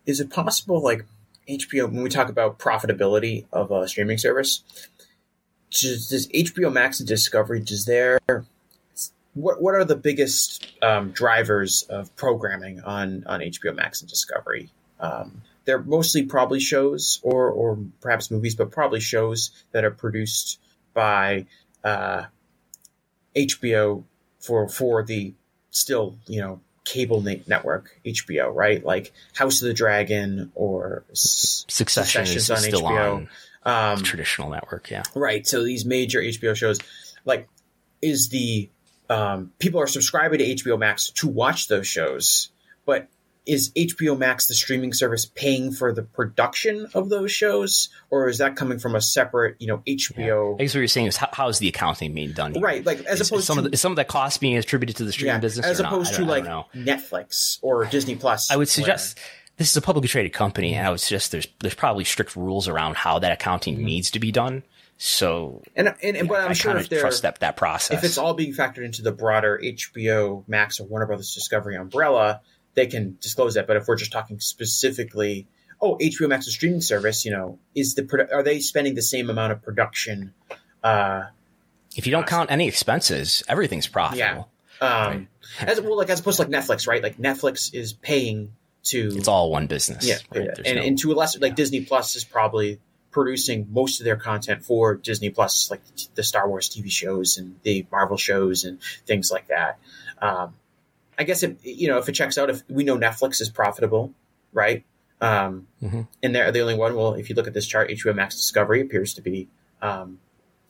[SPEAKER 3] is it possible, like HBO, when we talk about profitability of a streaming service, does, does HBO Max and Discovery does their what what are the biggest um, drivers of programming on on HBO Max and Discovery? Um, they're mostly probably shows or or perhaps movies, but probably shows that are produced by uh, HBO for for the still you know cable ne- network HBO, right? Like House of the Dragon or
[SPEAKER 1] Succession is
[SPEAKER 3] on
[SPEAKER 1] still
[SPEAKER 3] HBO.
[SPEAKER 1] on
[SPEAKER 3] um,
[SPEAKER 1] traditional network, yeah.
[SPEAKER 3] Right. So these major HBO shows, like, is the um, people are subscribing to HBO Max to watch those shows, but is HBO Max the streaming service paying for the production of those shows, or is that coming from a separate, you know, HBO?
[SPEAKER 1] I guess what you're saying is how, how is the accounting being done? Here?
[SPEAKER 3] Right, like as
[SPEAKER 1] is,
[SPEAKER 3] opposed
[SPEAKER 1] is some
[SPEAKER 3] to
[SPEAKER 1] of the, is some of that cost being attributed to the streaming
[SPEAKER 3] yeah,
[SPEAKER 1] business,
[SPEAKER 3] as opposed to like. Netflix or Disney Plus.
[SPEAKER 1] I would
[SPEAKER 3] where-
[SPEAKER 1] suggest this is a publicly traded company, and I would suggest there's there's probably strict rules around how that accounting
[SPEAKER 3] Mm-hmm.
[SPEAKER 1] needs to be done. So
[SPEAKER 3] and and, and but I'm
[SPEAKER 1] I
[SPEAKER 3] sure if
[SPEAKER 1] trust that that process.
[SPEAKER 3] if it's all being factored into the broader HBO Max or Warner Brothers Discovery umbrella, they can disclose that. But if we're just talking specifically, oh, HBO Max's streaming service, you know, is the produ- are they spending the same amount of production? Uh,
[SPEAKER 1] if you don't count any expenses, everything's profitable.
[SPEAKER 3] um, as well, like as opposed to like Netflix, right? Like Netflix is paying to
[SPEAKER 1] It's all one business.
[SPEAKER 3] yeah,
[SPEAKER 1] right?
[SPEAKER 3] yeah. And,
[SPEAKER 1] no-
[SPEAKER 3] and to a lesser, like Disney Plus is probably producing most of their content for Disney Plus, like the Star Wars TV shows and the Marvel shows and things like that. Um, I guess it, you know, if it checks out, if we know Netflix is profitable, right? Um,
[SPEAKER 1] Mhm.
[SPEAKER 3] and they're the only one. Well, if you look at this chart, HBO Max Discovery appears to be um,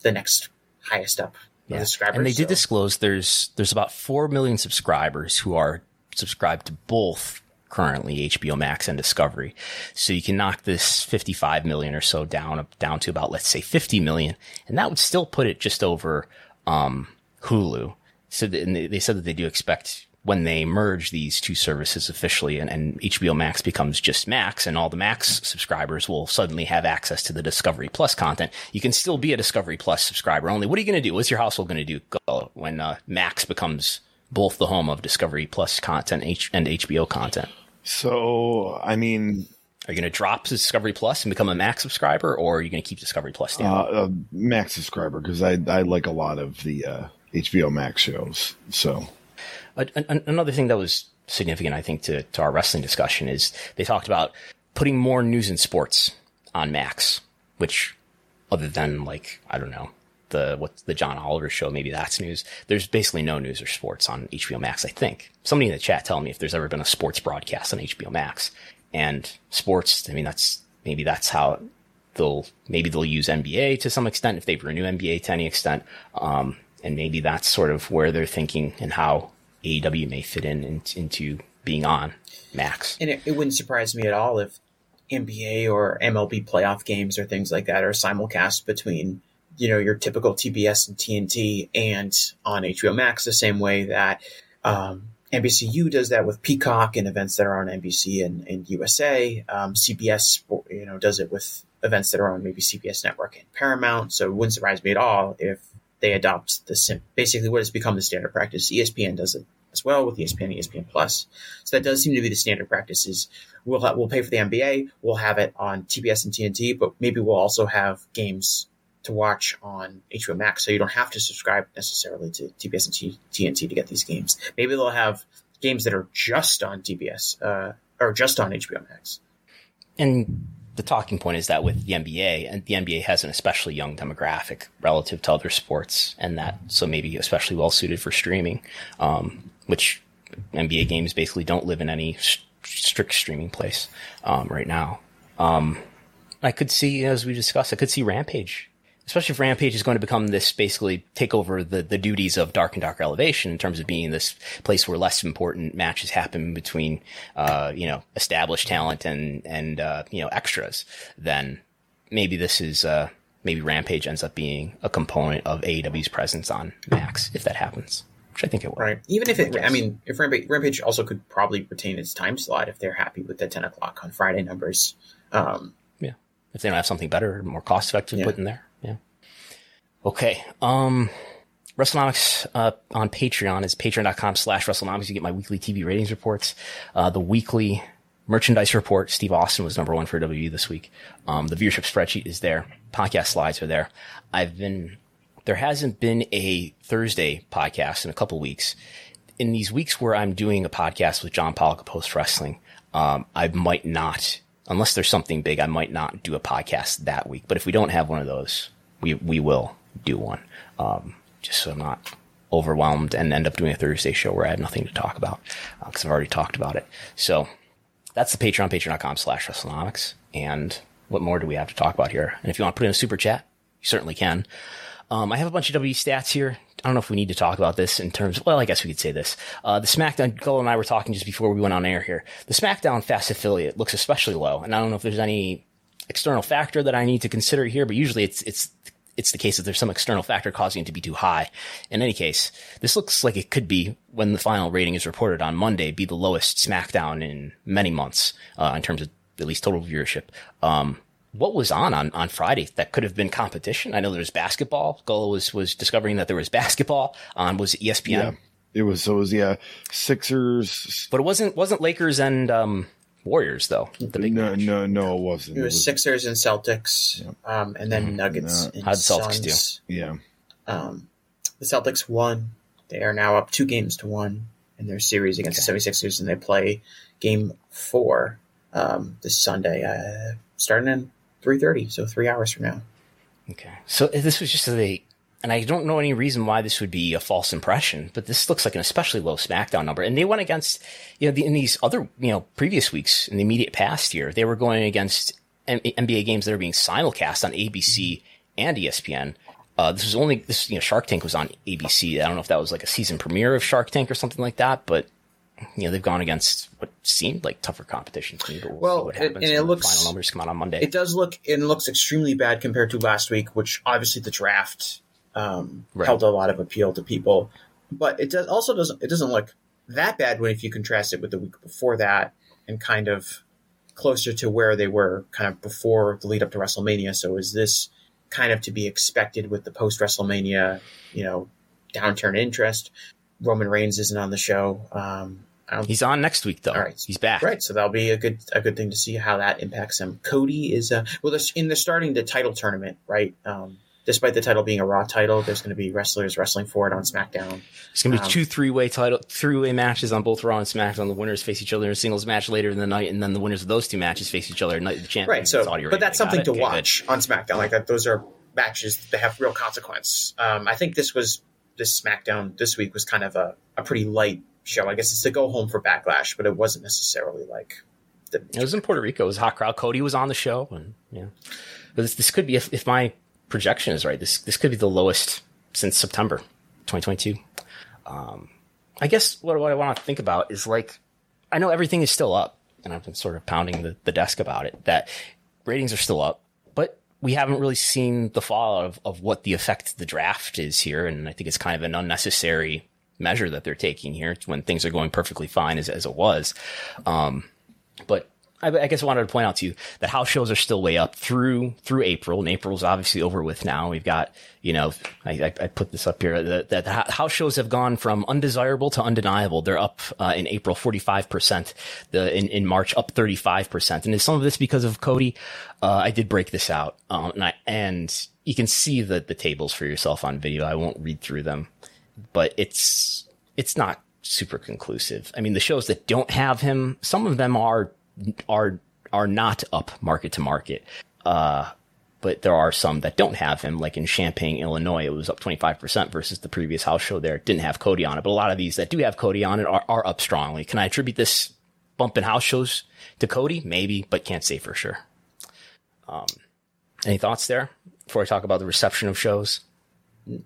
[SPEAKER 3] the next highest up.
[SPEAKER 1] Yeah.
[SPEAKER 3] subscribers,
[SPEAKER 1] And they did disclose there's there's about four million subscribers who are subscribed to both currently HBO Max and Discovery. So you can knock this 55 million or so down down to about let's say 50 million, and that would still put it just over um, Hulu. So they, they said that they do expect when they merge these two services officially and, and HBO Max becomes just Max and all the Max subscribers will suddenly have access to the Discovery Plus content. You can still be a Discovery Plus subscriber only. What are you going to do? What's your household going to do when uh, Max becomes both the home of Discovery Plus content H- and HBO content?
[SPEAKER 2] So, I mean,
[SPEAKER 1] Are you going to drop Discovery Plus and become a Max subscriber or are you going to keep Discovery Plus
[SPEAKER 2] uh,
[SPEAKER 1] down?
[SPEAKER 2] a Max subscriber because I I like a lot of the uh, HBO Max shows. So,
[SPEAKER 1] Another thing that was significant, I think, to, to our wrestling discussion is they talked about putting more news and sports on Max, which other than like, I don't know, the, what the John Oliver show, maybe that's news. There's basically no news or sports on HBO Max, I think. Somebody in the chat tell me if there's ever been a sports broadcast on HBO Max and sports. I mean, that's, maybe that's how they'll, maybe they'll use NBA to some extent if they renew NBA to any extent. Um, and maybe that's sort of where they're thinking and how AEW may fit in, in into being on Max.
[SPEAKER 3] And it, it wouldn't surprise me at all if NBA or MLB playoff games or things like that are simulcast between, you know, your typical TBS and TNT and on HBO Max the same way that um, NBCU does that with Peacock and events that are on NBC and, and USA. Um, CBS, you know, does it with events that are on maybe CBS Network and Paramount. So it wouldn't surprise me at all if they adopt the sim- basically what has become the standard practice. ESPN does it as well with ESPN, ESPN Plus. So that does seem to be the standard practice. Is we'll ha- we'll pay for the NBA, we'll have it on TBS and TNT, but maybe we'll also have games to watch on HBO Max, so you don't have to subscribe necessarily to TBS and T- TNT to get these games. Maybe they'll have games that are just on TBS uh, or just on HBO Max.
[SPEAKER 1] And the talking point is that with the NBA, and the NBA has an especially young demographic relative to other sports, and that so maybe especially well suited for streaming, um, which NBA games basically don't live in any strict streaming place um, right now. Um, I could see, as we discussed, I could see Rampage. Especially if Rampage is going to become this basically take over the, the duties of Dark and Dark Elevation in terms of being this place where less important matches happen between, uh, you know, established talent and, and, uh, you know, extras, then maybe this is, uh, maybe Rampage ends up being a component of AEW's presence on Max if that happens, which I think it will.
[SPEAKER 3] Right. Even if it, I mean, if Rampage, Rampage also could probably retain its time slot if they're happy with the 10 o'clock on Friday numbers. Um,
[SPEAKER 1] Yeah. If they don't have something better, more cost effective to
[SPEAKER 3] Yeah.
[SPEAKER 1] put in there. Okay. Um, WrestleNomics, uh, on Patreon is patreon.com slash WrestleNomics. You get my weekly TV ratings reports, uh, the weekly merchandise report. Steve Austin was number one for WWE this week. Um, the viewership spreadsheet is there. Podcast slides are there. I've been, there hasn't been a Thursday podcast in a couple weeks. In these weeks where I'm doing a podcast with John Pollock of Post Wrestling, um, I might not, unless there's something big, I might not do a podcast that week. But if we don't have one of those, we, we will do one. Um, just so I'm not overwhelmed and end up doing a Thursday show where I have nothing to talk about because I've already talked about it. So that's the Patreon, patreon.com slash WrestleNomics. And what more do we have to talk about here? And if you want to put in a super chat, you certainly can. Um, I have a bunch of W stats here. I don't know if we need to talk about this in terms. Well, I guess we could say this. Uh, the SmackDown. Cole and I were talking just before we went on air here. The SmackDown Fast affiliate looks especially low, and I don't know if there's any external factor that I need to consider here. But usually, it's it's it's the case that there's some external factor causing it to be too high. In any case, this looks like it could be when the final rating is reported on Monday, be the lowest SmackDown in many months uh, in terms of at least total viewership. Um, what was on, on on Friday that could have been competition? I know there was basketball. Gullo was was discovering that there was basketball on was it ESPN.
[SPEAKER 2] Yeah, it was so it was yeah Sixers,
[SPEAKER 1] but it wasn't wasn't Lakers and um, Warriors though.
[SPEAKER 2] The big no match. no no it wasn't.
[SPEAKER 3] It was, it was Sixers and Celtics, yeah. um, and then mm, Nuggets. No.
[SPEAKER 1] How did Celtics Suns.
[SPEAKER 2] do? Yeah,
[SPEAKER 3] um, the Celtics won. They are now up two games to one in their series against okay. the 76ers, and they play game four um, this Sunday, uh, starting in three thirty, so three hours from now.
[SPEAKER 1] Okay, so this was just a, and I don't know any reason why this would be a false impression, but this looks like an especially low SmackDown number, and they went against, you know, the, in these other, you know, previous weeks in the immediate past year, they were going against M- NBA games that are being simulcast on ABC and ESPN. Uh, this was only this, you know, Shark Tank was on ABC. I don't know if that was like a season premiere of Shark Tank or something like that, but you know they've gone against what seemed like tougher competition to me. But we'll, what happens. And it looks final numbers come out on Monday.
[SPEAKER 3] It does look it looks extremely bad compared to last week, which obviously the draft um, right. held a lot of appeal to people. But it does also doesn't it doesn't look that bad when if you contrast it with the week before that and kind of closer to where they were kind of before the lead up to WrestleMania. So is this kind of to be expected with the post WrestleMania, you know, downturn interest? Roman Reigns isn't on the show. Um,
[SPEAKER 1] He's on next week though.
[SPEAKER 3] All right,
[SPEAKER 1] he's back.
[SPEAKER 3] Right, so that'll be a good a good thing to see how that impacts him. Cody is uh, well, in the starting the title tournament, right? Um, despite the title being a Raw title, there's going to be wrestlers wrestling for it on SmackDown.
[SPEAKER 1] It's going to be um, two three way title three way matches on both Raw and SmackDown. The winners face each other in a singles match later in the night, and then the winners of those two matches face each other night the champion.
[SPEAKER 3] Right. So, but that's something to okay, watch good. on SmackDown. Like that, those are matches that have real consequence. Um, I think this was this SmackDown this week was kind of a, a pretty light show. I guess it's to go home for Backlash, but it wasn't necessarily like.
[SPEAKER 1] The- it was in Puerto Rico. It was a hot crowd. Cody was on the show, and yeah, this, this could be if, if my projection is right. This this could be the lowest since September 2022. Um, I guess what, what I want to think about is like, I know everything is still up, and I've been sort of pounding the, the desk about it. That ratings are still up but we haven't really seen the fallout of, of what the effect of the draft is here. And I think it's kind of an unnecessary measure that they're taking here when things are going perfectly fine as, as it was. Um, but I, I, guess I wanted to point out to you that house shows are still way up through through April, and April's obviously over with now. We've got, you know, I, I put this up here that, house shows have gone from undesirable to undeniable. They're up uh, in April forty five percent, the in, in March up thirty five percent, and is some of this because of Cody? Uh, I did break this out, um, and I, and you can see the the tables for yourself on video. I won't read through them, but it's it's not super conclusive. I mean, the shows that don't have him, some of them are are are not up market to market. Uh, but there are some that don't have him, like in Champaign, Illinois, it was up 25% versus the previous house show there. Didn't have Cody on it, but a lot of these that do have Cody on it are, are up strongly. Can I attribute this bump in house shows to Cody? Maybe, but can't say for sure. Um, any thoughts there before I talk about the reception of shows?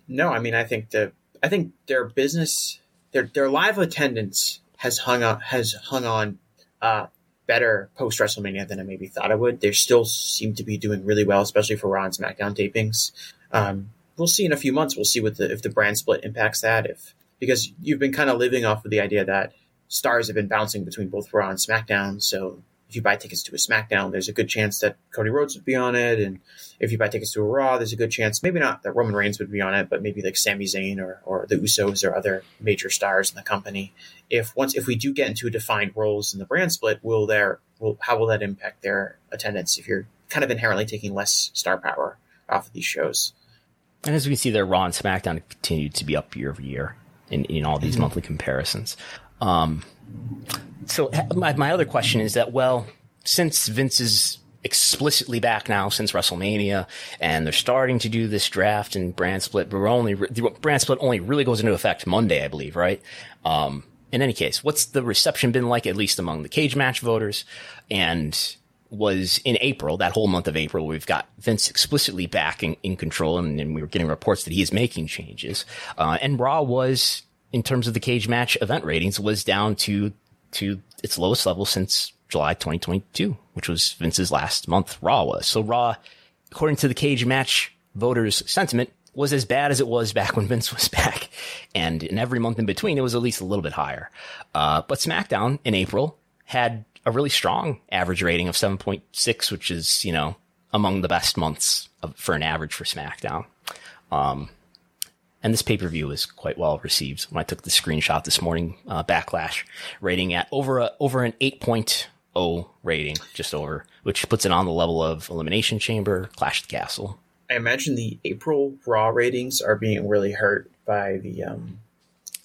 [SPEAKER 3] No, I mean, I think the, I think their business, their, their live attendance has hung on, has hung on, uh, better post WrestleMania than I maybe thought I would. They still seem to be doing really well, especially for Raw and SmackDown tapings. Um, we'll see in a few months. We'll see what the if the brand split impacts that. If because you've been kind of living off of the idea that stars have been bouncing between both Raw and SmackDown, so if you buy tickets to a SmackDown, there's a good chance that Cody Rhodes would be on it. And if you buy tickets to a Raw, there's a good chance, maybe not that Roman Reigns would be on it, but maybe like Sami Zayn or, or the Usos or other major stars in the company. If once, if we do get into defined roles in the brand split, will there, will, how will that impact their attendance if you're kind of inherently taking less star power off of these shows?
[SPEAKER 1] And as we see there, Raw and SmackDown continue to be up year over year in, in all these mm-hmm. monthly comparisons. Um, so my, my other question is that, well, since Vince is explicitly back now since WrestleMania, and they're starting to do this draft and brand split. But we're only the brand split only really goes into effect Monday, I believe, right? Um, in any case, what's the reception been like, at least among the cage match voters? And was in April, that whole month of April, we've got Vince explicitly back in, in control, and, and, we were getting reports that he is making changes. Uh, and Raw was, in terms of the cage match event ratings, was down to to its lowest level since July 2022, which was Vince's last month. Raw was so Raw, according to the cage match voters' sentiment, was as bad as it was back [LAUGHS] when Vince was back, and in every month in between, it was at least a little bit higher. Uh, but SmackDown in April had a really strong average rating of 7.6, which is, you know, among the best months of, for an average for SmackDown. Um, and this pay per view was quite well received when I took the screenshot this morning. Uh, Backlash rating at over a, over an 8.0 rating, just over, which puts it on the level of Elimination Chamber, Clash of the Castle.
[SPEAKER 3] I imagine the April Raw ratings are being really hurt by the um,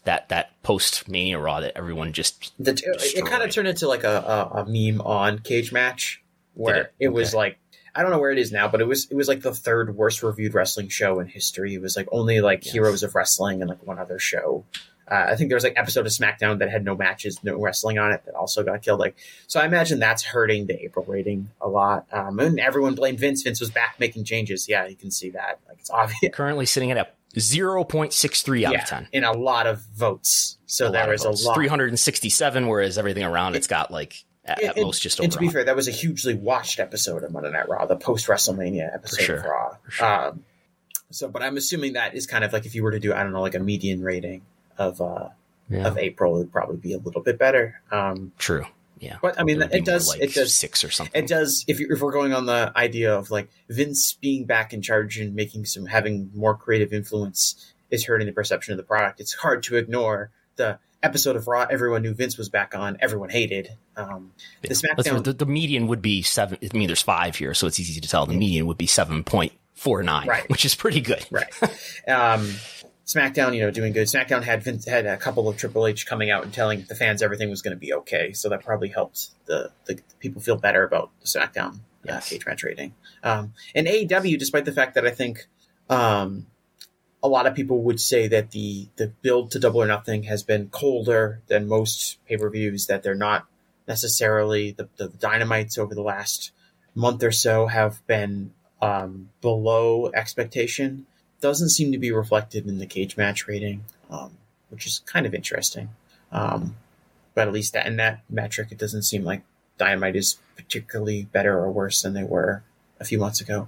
[SPEAKER 1] that that post Mania Raw that everyone just
[SPEAKER 3] the, it kind of turned into like a, a, a, meme on Cage Match where it, it okay. was like I don't know where it is now, but it was it was like the third worst reviewed wrestling show in history. It was like only like yes. Heroes of Wrestling and like one other show. Uh, I think there was like episode of SmackDown that had no matches, no wrestling on it that also got killed. Like, so I imagine that's hurting the April rating a lot. Um, and everyone blamed Vince. Vince was back making changes. Yeah, you can see that. Like, it's obvious. [LAUGHS]
[SPEAKER 1] Currently sitting at a 0.63 out
[SPEAKER 3] yeah,
[SPEAKER 1] of 10
[SPEAKER 3] in a lot of votes. So a there was a lot.
[SPEAKER 1] 367, whereas everything around it's got like at, it, at most just.
[SPEAKER 3] And to be fair, that was a hugely watched episode of Monday Night Raw, the post WrestleMania episode sure. of Raw. Sure. Um, so, but I'm assuming that is kind of like if you were to do, I don't know, like a median rating of uh, yeah. of April, it would probably be a little bit better. Um,
[SPEAKER 1] True. Yeah.
[SPEAKER 3] But I mean, it does.
[SPEAKER 1] Like
[SPEAKER 3] it does
[SPEAKER 1] six or something.
[SPEAKER 3] It does. If, you, if we're going on the idea of like Vince being back in charge and making some having more creative influence is hurting the perception of the product. It's hard to ignore the episode of Raw everyone knew Vince was back on, everyone hated. Um, the SmackDown,
[SPEAKER 1] the, the, median would be seven. I mean, there's five here, so it's easy to tell. The median would be seven point four nine,
[SPEAKER 3] right.
[SPEAKER 1] which is pretty good.
[SPEAKER 3] Right. Um, SmackDown, you know, doing good. SmackDown had Vince, had a couple of Triple H coming out and telling the fans everything was going to be okay, so that probably helped the, the people feel better about the SmackDown uh, yes. uh, Cagematch rating. Um, and AEW, despite the fact that I think um, a lot of people would say that the the build to Double or Nothing has been colder than most pay per views. That they're not necessarily the, the dynamites over the last month or so have been um, below expectation. Doesn't seem to be reflected in the Cagematch rating, um, which is kind of interesting. Um, but at least that in that metric, it doesn't seem like Dynamite is particularly better or worse than they were a few months ago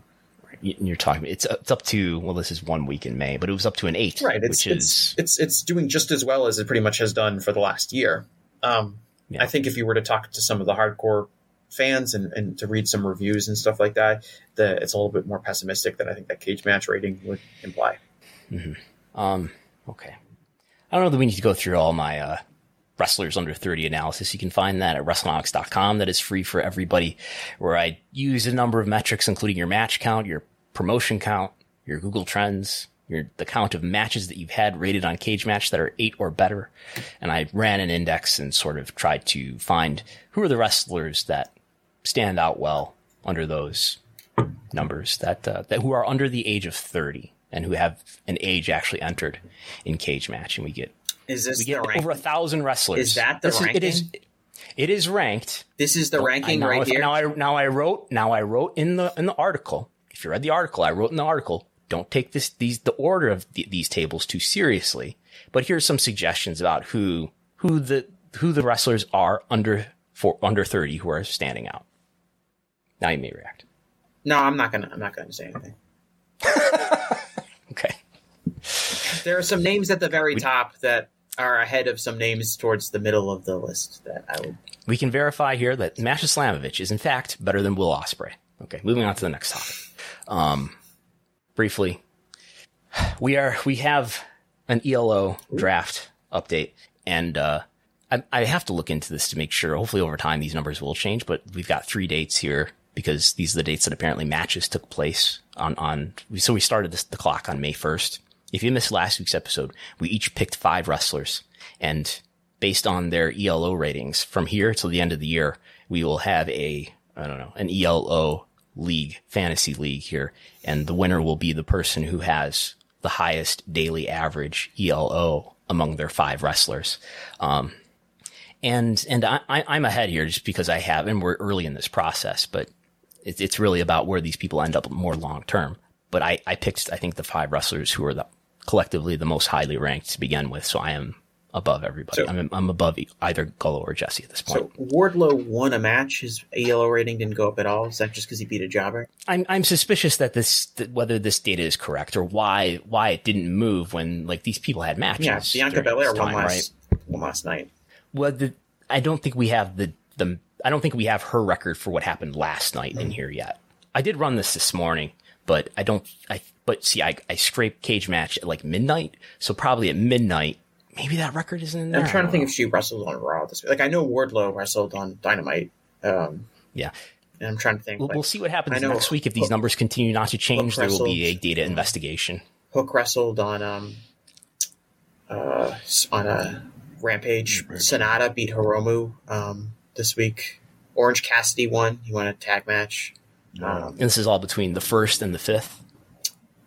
[SPEAKER 1] you're talking it's it's up to well this is one week in May but it was up to an 8
[SPEAKER 3] right
[SPEAKER 1] it's, which
[SPEAKER 3] it's,
[SPEAKER 1] is
[SPEAKER 3] it's it's doing just as well as it pretty much has done for the last year um, yeah. I think if you were to talk to some of the hardcore fans and, and to read some reviews and stuff like that the it's a little bit more pessimistic than I think that Cagematch rating would imply
[SPEAKER 1] mm-hmm. um okay I don't know that we need to go through all my uh wrestlers under 30 analysis. You can find that at WrestleNomics.com. That is free for everybody where I use a number of metrics, including your match count, your promotion count, your Google trends, your, the count of matches that you've had rated on Cagematch that are eight or better. And I ran an index and sort of tried to find who are the wrestlers that stand out well under those numbers that, uh, that who are under the age of 30 and who have an age actually entered in Cagematch. And we get
[SPEAKER 3] is this
[SPEAKER 1] we get over a thousand wrestlers?
[SPEAKER 3] Is that the this ranking?
[SPEAKER 1] Is, it is. It is ranked.
[SPEAKER 3] This is the ranking
[SPEAKER 1] now,
[SPEAKER 3] right
[SPEAKER 1] if,
[SPEAKER 3] here.
[SPEAKER 1] Now I now I wrote now I wrote in the in the article. If you read the article, I wrote in the article. Don't take this these the order of the, these tables too seriously. But here's some suggestions about who who the who the wrestlers are under for under thirty who are standing out. Now you may react.
[SPEAKER 3] No, I'm not gonna. I'm not gonna say anything. [LAUGHS]
[SPEAKER 1] okay.
[SPEAKER 3] There are some names at the very we, top that are ahead of some names towards the middle of the list that I would.
[SPEAKER 1] We can verify here that Masha Slamovich is in fact better than Will Ospreay. Okay, moving on to the next topic. Um, briefly, we are we have an ELO draft update, and uh, I, I have to look into this to make sure. Hopefully, over time these numbers will change. But we've got three dates here because these are the dates that apparently matches took place on on. So we started this, the clock on May first. If you missed last week's episode, we each picked five wrestlers and based on their ELO ratings from here till the end of the year, we will have a, I don't know, an ELO league, fantasy league here. And the winner will be the person who has the highest daily average ELO among their five wrestlers. Um, and and I, I'm ahead here just because I have, and we're early in this process, but it's it's really about where these people end up more long term. But I I picked I think the five wrestlers who are the collectively the most highly ranked to begin with, so I am above everybody.
[SPEAKER 3] So-
[SPEAKER 1] I'm I'm above either Gullo or Jesse at this point.
[SPEAKER 3] So Wardlow won a match. His ELO rating didn't go up at all. Is that just because he beat a jobber?
[SPEAKER 1] I'm I'm suspicious that this that whether this data is correct or why why it didn't move when like these people had matches.
[SPEAKER 3] Yeah, Bianca Belair
[SPEAKER 1] this
[SPEAKER 3] won
[SPEAKER 1] time,
[SPEAKER 3] last won last night.
[SPEAKER 1] Well, the, I don't think we have the the I don't think we have her record for what happened last night in mm. here yet. I did run this this morning, but I don't. I but see, I I scraped Cagematch at like midnight, so probably at midnight. Maybe that record isn't in there.
[SPEAKER 3] I'm trying to think
[SPEAKER 1] don't
[SPEAKER 3] if she wrestled on Raw this week. Like I know Wardlow wrestled on Dynamite. Um,
[SPEAKER 1] yeah.
[SPEAKER 3] and I'm trying to think.
[SPEAKER 1] We'll,
[SPEAKER 3] like,
[SPEAKER 1] we'll see what happens
[SPEAKER 3] know
[SPEAKER 1] next week if these
[SPEAKER 3] Hook-
[SPEAKER 1] numbers continue not to change.
[SPEAKER 3] Hook
[SPEAKER 1] There will be a data investigation.
[SPEAKER 3] Hook wrestled on um uh on a Rampage. Sanada beat Hiromu um this week. Orange Cassidy won. He won a tag match. Um,
[SPEAKER 1] And this is all between the first and the fifth.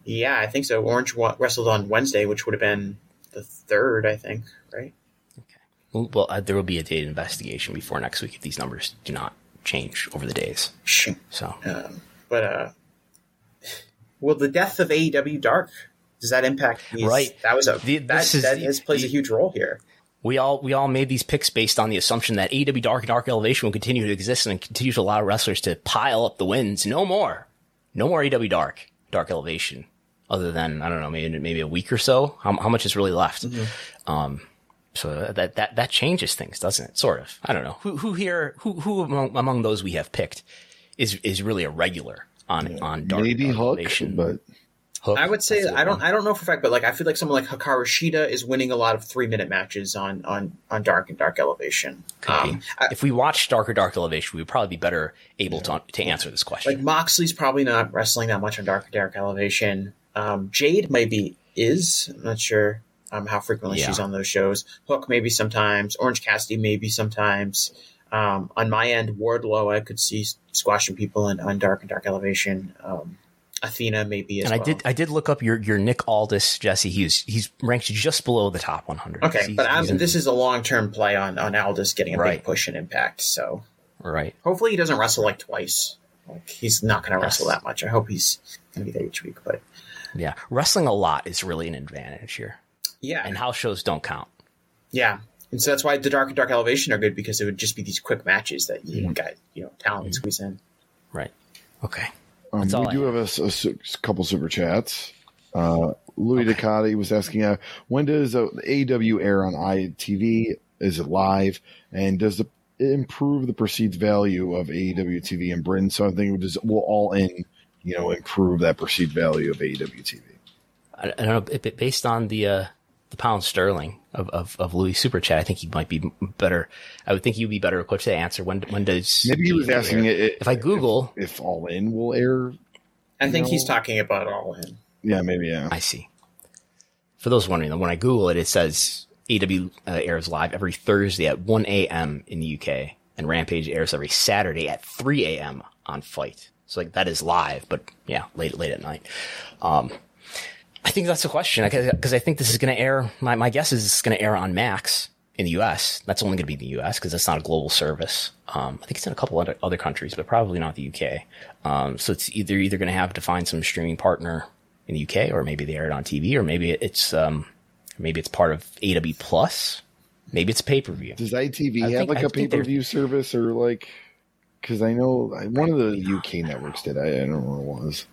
[SPEAKER 3] yeah, I think so. Orange wrestled on Wednesday, which would have been the third, I think, right?
[SPEAKER 1] Okay. well uh, there will be a data investigation before next week if these numbers do not change over the days.
[SPEAKER 3] Shoot.
[SPEAKER 1] So
[SPEAKER 3] Um, but uh, will the death of AEW Dark does that impact? these-
[SPEAKER 1] Right.
[SPEAKER 3] That was a
[SPEAKER 1] The-
[SPEAKER 3] that,
[SPEAKER 1] this is
[SPEAKER 3] that
[SPEAKER 1] the-
[SPEAKER 3] is, plays a huge role here.
[SPEAKER 1] We all we all made these picks based on the assumption that AEW Dark and Dark Elevation will continue to exist and continue to allow wrestlers to pile up the wins. No more, no more AEW Dark Dark Elevation. Other than I don't know, maybe maybe a week or so. How, how much is really left? Um, so that that that changes things, doesn't it? Sort of. I don't know. Who who here who who among, among those we have picked is is really a regular on on Dark
[SPEAKER 2] Maybe Hook,
[SPEAKER 1] Elevation?
[SPEAKER 2] but
[SPEAKER 1] Hook,
[SPEAKER 3] I would say
[SPEAKER 1] that's a good
[SPEAKER 3] I don't. I don't know for a fact, but like I feel like someone like Hikaru Shida is winning a lot of three minute matches on on on Dark and Dark Elevation. Um, I-
[SPEAKER 1] if we watched Dark or Dark Elevation, we would probably be better able to to answer this question.
[SPEAKER 3] like Moxley's probably not wrestling that much on Dark and Dark Elevation. Um, Jade maybe is. I'm not sure um, how frequently
[SPEAKER 1] Yeah.
[SPEAKER 3] she's on those shows. Hook maybe sometimes. Orange Cassidy maybe sometimes. Um, on my end, Wardlow I could see squashing people in, on Dark and Dark Elevation. Athena maybe as
[SPEAKER 1] and I did I did look up your your Nick Aldis Jesse Hughes. He's ranked just below the top 100.
[SPEAKER 3] Okay,
[SPEAKER 1] He's-
[SPEAKER 3] but I'm,
[SPEAKER 1] he's in-
[SPEAKER 3] this is a long term play on on Aldis getting a
[SPEAKER 1] Right.
[SPEAKER 3] big push in Impact. So
[SPEAKER 1] right.
[SPEAKER 3] hopefully he doesn't wrestle like twice. Like he's not going to wrestle that much. I hope he's going to be there each week. But
[SPEAKER 1] Yeah, wrestling a lot is really an advantage here,
[SPEAKER 3] yeah,
[SPEAKER 1] and house shows don't count.
[SPEAKER 3] yeah, and so that's why the Dark and Dark Elevation are good because it would just be these quick matches that you
[SPEAKER 1] Mm-hmm.
[SPEAKER 3] got you know talent would squeeze in.
[SPEAKER 1] Right. Okay.
[SPEAKER 2] Um, we
[SPEAKER 1] I
[SPEAKER 2] do
[SPEAKER 1] have.
[SPEAKER 2] have a, a couple super chats. Uh, Louis Ducati was asking, uh, when does uh, AW air on ITV? Is it live? And does it improve the perceived value of AEW TV in Britain? So I think it does, will all in, you know, improve that perceived value of AEW TV.
[SPEAKER 1] I, I don't know. Based on the uh, the pound sterling of, of, of Louis Super Chat, I think he might be better. I would think he would be better equipped to answer when when does
[SPEAKER 2] Maybe he was asking
[SPEAKER 1] air?
[SPEAKER 2] it,
[SPEAKER 1] If I Google,
[SPEAKER 2] if, if all in will air.
[SPEAKER 3] I think
[SPEAKER 2] No.
[SPEAKER 3] he's talking about all in.
[SPEAKER 2] Yeah, maybe. Yeah.
[SPEAKER 1] I see. For those wondering, when I Google it, it says AW uh, airs live every Thursday at 1 a.m. in the UK, and Rampage airs every Saturday at 3 a.m. on Fight. So like that is live, but yeah, late late at night. Um, I think that's the question because I think this is going to air. My my guess is it's going to air on Max in the U.S. That's only going to be the U.S. because it's not a global service. Um, I think it's in a couple other other countries, but probably not the UK. Um, so it's either either going to have to find some streaming partner in the UK, or maybe they air it on TV, or maybe it's um, maybe it's part of AW Plus. Maybe it's pay per view.
[SPEAKER 2] Does ITV
[SPEAKER 1] I
[SPEAKER 2] have
[SPEAKER 1] think-
[SPEAKER 2] like
[SPEAKER 1] I
[SPEAKER 2] a pay per view service or like? Because I know one of the UK networks did. I, I don't know what it was.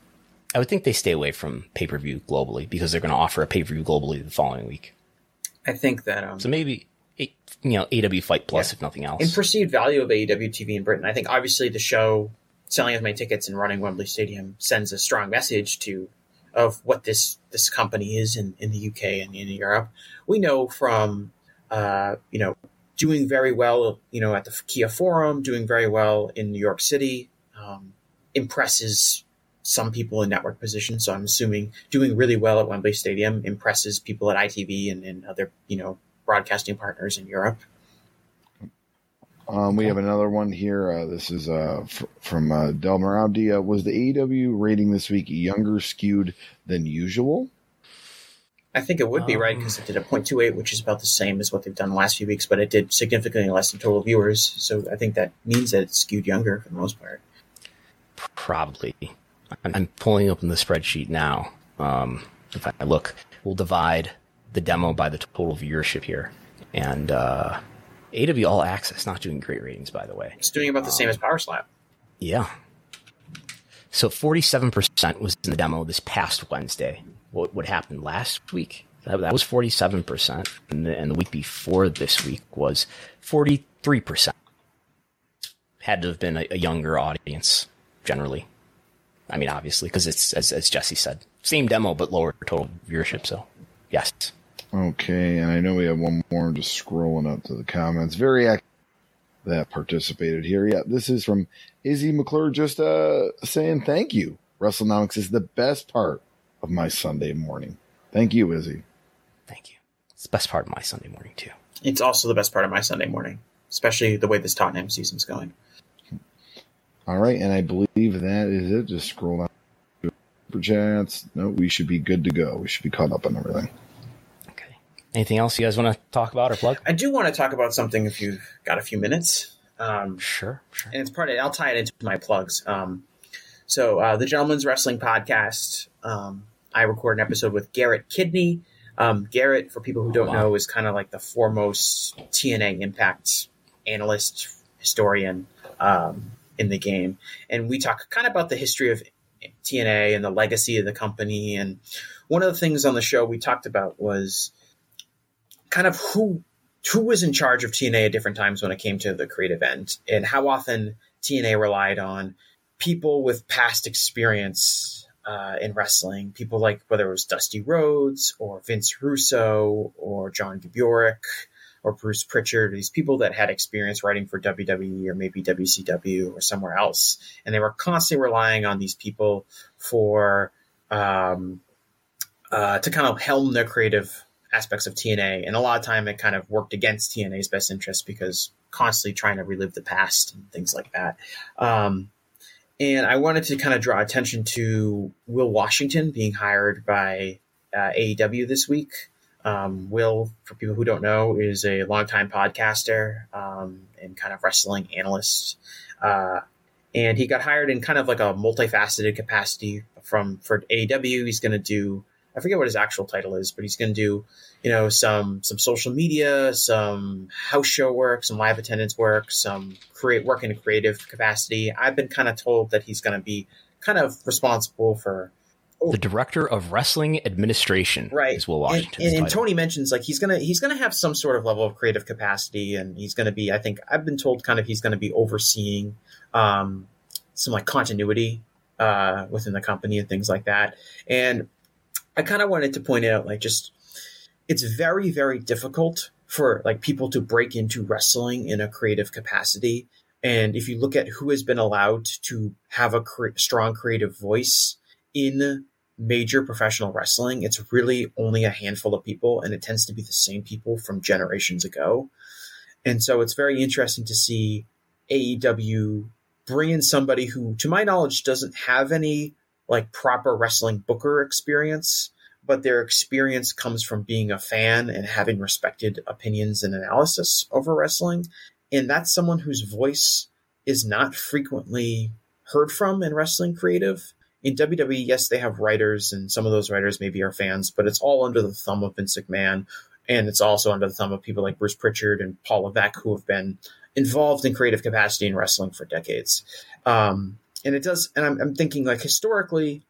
[SPEAKER 1] I would think they stay away from pay per view globally because they're going to offer a pay per view globally the following week.
[SPEAKER 3] I think that um,
[SPEAKER 1] So maybe you know AW Fight Plus if nothing else.
[SPEAKER 3] in perceived value of AEW TV in Britain, I think obviously the show selling as many tickets and running Wembley Stadium sends a strong message to of what this this company is in, in the UK and in Europe. We know from uh, you know doing very well, you know, at the Kia Forum, doing very well in New York City, um, impresses some people in network positions. So I'm assuming doing really well at Wembley Stadium impresses people at ITV and, and other you know broadcasting partners in Europe.
[SPEAKER 2] Um, we have another one here. Uh, this is uh, f- from uh, Del Marabdi. Uh, was the AEW rating this week younger skewed than usual?
[SPEAKER 3] I think it would be right
[SPEAKER 1] Um,
[SPEAKER 3] because it did a 0.28, which is about the same as what they've done the last few weeks, but it did significantly less in total viewers. So I think that means that it's skewed younger for the most part.
[SPEAKER 1] Probably. I'm, I'm pulling open the spreadsheet now. Um, if I look, we'll divide the demo by the total viewership here. And uh, AW All Access not doing great ratings, by the way.
[SPEAKER 3] It's doing about the same as Power Slap.
[SPEAKER 1] Yeah. So 47% was in the demo this past Wednesday. What what happened last week? That, that was 47%. And the, and the week before this week was 43%. Had to have been a, a younger audience, generally. I mean, obviously, because it's, as, as Jesse said, same demo, but lower total viewership. So, yes.
[SPEAKER 2] Okay, and I know we have one more. I'm just scrolling up to the comments. Very active that participated here. Yeah, this is from Izzy McClure just uh, saying thank you. WrestleNomics is the best part of my Sunday morning. Thank you, Izzy.
[SPEAKER 1] Thank you. It's the best part of my Sunday morning, too.
[SPEAKER 3] It's also the best part of my Sunday morning, especially the way this Tottenham season's going.
[SPEAKER 2] All right, and I believe that is it. Just scroll down to super chats. No, we should be good to go. We should be caught up on everything.
[SPEAKER 1] Okay. Anything else you guys want to talk about or plug?
[SPEAKER 3] I do want to talk about something if you've got a few minutes. Um,
[SPEAKER 1] Sure, sure.
[SPEAKER 3] and it's part of I'll tie it into my plugs. Um, so uh, the Gentleman's Wrestling Podcast, um, I record an episode with Garrett Kidney. Um, Garrett, for people who don't
[SPEAKER 1] wow.
[SPEAKER 3] know, is kind of like the foremost TNA Impact analyst historian um, in the game, and we talk kind of about the history of TNA and the legacy of the company. And one of the things on the show we talked about was kind of who who was in charge of TNA at different times when it came to the creative end, and how often TNA relied on people with past experience uh, in wrestling, people like whether it was Dusty Rhodes or Vince Russo or John Gaburick or Bruce Pritchard, these people that had experience writing for WWE or maybe WCW or somewhere else, and they were constantly relying on these people for um, uh, to kind of helm their creative aspects of TNA, and a lot of time it kind of worked against TNA's best interest because constantly trying to relive the past and things like that. Um, and I wanted to kind of draw attention to Will Washington being hired by uh, AEW this week. Um, Will, for people who don't know, is a longtime podcaster um, and kind of wrestling analyst. Uh, and he got hired in kind of like a multifaceted capacity from for AEW. He's going to do I forget what his actual title is, but he's going to do you know some some social media, some house show work, some live attendance work, some create work in a creative capacity. I've been kind of told that he's going to be kind of responsible for
[SPEAKER 1] The director of wrestling administration
[SPEAKER 3] right
[SPEAKER 1] is Will
[SPEAKER 3] And-
[SPEAKER 1] Washington.
[SPEAKER 3] And, and Tony mentions like he's gonna he's gonna have some sort of level of creative capacity, and he's gonna be. I think I've been told kind of he's gonna be overseeing um, some like continuity uh, within the company and things like that. And I kind of wanted to point out like just it's very very difficult for like people to break into wrestling in a creative capacity. And if you look at who has been allowed to have a cre- strong creative voice in major professional wrestling, it's really only a handful of people, and it tends to be the same people from generations ago. And so it's very interesting to see AEW bring in somebody who, to my knowledge, doesn't have any like proper wrestling booker experience, but their experience comes from being a fan and having respected opinions and analysis over wrestling. And that's someone whose voice is not frequently heard from in wrestling creative. In WWE, yes, they have writers, and some of those writers maybe are fans, but it's all under the thumb of Vince McMahon. And it's also under the thumb of people like Bruce Pritchard and Paul Levesque, who have been involved in creative capacity in wrestling for decades. Um, and it does, and I'm, I'm thinking like historically,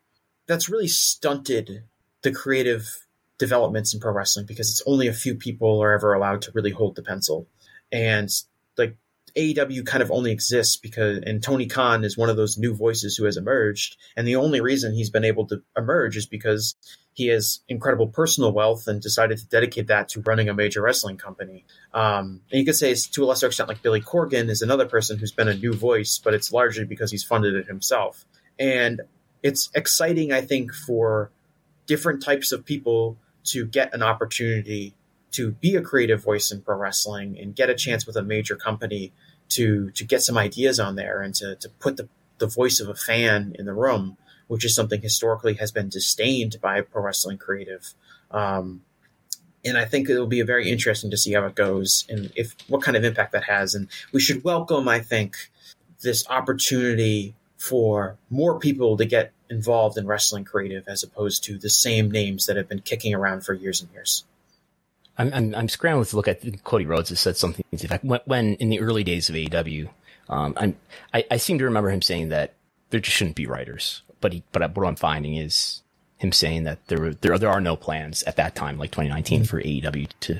[SPEAKER 3] that's really stunted the creative developments in pro wrestling because it's only a few people are ever allowed to really hold the pencil. And like AEW kind of only exists because, and Tony Khan is one of those new voices who has emerged. And the only reason he's been able to emerge is because he has incredible personal wealth and decided to dedicate that to running a major wrestling company. Um, and you could say to a lesser extent, like Billy Corgan is another person who's been a new voice, but it's largely because he's funded it himself. And it's exciting, I think, for different types of people to get an opportunity to be a creative voice in pro wrestling and get a chance with a major company to to get some ideas on there and to, to put the, the voice of a fan in the room, which is something historically has been disdained by pro wrestling creative Um, and I think it'll be very interesting to see how it goes and if what kind of impact that has. And we should welcome, I think, this opportunity for more people to get involved in wrestling creative as opposed to the same names that have been kicking around for years and years.
[SPEAKER 1] I'm, I'm, I'm scrambling to look at Cody Rhodes has said something to effect when, when in the early days of AEW, um, I'm, I, I seem to remember him saying that there just shouldn't be writers, but he, but what I'm finding is him saying that there were, there there are no plans at that time, like 2019, for AEW to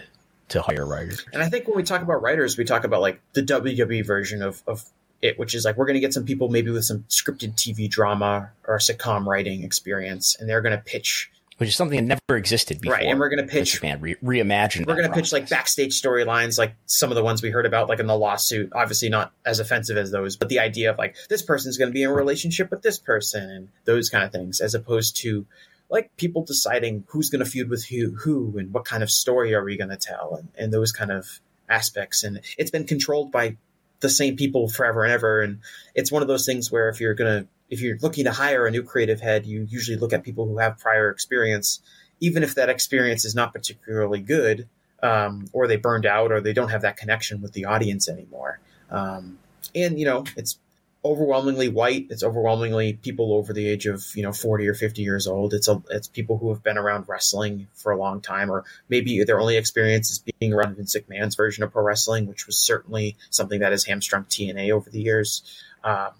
[SPEAKER 1] to hire writers.
[SPEAKER 3] And I think when we talk about writers, we talk about like the WWE version of of it, which is like we're going to get some people maybe with some scripted TV drama or sitcom writing experience, and they're going to pitch
[SPEAKER 1] which is something that never existed before.
[SPEAKER 3] Right, and we're going to pitch
[SPEAKER 1] man re- reimagine.
[SPEAKER 3] We're going to pitch like backstage storylines, like some of the ones we heard about, like in the lawsuit. Obviously, not as offensive as those, but the idea of like this person's going to be in a relationship with this person and those kind of things, as opposed to like people deciding who's going to feud with who, who, and what kind of story are we going to tell, and, and those kind of aspects. And it's been controlled by the same people forever and ever. And it's one of those things where if you're going to if you're looking to hire a new creative head, you usually look at people who have prior experience, even if that experience is not particularly good, um, or they burned out, or they don't have that connection with the audience anymore. Um, and you know, it's overwhelmingly white. It's overwhelmingly people over the age of you know forty or fifty years old. It's a it's people who have been around wrestling for a long time, or maybe their only experience is being around Vince McMahon's version of pro wrestling, which was certainly something that has hamstrung TNA over the years. Um,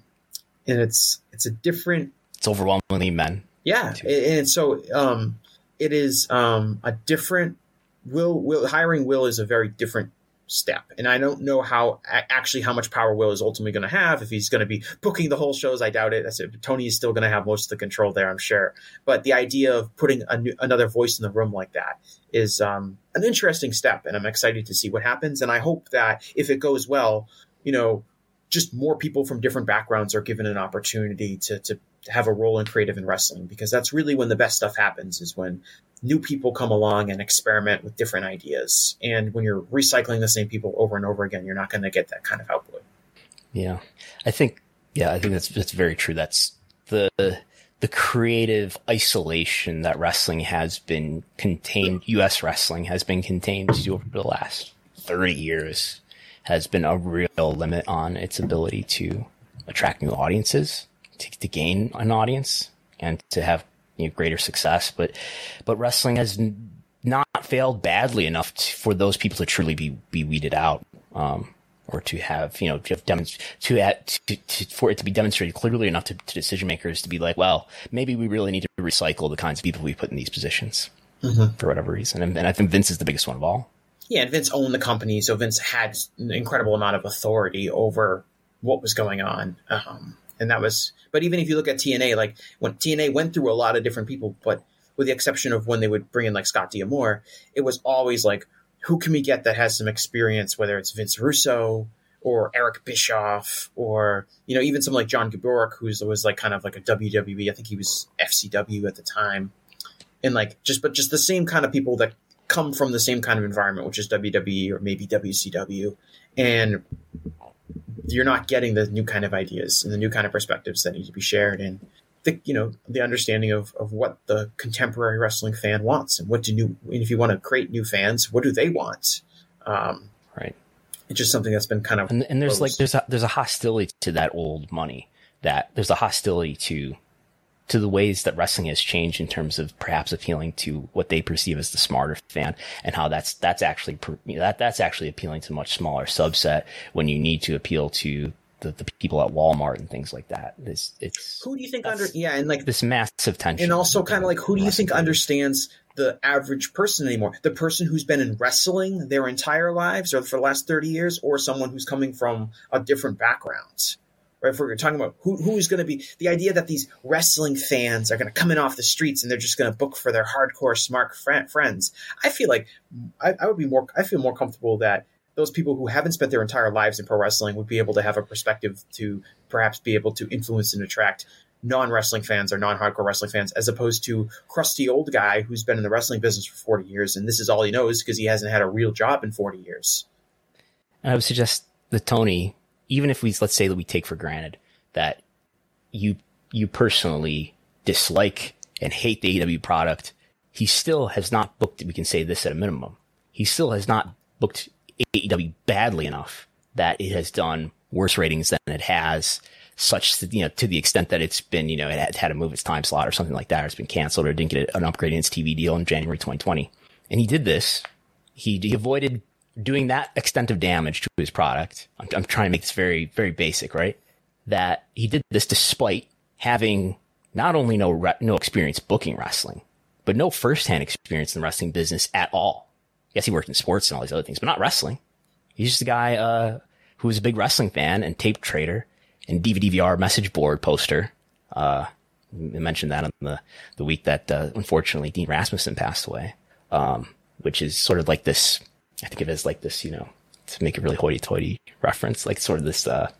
[SPEAKER 3] and it's it's a different.
[SPEAKER 1] It's overwhelmingly men.
[SPEAKER 3] Yeah, and so um, it is um, a different. Will Will hiring Will is a very different step, and I don't know how actually how much power Will is ultimately going to have. If he's going to be booking the whole shows, I doubt it. I said Tony is still going to have most of the control there, I'm sure. But the idea of putting new, another voice in the room like that is um, an interesting step, and I'm excited to see what happens. And I hope that if it goes well, you know, just more people from different backgrounds are given an opportunity to, to have a role in creative and wrestling because that's really when the best stuff happens is when new people come along and experiment with different ideas. And when you're recycling the same people over and over again you're not going to get that kind of output.
[SPEAKER 1] Yeah. I think yeah i think that's that's very true. That's the the creative isolation that wrestling has been contained us wrestling has been contained to over the last 30 years has been a real limit on its ability to attract new audiences, to, to gain an audience, and to have you know, greater success. But but wrestling has not failed badly enough to, for those people to truly be be weeded out. Um, or to have, you know, to, have demonst- to, add, to, to, for it to be demonstrated clearly enough to, to, decision makers to be like, well, maybe we really need to recycle the kinds of people we put in these positions mm-hmm. for whatever reason. And, and I think Vince is the biggest one of all.
[SPEAKER 3] Yeah, and Vince owned the company, so Vince had an incredible amount of authority over what was going on. Um, and that was, but even if you look at TNA, like when TNA went through a lot of different people, but with the exception of when they would bring in like Scott D'Amore, it was always like, who can we get that has some experience, whether it's Vince Russo or Eric Bischoff or, you know, even someone like John Gaburick, who was like kind of like a WWE, I think he was FCW at the time. And like just, but just the same kind of people that come from the same kind of environment, which is WWE or maybe WCW, and you're not getting the new kind of ideas and the new kind of perspectives that need to be shared and the you know the understanding of, of what the contemporary wrestling fan wants and what do new and if you want to create new fans, what do they want? Um,
[SPEAKER 1] right.
[SPEAKER 3] It's just something that's been kind of
[SPEAKER 1] and, and there's like there's a there's a hostility to that old money that there's a hostility to to the ways that wrestling has changed in terms of perhaps appealing to what they perceive as the smarter fan and how that's that's actually that that's actually appealing to a much smaller subset when you need to appeal to the, the people at Walmart and things like that. It's, it's
[SPEAKER 3] who do you think under yeah and like
[SPEAKER 1] this massive tension
[SPEAKER 3] and also kind of like who do you think understands the average person anymore? The person who's been in wrestling their entire lives or for the last thirty years, or someone who's coming from a different background right? If we're talking about who who is going to be the idea that these wrestling fans are going to come in off the streets and they're just going to book for their hardcore smart friends. I feel like I, I would be more. I feel more comfortable that those people who haven't spent their entire lives in pro wrestling would be able to have a perspective to perhaps be able to influence and attract non wrestling fans or non hardcore wrestling fans, as opposed to crusty old guy who's been in the wrestling business for 40 years and this is all he knows because he hasn't had a real job in 40 years.
[SPEAKER 1] I would suggest that Tony even if we let's say that we take for granted that you you personally dislike and hate the AEW product, he still has not booked, we can say this at a minimum, he still has not booked AEW badly enough that it has done worse ratings than it has such you know, to the extent that it's been, you know, it had to move its time slot or something like that, or it's been canceled or didn't get an upgrade in its TV deal in January 2020. And he did this. He, he avoided doing that extent of damage to his product. I'm, I'm trying to make this very, very basic, right? That he did this despite having not only no, re- no experience booking wrestling, but no firsthand experience in the wrestling business at all. Yes, he worked in sports and all these other things, but not wrestling. He's just a guy, uh, who was a big wrestling fan and tape trader and DVD VR message board poster. Uh, I mentioned that on the, the week that, uh, unfortunately Dean Rasmussen passed away. Um, which is sort of like this, I think of it as like this, you know, to make a really hoity toity reference, like sort of this, uh,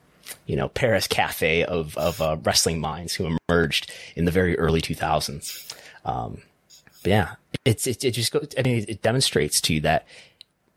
[SPEAKER 1] you know, Paris cafe of, of, uh, wrestling minds who emerged in the very early 2000s. Um, but yeah, it's, it, it just goes, I mean, it demonstrates to you that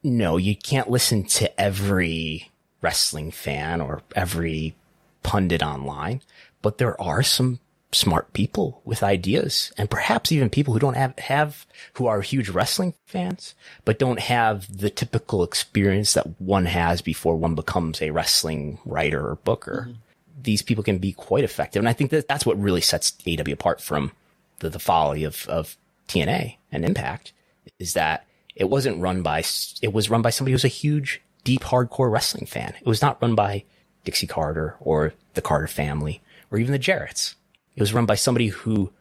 [SPEAKER 1] no, you can't listen to every wrestling fan or every pundit online, but there are some smart people with ideas and perhaps even people who don't have, have, who are huge wrestling fans, but don't have the typical experience that one has before one becomes a wrestling writer or booker. Mm-hmm. These people can be quite effective. And I think that that's what really sets AW apart from the, the folly of, of TNA and Impact is that it wasn't run by, it was run by somebody who's a huge, deep, hardcore wrestling fan. It was not run by Dixie Carter or the Carter family or even the Jarretts it was run by somebody who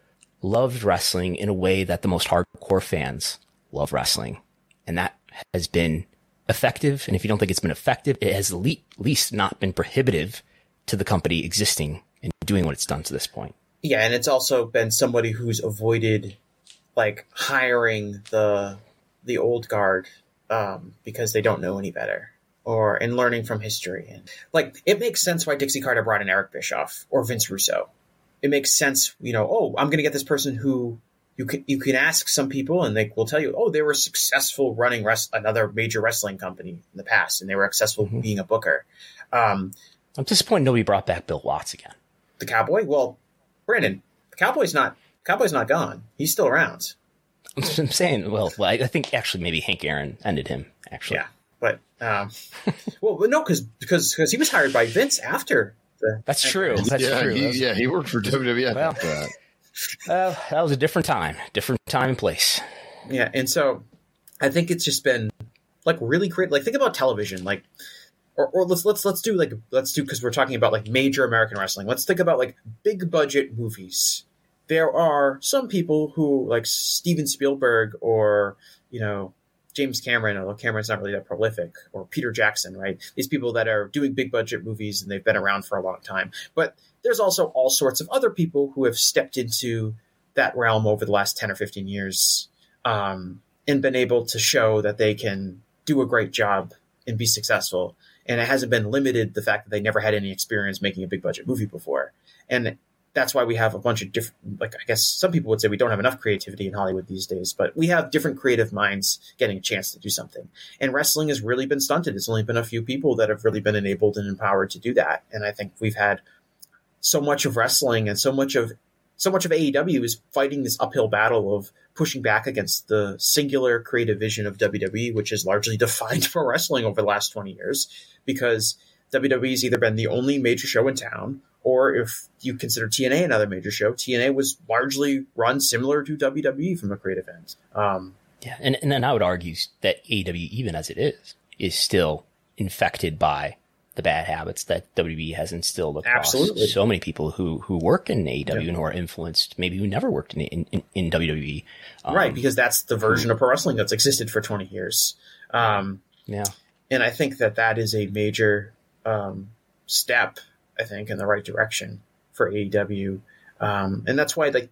[SPEAKER 1] loved wrestling in a way that the most hardcore fans love wrestling. And that has been effective. And if you don't think it's been effective, it has at least not been prohibitive to the company existing and doing what it's done to this point.
[SPEAKER 3] Yeah. And it's also been somebody who's avoided like hiring the, the old guard, um, because they don't know any better or in learning from history. And like, it makes sense why Dixie Carter brought in Eric Bischoff or Vince Russo it makes sense, you know, oh, I'm going to get this person who you can you can ask some people and they will tell you, oh, they were successful running rest- another major wrestling company in the past, and they were successful mm-hmm. being a booker. Um,
[SPEAKER 1] I'm disappointed nobody brought back Bill Watts again.
[SPEAKER 3] The cowboy? Well, Brandon, the cowboy's not cowboy's not gone. He's still around.
[SPEAKER 1] I'm saying, well, well, I think actually maybe Hank Aaron ended him. Actually,
[SPEAKER 3] yeah, but um, [LAUGHS] well, no, because because because he was hired by Vince after
[SPEAKER 1] that's true. That's
[SPEAKER 2] yeah,
[SPEAKER 1] true.
[SPEAKER 2] He, yeah, he worked for WWF. Well, that.
[SPEAKER 1] Uh, that was a different time, different time and place.
[SPEAKER 3] Yeah, and so I think it's just been like really great. Like think about television, like or, or let's let's let's do like let's do because we're talking about like major American wrestling. Let's think about like big budget movies. There are some people who like Steven Spielberg or you know James Cameron, although Cameron's not really that prolific, or Peter Jackson, right? These people that are doing big budget movies and they've been around for a long time. But there's also all sorts of other people who have stepped into that realm over the last 10 or 15 years um, and been able to show that they can do a great job and be successful. And it hasn't been limited the fact that they never had any experience making a big budget movie before. And that's why we have a bunch of different like i guess some people would say we don't have enough creativity in hollywood these days but we have different creative minds getting a chance to do something. And wrestling has really been stunted. It's only been a few people that have really been enabled and empowered to do that. And i think we've had so much of wrestling and so much of so much of AEW is fighting this uphill battle of pushing back against the singular creative vision of WWE, which has largely [LAUGHS] defined pro wrestling over the last 20 years, because WWE has either been the only major show in town or if you consider TNA another major show, TNA was largely run similar to WWE from a creative end. Um,
[SPEAKER 1] yeah, and and then I would argue that AEW, even as it is, is still infected by the bad habits that WWE has instilled across Absolutely. so many people who who work in AEW yeah. and who are influenced, maybe who never worked in in, in WWE.
[SPEAKER 3] Um, right, because that's the version of pro wrestling that's existed for twenty years. Um,
[SPEAKER 1] yeah,
[SPEAKER 3] and I think that that is a major um, step I think, in the right direction for AEW. Um, and that's why, like,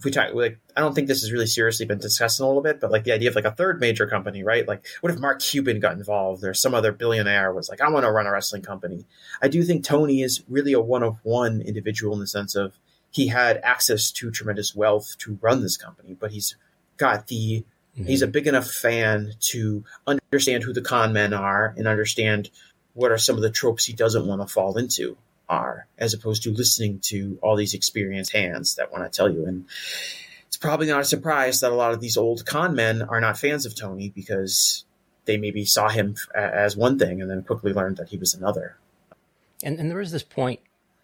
[SPEAKER 3] if we talk, like, I don't think this has really seriously been discussed in a little bit, but like the idea of like a third major company, right? Like, what if Mark Cuban got involved or some other billionaire was like, I want to run a wrestling company? I do think Tony is really a one of one individual in the sense of he had access to tremendous wealth to run this company, but he's got the mm-hmm. he's a big enough fan to understand who the con men are and understand what are some of the tropes he doesn't want to fall into are, as opposed to listening to all these experienced hands that want to tell you. And it's probably not a surprise that a lot of these old con men are not fans of Tony because they maybe saw him as one thing and then quickly learned that he was another.
[SPEAKER 1] And and there was this point,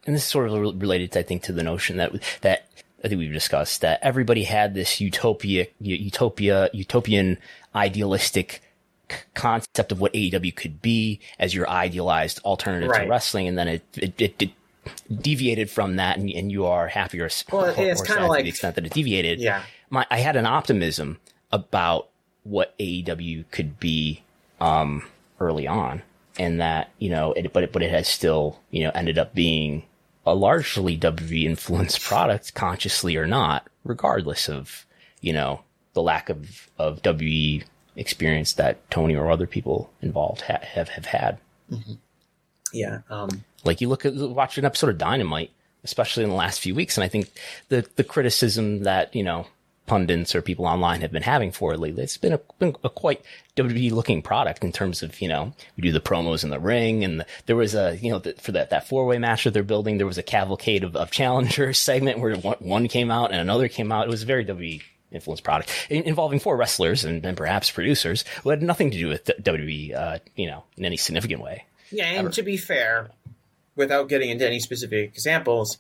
[SPEAKER 1] and this is sort of related, I think, to the notion that that I think we've discussed that everybody had this utopia, utopia, utopian, idealistic concept of what AEW could be as your idealized alternative right. to wrestling, and then it it, it, it deviated from that, and, and, you are happier.
[SPEAKER 3] Well, it's kind of like
[SPEAKER 1] the extent that it deviated.
[SPEAKER 3] Yeah,
[SPEAKER 1] my I had an optimism about what AEW could be um, early on, and that you know, it, but it, but it has still you know ended up being a largely WWE influenced product, consciously or not, regardless of you know the lack of of WWE experience that Tony or other people involved ha- have have had.
[SPEAKER 3] Mm-hmm. Yeah, um,
[SPEAKER 1] like you look at watch an episode of Dynamite, especially in the last few weeks, and I think the the criticism that you know pundits or people online have been having for it lately. It's been a, been a quite WWE looking product in terms of, you know, we do the promos in the ring and the, there was a, you know, the, for that, that four way match that they're building, there was a cavalcade of, of challengers [LAUGHS] segment where one, one, came out and another came out. It was very WWE influenced product in, involving four wrestlers and, and, perhaps producers who had nothing to do with WWE, uh, you know, in any significant way.
[SPEAKER 3] Yeah. And Ever. to be fair, without getting into any specific examples,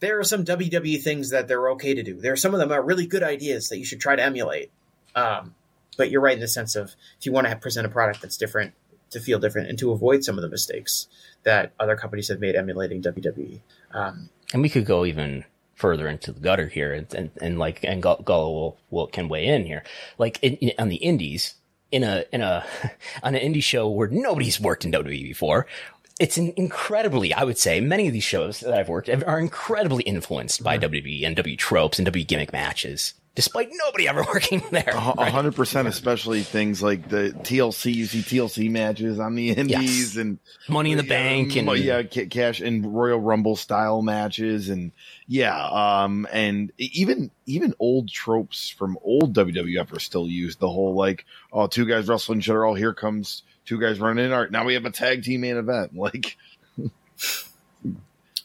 [SPEAKER 3] there are some WWE things that they're okay to do. There are some of them are really good ideas that you should try to emulate. Um, but you're right in the sense of if you want to present a product that's different, to feel different, and to avoid some of the mistakes that other companies have made emulating WWE. Um,
[SPEAKER 1] and we could go even further into the gutter here, and and, and like and Gullo will, will can weigh in here. Like in, in, on the indies, in a in a [LAUGHS] on an indie show where nobody's worked in WWE before, it's an incredibly, I would say, many of these shows that I've worked are incredibly influenced by mm-hmm. WWE and W tropes and W gimmick matches, despite nobody ever [LAUGHS] working there.
[SPEAKER 2] A hundred percent, especially things like the TLC, you see TLC matches on the Indies yes. and
[SPEAKER 1] Money in the Bank and
[SPEAKER 2] yeah, cash and Royal Rumble style matches and yeah, um, and even even old tropes from old WWF are still used. The whole like, oh, two guys wrestling each other. Oh, here comes two guys running in. All right, now we have a tag team main event. [LAUGHS] Like,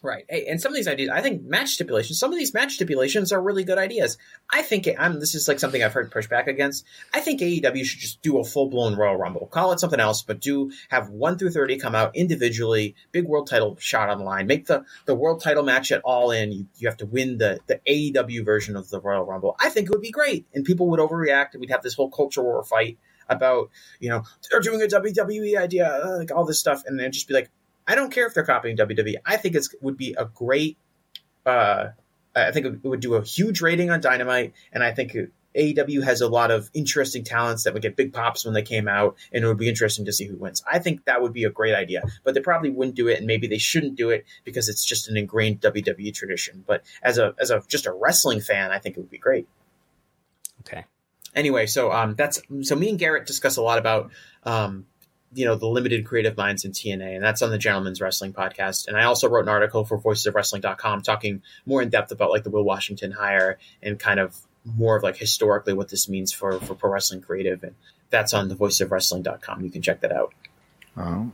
[SPEAKER 3] right. Hey, and some of these ideas, I think match stipulations. Some of these match stipulations are really good ideas. I think I'm. This is like something I've heard pushback against. I think AEW should just do a full blown Royal Rumble. Call it something else, but do have one through thirty come out individually. Big world title shot on the line. Make the the world title match at All In. You, you have to win the the AEW version of the Royal Rumble. I think it would be great, and people would overreact, and we'd have this whole culture war fight about you know they're doing a WWE idea, uh, like all this stuff, and then just be like, I don't care if they're copying WWE. I think it would be a great. Uh, I think it would do a huge rating on Dynamite, and I think AEW has a lot of interesting talents that would get big pops when they came out, and it would be interesting to see who wins. I think that would be a great idea, but they probably wouldn't do it, and maybe they shouldn't do it because it's just an ingrained WWE tradition. But as a as a just a wrestling fan, I think it would be great.
[SPEAKER 1] Okay
[SPEAKER 3] anyway, so um, that's so me and Garrett discuss a lot about um, you know the limited creative minds in TNA, and that's on the Gentleman's Wrestling podcast. And I also wrote an article for VoicesOfWrestling.com talking more in depth about like the Will Washington hire and kind of more of like historically what this means for for pro wrestling creative, and that's on the VoicesOfWrestling.com. You can check that out.
[SPEAKER 2] Oh.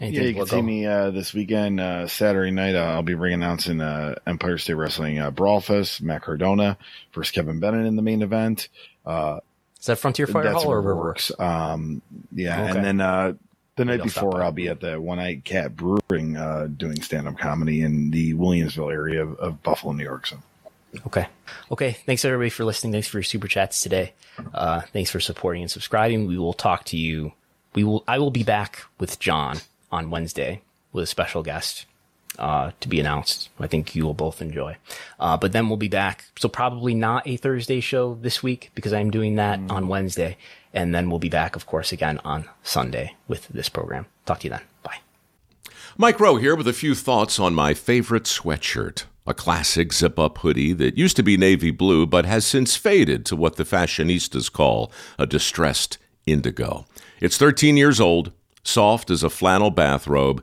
[SPEAKER 2] yeah, you can see me uh, this weekend, uh, Saturday night. Uh, I'll be re-announcing uh, Empire State Wrestling uh, Brawlfest, Matt Cardona versus Kevin Bennett in the main event. Uh,
[SPEAKER 1] Is that Frontier Fire Hall or Riverworks?
[SPEAKER 2] Um, yeah, okay. and then uh, the night before, I'll be at the One Night Cat Brewing uh, doing stand up comedy in the Williamsville area of, of, Buffalo, New York. So.
[SPEAKER 1] Okay. Okay. Thanks everybody for listening. Thanks for your super chats today. Uh, thanks for supporting and subscribing. We will talk to you. We will. I will be back with John on Wednesday with a special guest uh, to be announced. I think you will both enjoy. Uh, but then we'll be back. So probably not a Thursday show this week because I'm doing that mm. on Wednesday. And then we'll be back, of course, again on Sunday with this program. Talk to you then. Bye.
[SPEAKER 4] Mike Rowe here with a few thoughts on my favorite sweatshirt. A classic zip up hoodie that used to be navy blue but has since faded to what the fashionistas call a distressed indigo. It's 13 years old soft as a flannel bathrobe,